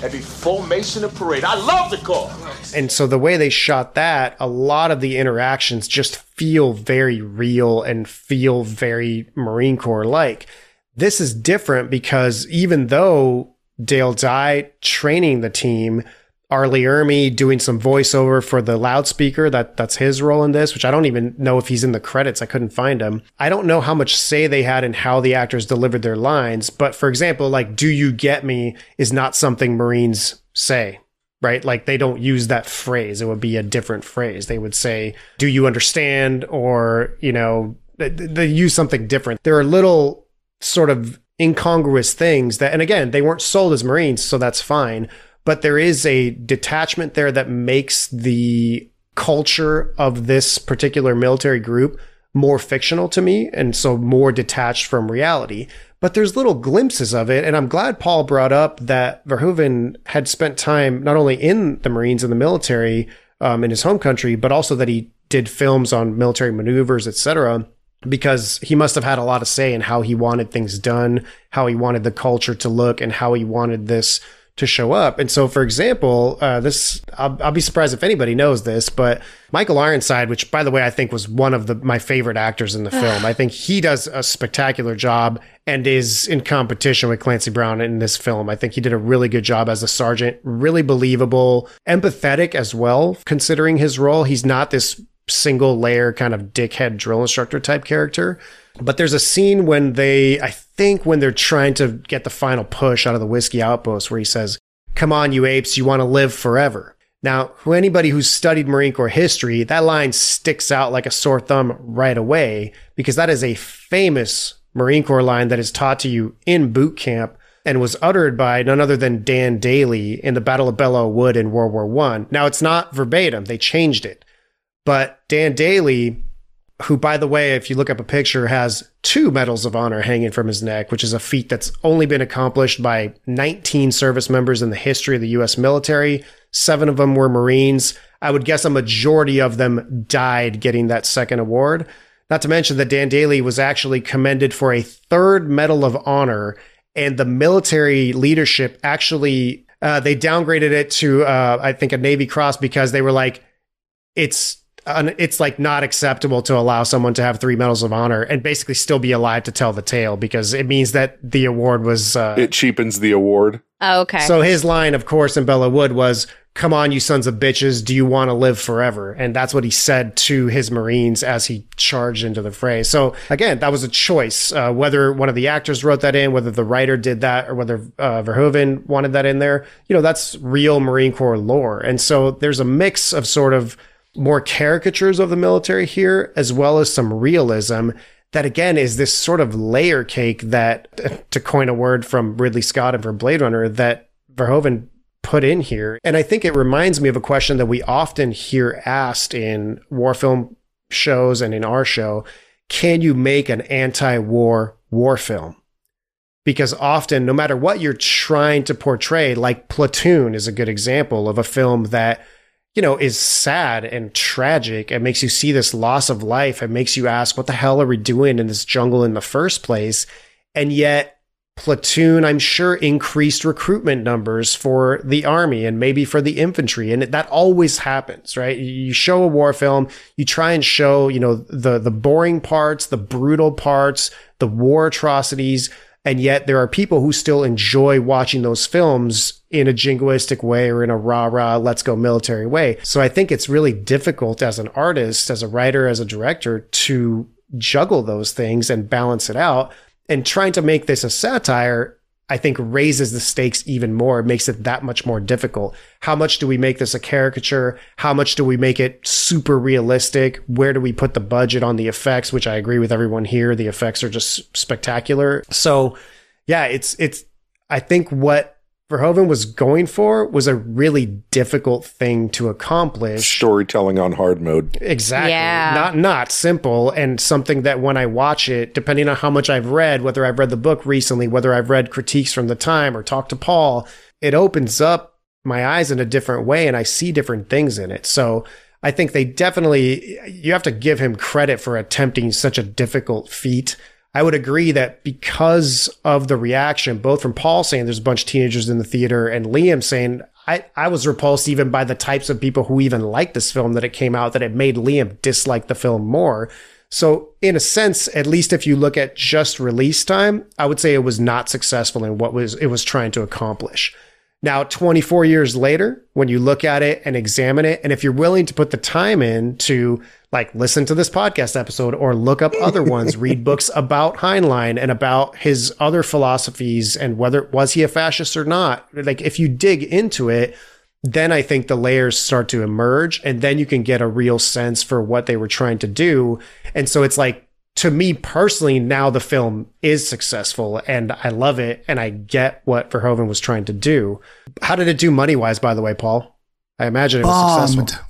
Every formation a parade. I love the Corps. And so the way they shot that, a lot of the interactions just feel very real and feel very Marine Corps like. This is different because even though Dale Dye training the team, R. Lee Ermey doing some voiceover for the loudspeaker. That that's his role in this, which I don't even know if he's in the credits. I couldn't find him. I don't know how much say they had in how the actors delivered their lines. But for example, like "Do you get me?" is not something Marines say. Right? Like they don't use that phrase. It would be a different phrase. They would say, Do you understand? Or, you know, they use something different. There are little sort of incongruous things that, and again, they weren't sold as Marines, so that's fine but there is a detachment there that makes the culture of this particular military group more fictional to me and so more detached from reality. But there's little glimpses of it. And I'm glad Paul brought up that Verhoeven had spent time not only in the Marines and the military um, in his home country, but also that he did films on military maneuvers, etc. Because he must have had a lot of say in how he wanted things done, how he wanted the culture to look, and how he wanted this to show up. And so, for example, uh, this I'll, I'll, be surprised if anybody knows this, but Michael Ironside, which by the way I think was one of the my favorite actors in the film, I think he does a spectacular job and is in competition with Clancy Brown in this film. I think he did a really good job as a sergeant, really believable, empathetic as well, considering his role. He's not this single layer kind of dickhead drill instructor type character. But there's a scene when they, I think, when they're trying to get the final push out of the whiskey outpost, where he says, Come on, you apes, you want to live forever. Now, who anybody who's studied Marine Corps history, that line sticks out like a sore thumb right away because that is a famous Marine Corps line that is taught to you in boot camp and was uttered by none other than Dan Daly in the Battle of Belleau Wood in World War One. Now, it's not verbatim; they changed it, but Dan Daly who, by the way, if you look up a picture, has two medals of honor hanging from his neck, which is a feat that's only been accomplished by 19 service members in the history of the U.S. military. Seven of them were Marines. I would guess a majority of them died getting that second award. Not to mention that Dan Daly was actually commended for a third Medal of Honor, and the military leadership actually uh, they downgraded it to uh, I think a Navy Cross because they were like, it's it's like not acceptable to allow someone to have three medals of honor and basically still be alive to tell the tale because it means that the award was uh, it cheapens the award. Oh, okay. So his line, of course, in Belleau Wood was, "Come on, you sons of bitches, do you want to live forever?" And that's what he said to his Marines as he charged into the fray. So again, that was a choice. Uh, whether one of the actors wrote that in, whether the writer did that, or whether uh, Verhoeven wanted that in there, you know, that's real Marine Corps lore. And so there's a mix of sort of more caricatures of the military here, as well as some realism that again is this sort of layer cake that, [laughs] to coin a word from Ridley Scott and from Blade Runner, that Verhoeven put in here. And I think it reminds me of a question that we often hear asked in war film shows and in our show. Can you make an anti-war war film? Because often, no matter what you're trying to portray, like Platoon is a good example of a film that you know, is sad and tragic. It makes you see this loss of life. It makes you ask, what the hell are we doing in this jungle in the first place? And yet, Platoon, I'm sure, increased recruitment numbers for the army and maybe for the infantry. And that always happens, right? You show a war film, you try and show, you know, the, the boring parts, the brutal parts, the war atrocities. And yet there are people who still enjoy watching those films in a jingoistic way or in a rah rah, let's go military way. So I think it's really difficult as an artist, as a writer, as a director to juggle those things and balance it out. And trying to make this a satire, I think raises the stakes even more. Makes it that much more difficult. How much do we make this a caricature? How much do we make it super realistic? Where do we put the budget on the effects? Which I agree with everyone here. The effects are just spectacular. So yeah, it's, it's, I think what Verhoeven was going for was a really difficult thing to accomplish. Storytelling on hard mode. Exactly. Yeah. Not not simple and something that when I watch it, depending on how much I've read, whether I've read the book recently, whether I've read critiques from the time or talked to Paul, it opens up my eyes in a different way and I see different things in it. So I think they definitely you have to give him credit for attempting such a difficult feat. I would agree that because of the reaction, both from Paul saying there's a bunch of teenagers in the theater and Liam saying I, I was repulsed even by the types of people who even liked this film that it came out, that it made Liam dislike the film more. So, in a sense, at least if you look at just release time, I would say it was not successful in what was it was trying to accomplish. Now, 24 years later, when you look at it and examine it, and if you're willing to put the time in to like listen to this podcast episode or look up other [laughs] ones, read books about Heinlein and about his other philosophies and whether was he a fascist or not, like if you dig into it, then I think the layers start to emerge and then you can get a real sense for what they were trying to do. And so it's like to me personally, now the film is successful and I love it and I get what Verhoeven was trying to do. How did it do money wise, by the way, Paul? I imagine it was Bombed. successful.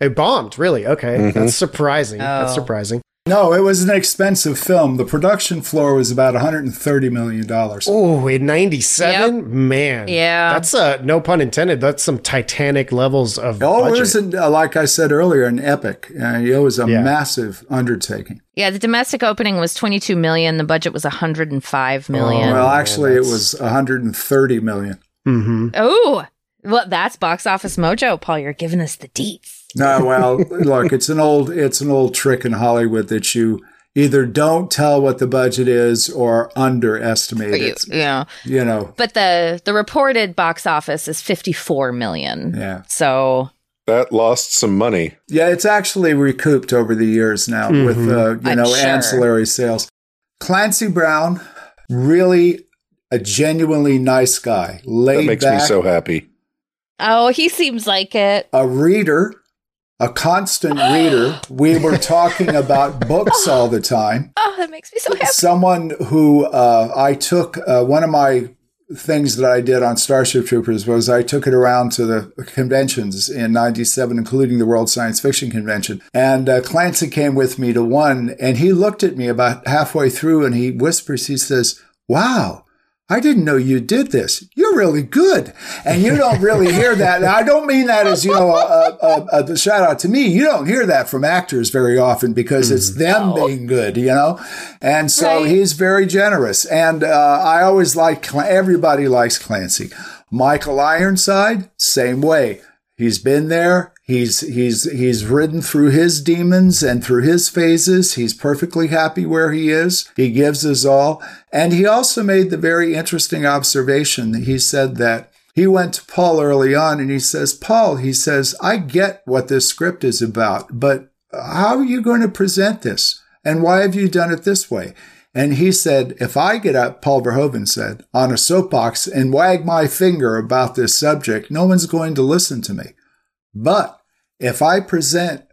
It bombed, really? Okay. Mhm. That's surprising. That's Oh. surprising. No, it was an expensive film. The production floor was about 130 million dollars. Oh, in 97? Man. Yeah. That's a no pun intended. That's some Titanic levels of Oh, it was, an, uh, like I said earlier, an epic. Uh, it was a Yeah. massive undertaking. Yeah, the domestic opening was 22 million. The budget was 105 million. well, Oh, man, actually, it was 130 million. Mhm. Oh, well, that's box office mojo, Paul. You're giving us the deets. No, well, look, it's an old it's an old trick in Hollywood that you either don't tell what the budget is or underestimate You, it. yeah, You know, but the the reported box office is 54 million. yeah. So That lost some money. Yeah, it's actually recouped over the years now with uh, you I'm know sure. ancillary sales. Clancy Brown, really a genuinely nice guy, laid That makes back, me so happy. oh, he seems like it. a reader, a constant reader. We were [laughs] talking about books all the time. [laughs] Oh, that makes me so happy. Someone who uh, I took uh, one of my things that I did on Starship Troopers was I took it around to the conventions in 97, including the World Science Fiction Convention. And uh, Clancy came with me to one and he looked at me about halfway through and he whispers, he says, wow. I didn't know you did this. You're really good. And you don't really hear that. I don't mean that as, you know, a, a, a, shout out to me. You don't hear that from actors very often because it's them being good, you know? And so Right. he's very generous. And uh, I always like, everybody likes Clancy. Michael Ironside, same way. He's been there. He's he's he's ridden through his demons and through his phases. He's perfectly happy where he is. He gives his all. And he also made the very interesting observation. that He said that he went to Paul early on and he says, Paul, he says, I get what this script is about, but how are you going to present this? And why have you done it this way? And he said, if I get up, Paul Verhoeven said, on a soapbox and wag my finger about this subject, no one's going to listen to me. But if I present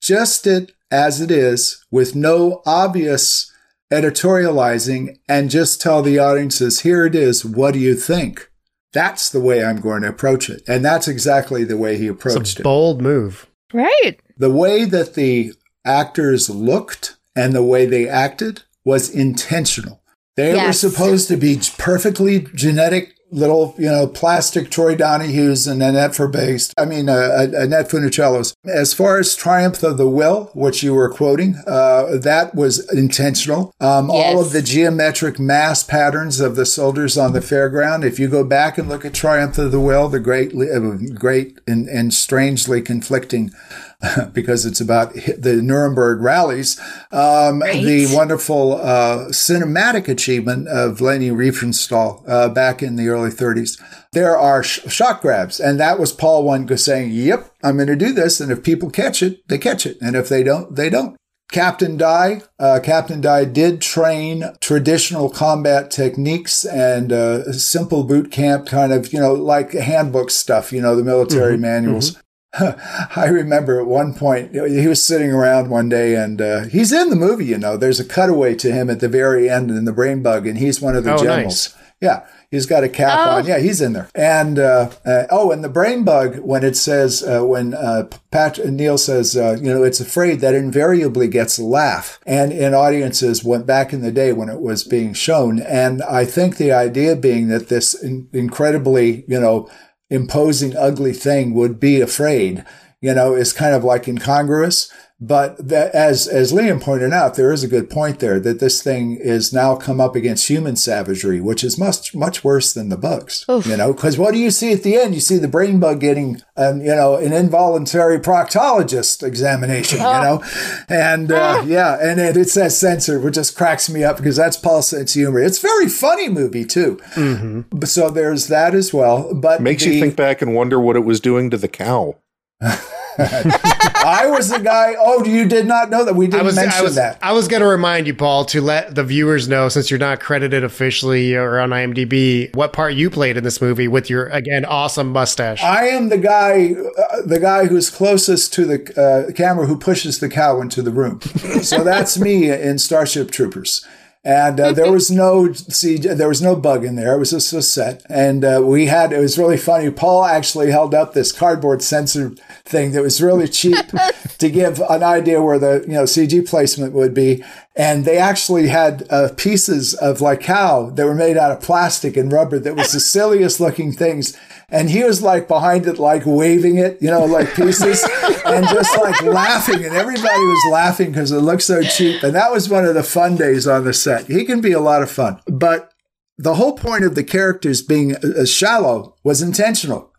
just it as it is with no obvious editorializing and just tell the audiences, here it is, what do you think? That's the way I'm going to approach it. And that's exactly the way he approached It's a it. bold move. Right. The way that the actors looked and the way they acted was intentional. They were supposed to be perfectly genetic little, you know, plastic Troy Donahue's and Annette Verbased. I mean, uh, uh, Annette Funicello's. As far as Triumph of the Will, which you were quoting, uh, that was intentional. Um, All of the geometric mass patterns of the soldiers on the fairground. If you go back and look at Triumph of the Will, the great, uh, great and, and strangely conflicting [laughs] because it's about the Nuremberg rallies. Um, Right. The wonderful uh, cinematic achievement of Leni Riefenstahl uh, back in the early 30s. There are sh- shot grabs, and that was Paul one saying, "Yep, I'm going to do this, and if people catch it, they catch it, and if they don't, they don't." Captain Dye, uh, Captain Dye did train traditional combat techniques and uh, simple boot camp kind of, you know, like handbook stuff, you know, the military manuals. [laughs] I remember at one point he was sitting around one day and uh, he's in the movie, you know. There's a cutaway to him at the very end in the brain bug, and he's one of the Oh, generals. Yeah, he's got a cap Oh. on. Yeah, he's in there. And uh, uh, oh, and the brain bug when it says uh, when uh, Pat Neil says uh, you know it's afraid that invariably gets a laugh, and in audiences went back in the day when it was being shown, and I think the idea being that this in- incredibly you know imposing ugly thing would be afraid, you know, is kind of like incongruous. But that, as as Liam pointed out, there is a good point there that this thing is now come up against human savagery, which is much much worse than the bugs. You know, because what do you see at the end? You see the brain bug getting, um, you know, an involuntary proctologist examination. You know, and uh, yeah, and it, it's that censor, which just cracks me up because that's Paul's sense humor. It's a very funny movie too. Mm-hmm. So there's that as well. But Makes the- you think back and wonder what it was doing to the cow. [laughs] I was the guy. Oh, you did not know that we didn't I was, mention I was, that. I was going to remind you, Paul, to let the viewers know, since you're not credited officially or on IMDb, what part you played in this movie with your again awesome mustache. I am the guy, uh, the guy who's closest to the uh, camera who pushes the cow into the room. [laughs] so that's me in Starship Troopers. And uh, there was no see, there was no bug in there. It was just a set, and uh, we had. It was really funny. Paul actually held up this cardboard sensor thing that was really cheap [laughs] to give an idea where the you know CG placement would be. And they actually had uh, pieces of like cow that were made out of plastic and rubber that was the [laughs] silliest looking things. And he was like behind it, like waving it, you know, like pieces [laughs] and just like laughing. And everybody was laughing because it looked so cheap. And that was one of the fun days on the set. He can be a lot of fun. But the whole point of the characters being uh, shallow was intentional.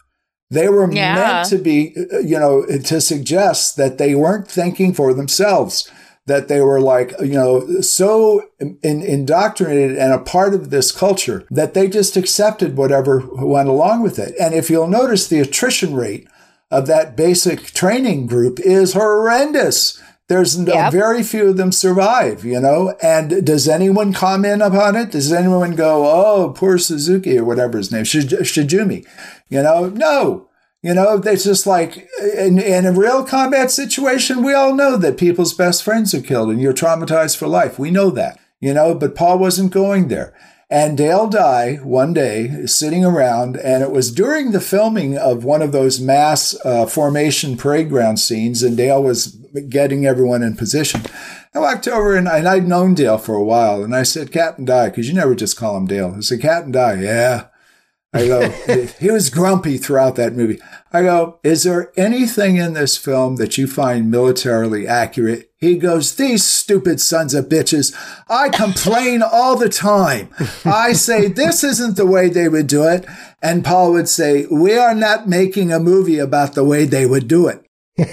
They were Yeah. meant to be, uh, you know, to suggest that they weren't thinking for themselves, that they were like, you know, so in, indoctrinated and a part of this culture that they just accepted whatever went along with it. And if you'll notice, the attrition rate of that basic training group is horrendous. There's Yep. very few of them survive, you know. And does anyone comment upon it? Does anyone go, "Oh, poor Suzuki" or whatever his name, Shij- Shijumi? You know, no. You know, it's just like in, in a real combat situation, we all know that people's best friends are killed and you're traumatized for life. We know that, you know, but Paul wasn't going there. And Dale Dye one day sitting around, and it was during the filming of one of those mass uh, formation parade ground scenes, and Dale was getting everyone in position. I walked over and, and I'd known Dale for a while, and I said, Captain Dye, because you never just call him Dale. I said, Captain Dye, yeah. I go, [laughs] he was grumpy throughout that movie. I go, is there anything in this film that you find militarily accurate? He goes, these stupid sons of bitches. I complain all the time. I say, this isn't the way they would do it. And Paul would say, we are not making a movie about the way they would do it. And,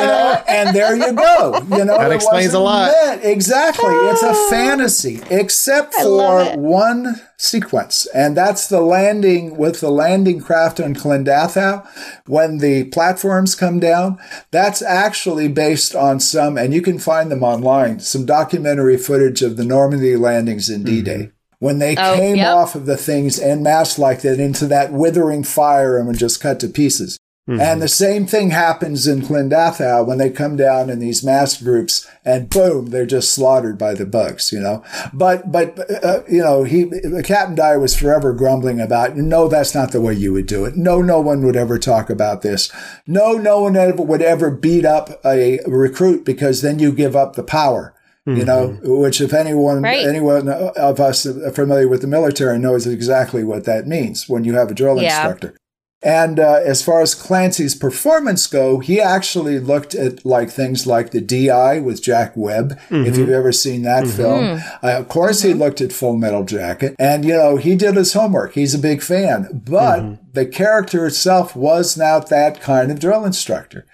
you know, and there you go. You know, That explains a lot. meant- Exactly. It's a fantasy, except for one sequence. And that's the landing with the landing craft on Klendathu when the platforms come down. That's actually based on some, and you can find them online, some documentary footage of the Normandy landings in D-Day. Mm-hmm. When they Oh, came yep. off of the things en masse like that into that withering fire and were just cut to pieces. And mm-hmm. the same thing happens in Klendathu when they come down in these mass groups and boom, they're just slaughtered by the bugs, you know. But, but, uh, uh you know, he, Captain Dye was forever grumbling about, no, that's not the way you would do it. No, no one would ever talk about this. No, no one ever would ever beat up a recruit because then you give up the power. You know, mm-hmm. which if anyone, Right. anyone of us familiar with the military knows exactly what that means when you have a drill Yeah. instructor. And uh, as far as Clancy's performance go, he actually looked at like things like the DI with Jack Webb. If mm-hmm. you've ever seen that mm-hmm. film, mm. uh, of course he mm-hmm. looked at Full Metal Jacket, and you know he did his homework. He's a big fan, but the character itself was not that kind of drill instructor.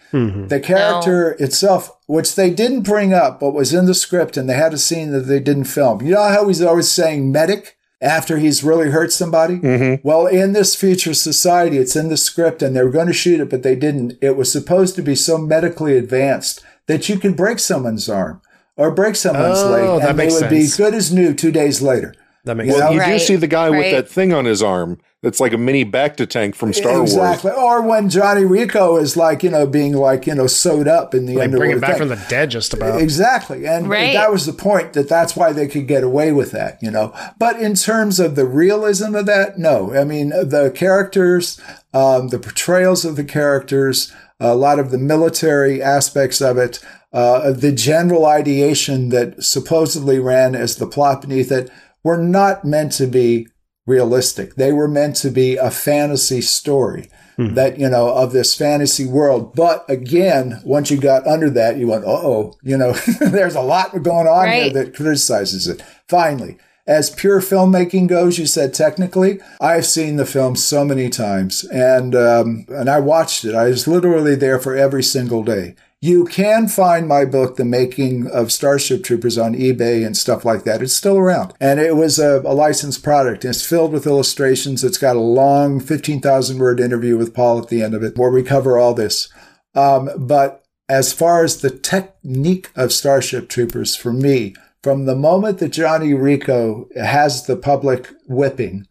The character itself, which they didn't bring up, but was in the script, and they had a scene that they didn't film. You know how he's always saying medic after he's really hurt somebody? Mm-hmm. Well, in this future society, it's in the script, and they were going to shoot it, but they didn't. It was supposed to be so medically advanced that you could break someone's arm or break someone's Oh, leg, that and they makes would be good as new two days later. That makes well, sense. you do see the guy with that thing on his arm that's like a mini Bacta tank from Star exactly. Wars. Exactly. Or when Johnny Rico is like, you know, being like, you know, sewed up in the They underwater bring him back thing. from the dead just about. Exactly. And Right. that was the point that that's why they could get away with that, you know. But in terms of the realism of that, no. I mean, the characters, um, the portrayals of the characters, a lot of the military aspects of it, uh, the general ideation that supposedly ran as the plot beneath it were not meant to be realistic. They were meant to be a fantasy story that, you know, of this fantasy world. But again, once you got under that, you went, uh oh, you know, [laughs] there's a lot going on Right. here that criticizes it. Finally, as pure filmmaking goes, you said technically, I've seen the film so many times and, um, and I watched it. I was literally there for every single day. You can find my book, The Making of Starship Troopers, on eBay and stuff like that. It's still around. And it was a, a licensed product. It's filled with illustrations. It's got a long 15,000 word interview with Paul at the end of it where we cover all this. Um, but as far as the technique of Starship Troopers, for me, from the moment that Johnny Rico has the public whipping,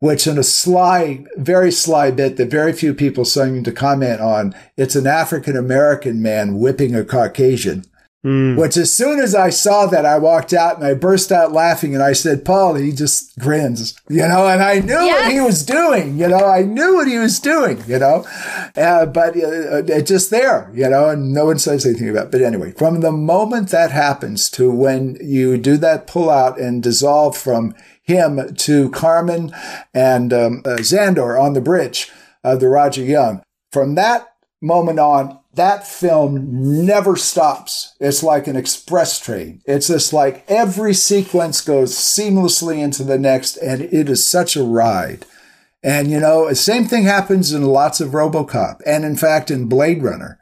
which in a sly, very sly bit that very few people seem to comment on, it's an African American man whipping a Caucasian. Which, as soon as I saw that, I walked out and I burst out laughing and I said, Paul, he just grins, you know, and I knew what he was doing, you know, I knew what he was doing, you know, uh, but uh, it's just there, you know, and no one says anything about it. But anyway, from the moment that happens to when you do that pull out and dissolve from him to Carmen and um, uh, Zander on the bridge of the Roger Young, from that moment on, that film never stops. It's like an express train. It's just like every sequence goes seamlessly into the next, and it is such a ride. And you know, the same thing happens in lots of RoboCop, and in fact, in Blade Runner.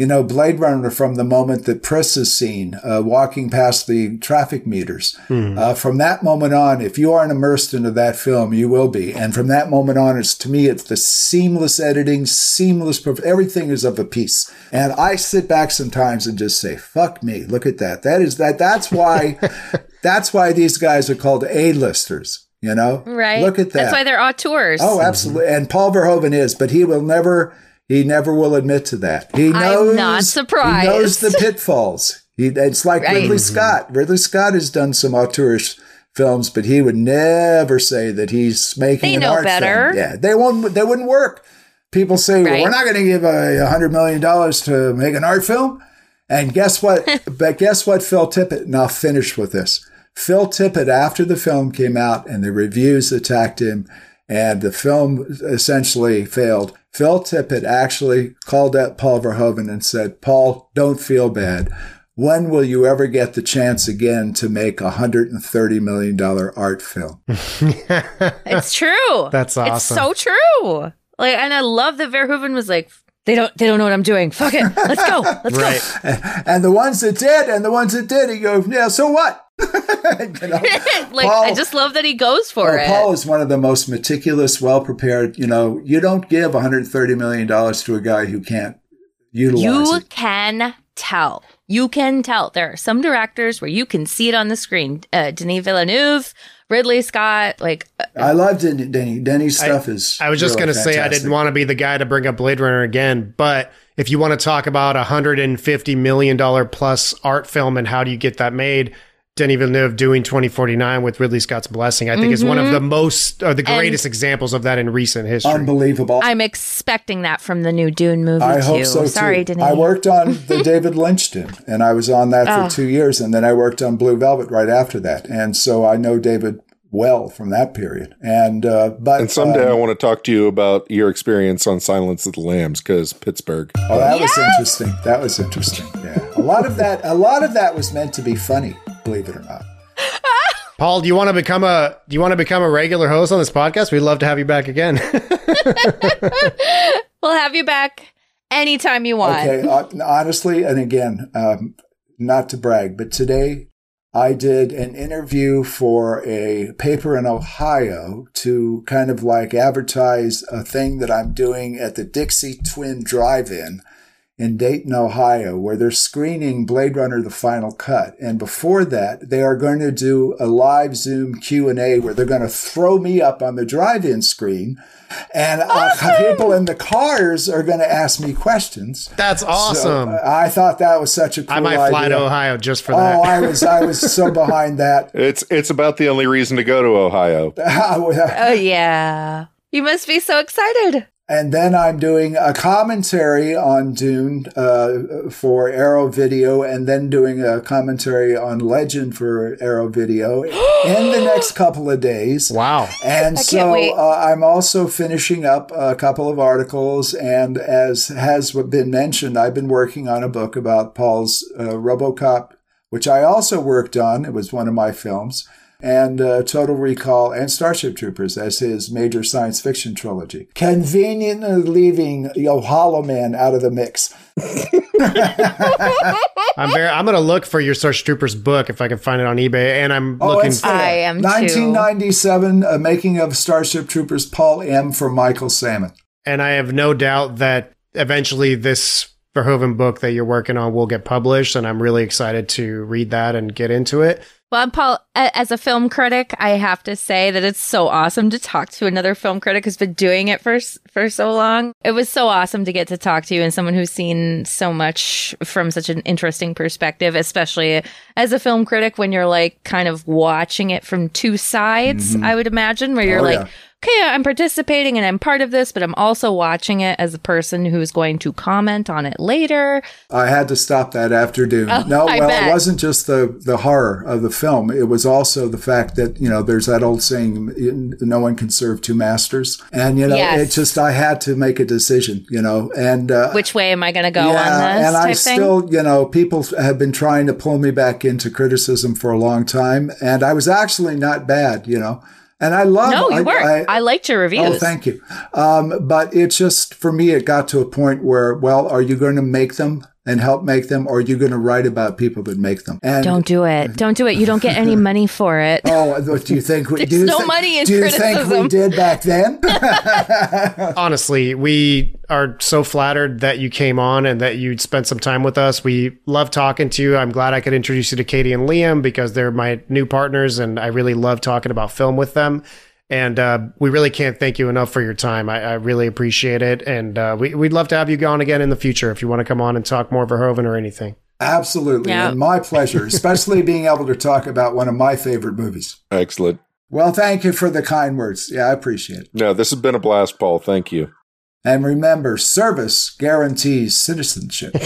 You know, Blade Runner from the moment that Pris is seen uh, walking past the traffic meters. Uh, from that moment on, if you aren't immersed into that film, you will be. And from that moment on, it's to me, it's the seamless editing, seamless, everything is of a piece. And I sit back sometimes and just say, "Fuck me, look at that." That is that. That's why. [laughs] that's why these guys are called A-listers. You know, Right. Look at that. That's why they're auteurs. Oh, absolutely. And Paul Verhoeven is, but he will never, he never will admit to that. He knows. I'm not surprised. He knows the [laughs] pitfalls. He, it's like Right. Ridley Scott. Ridley Scott has done some auteurish films, but he would never say that he's making They an know art better. film. Yeah, they won't. They wouldn't work. People say, well, we're not going to give a hundred million dollars to make an art film. And guess what? [laughs] but guess what? Phil Tippett. And I'll finish with this. Phil Tippett, after the film came out and the reviews attacked him, and the film essentially failed. Phil Tippett actually called up Paul Verhoeven and said, "Paul, don't feel bad. When will you ever get the chance again to make a hundred and thirty million dollar art film?" [laughs] It's true. That's awesome. It's so true. Like, and I love that Verhoeven was like, they don't, they don't know what I'm doing. Fuck it. Let's go. Let's Right. [laughs] and the ones that did, and the ones that did, he goes, "Yeah, so what?" [laughs] You know? [laughs] like, Paul- I just love that he goes for Oh, it. Paul is one of the most meticulous, well prepared. You know, you don't give 130 million dollars to a guy who can't utilize you it. can tell. You can tell. There are some directors where you can see it on the screen. Uh, Denis Villeneuve, Ridley Scott, like, uh, I love Denny. Denny. Denny's stuff is. I was just really going to say I didn't want to be the guy to bring up Blade Runner again, but if you want to talk about a hundred and fifty million dollar plus art film and how do you get that made, Denis Villeneuve doing 2049 with Ridley Scott's Blessing, I think is one of the most or the And- greatest examples of that in recent history. Unbelievable. I'm expecting that from the new Dune movie, I too. hope so Sorry, too. Denis. I worked on the [laughs] David Lynch Dune, and I was on that Oh. for two years, and then I worked on Blue Velvet right after that, and so I know David well from that period. And uh, but And someday I um, want to talk to you about your experience on Silence of the Lambs because Pittsburgh. Oh, that was interesting. That was interesting. Yeah, a lot of that. A lot of that was meant to be funny. Believe it or not. [laughs] Paul, do you want to become a do you want to become a regular host on this podcast? We'd love to have you back again. [laughs] We'll have you back anytime you want. Okay, uh, honestly, and again, um, not to brag, but today I did an interview for a paper in Ohio to kind of like advertise a thing that I'm doing at the Dixie Twin Drive-In in Dayton, Ohio, where they're screening Blade Runner: The Final Cut. And before that, they are going to do a live Zoom Q and A where they're going to throw me up on the drive-in screen, and uh, people in the cars are going to ask me questions. That's awesome. So, uh, I thought that was such a cool I might fly idea. to Ohio just for that. Oh, I was I was so [laughs] behind that. It's it's about the only reason to go to Ohio. [laughs] Oh yeah. You must be so excited. And then I'm doing a commentary on Dune uh, for Arrow Video, and then doing a commentary on Legend for Arrow Video [gasps] in the next couple of days. Wow. And I so uh, I'm also finishing up a couple of articles. And as has been mentioned, I've been working on a book about Paul's uh, Robocop, which I also worked on. It was one of my films. And uh, Total Recall and Starship Troopers as his major science fiction trilogy. Conveniently leaving Yo Hollow Man out of the mix. [laughs] I'm very. I'm gonna look for your Starship Troopers book if I can find it on eBay, and I'm Oh, looking. it's there. I am too. 1997, uh, making of Starship Troopers, Paul M. for Michael Sammon. and I have no doubt that eventually this Verhoeven book that you're working on will get published, and I'm really excited to read that and get into it. Well, Paul, as a film critic, I have to say that it's so awesome to talk to another film critic who's been doing it for for so long. It was so awesome to get to talk to you and someone who's seen so much from such an interesting perspective, especially as a film critic when you're like kind of watching it from two sides, mm-hmm. I would imagine, where you're Oh, like, yeah. Okay, I'm participating and I'm part of this, but I'm also watching it as a person who's going to comment on it later. I had to stop that after Dune. Oh, no, I well, bet. it wasn't just the, the horror of the film. It was also the fact that, you know, there's that old saying, no one can serve two masters. And, you know, Yes. it just, I had to make a decision, you know, and, uh, Which way am I going to go yeah, on this and I thing? still, you know, people have been trying to pull me back into criticism for a long time, and I was actually not bad, you know. And I love. no, you I, weren't. I, I- liked your reviews. Oh, thank you. Um, but it just, for me, it got to a point where, well, are you going to make them and help make them, or are you going to write about people that make them? And Don't do it. Don't do it. You don't get any [laughs] money for it. Oh, do you think? We, [laughs] do you no thi- money in Do you think we did back then? [laughs] Honestly, we are so flattered that you came on and that you spent some time with us. We love talking to you. I'm glad I could introduce you to Katie and Liam because they're my new partners, and I really love talking about film with them. And uh, we really can't thank you enough for your time. I, I really appreciate it, and uh, we, we'd love to have you on again in the future if you want to come on and talk more Verhoeven or anything. Absolutely, Yeah. and my pleasure, especially [laughs] being able to talk about one of my favorite movies. Excellent. Well, thank you for the kind words. Yeah, I appreciate it. No, this has been a blast, Paul. Thank you. And remember, service guarantees citizenship. [laughs]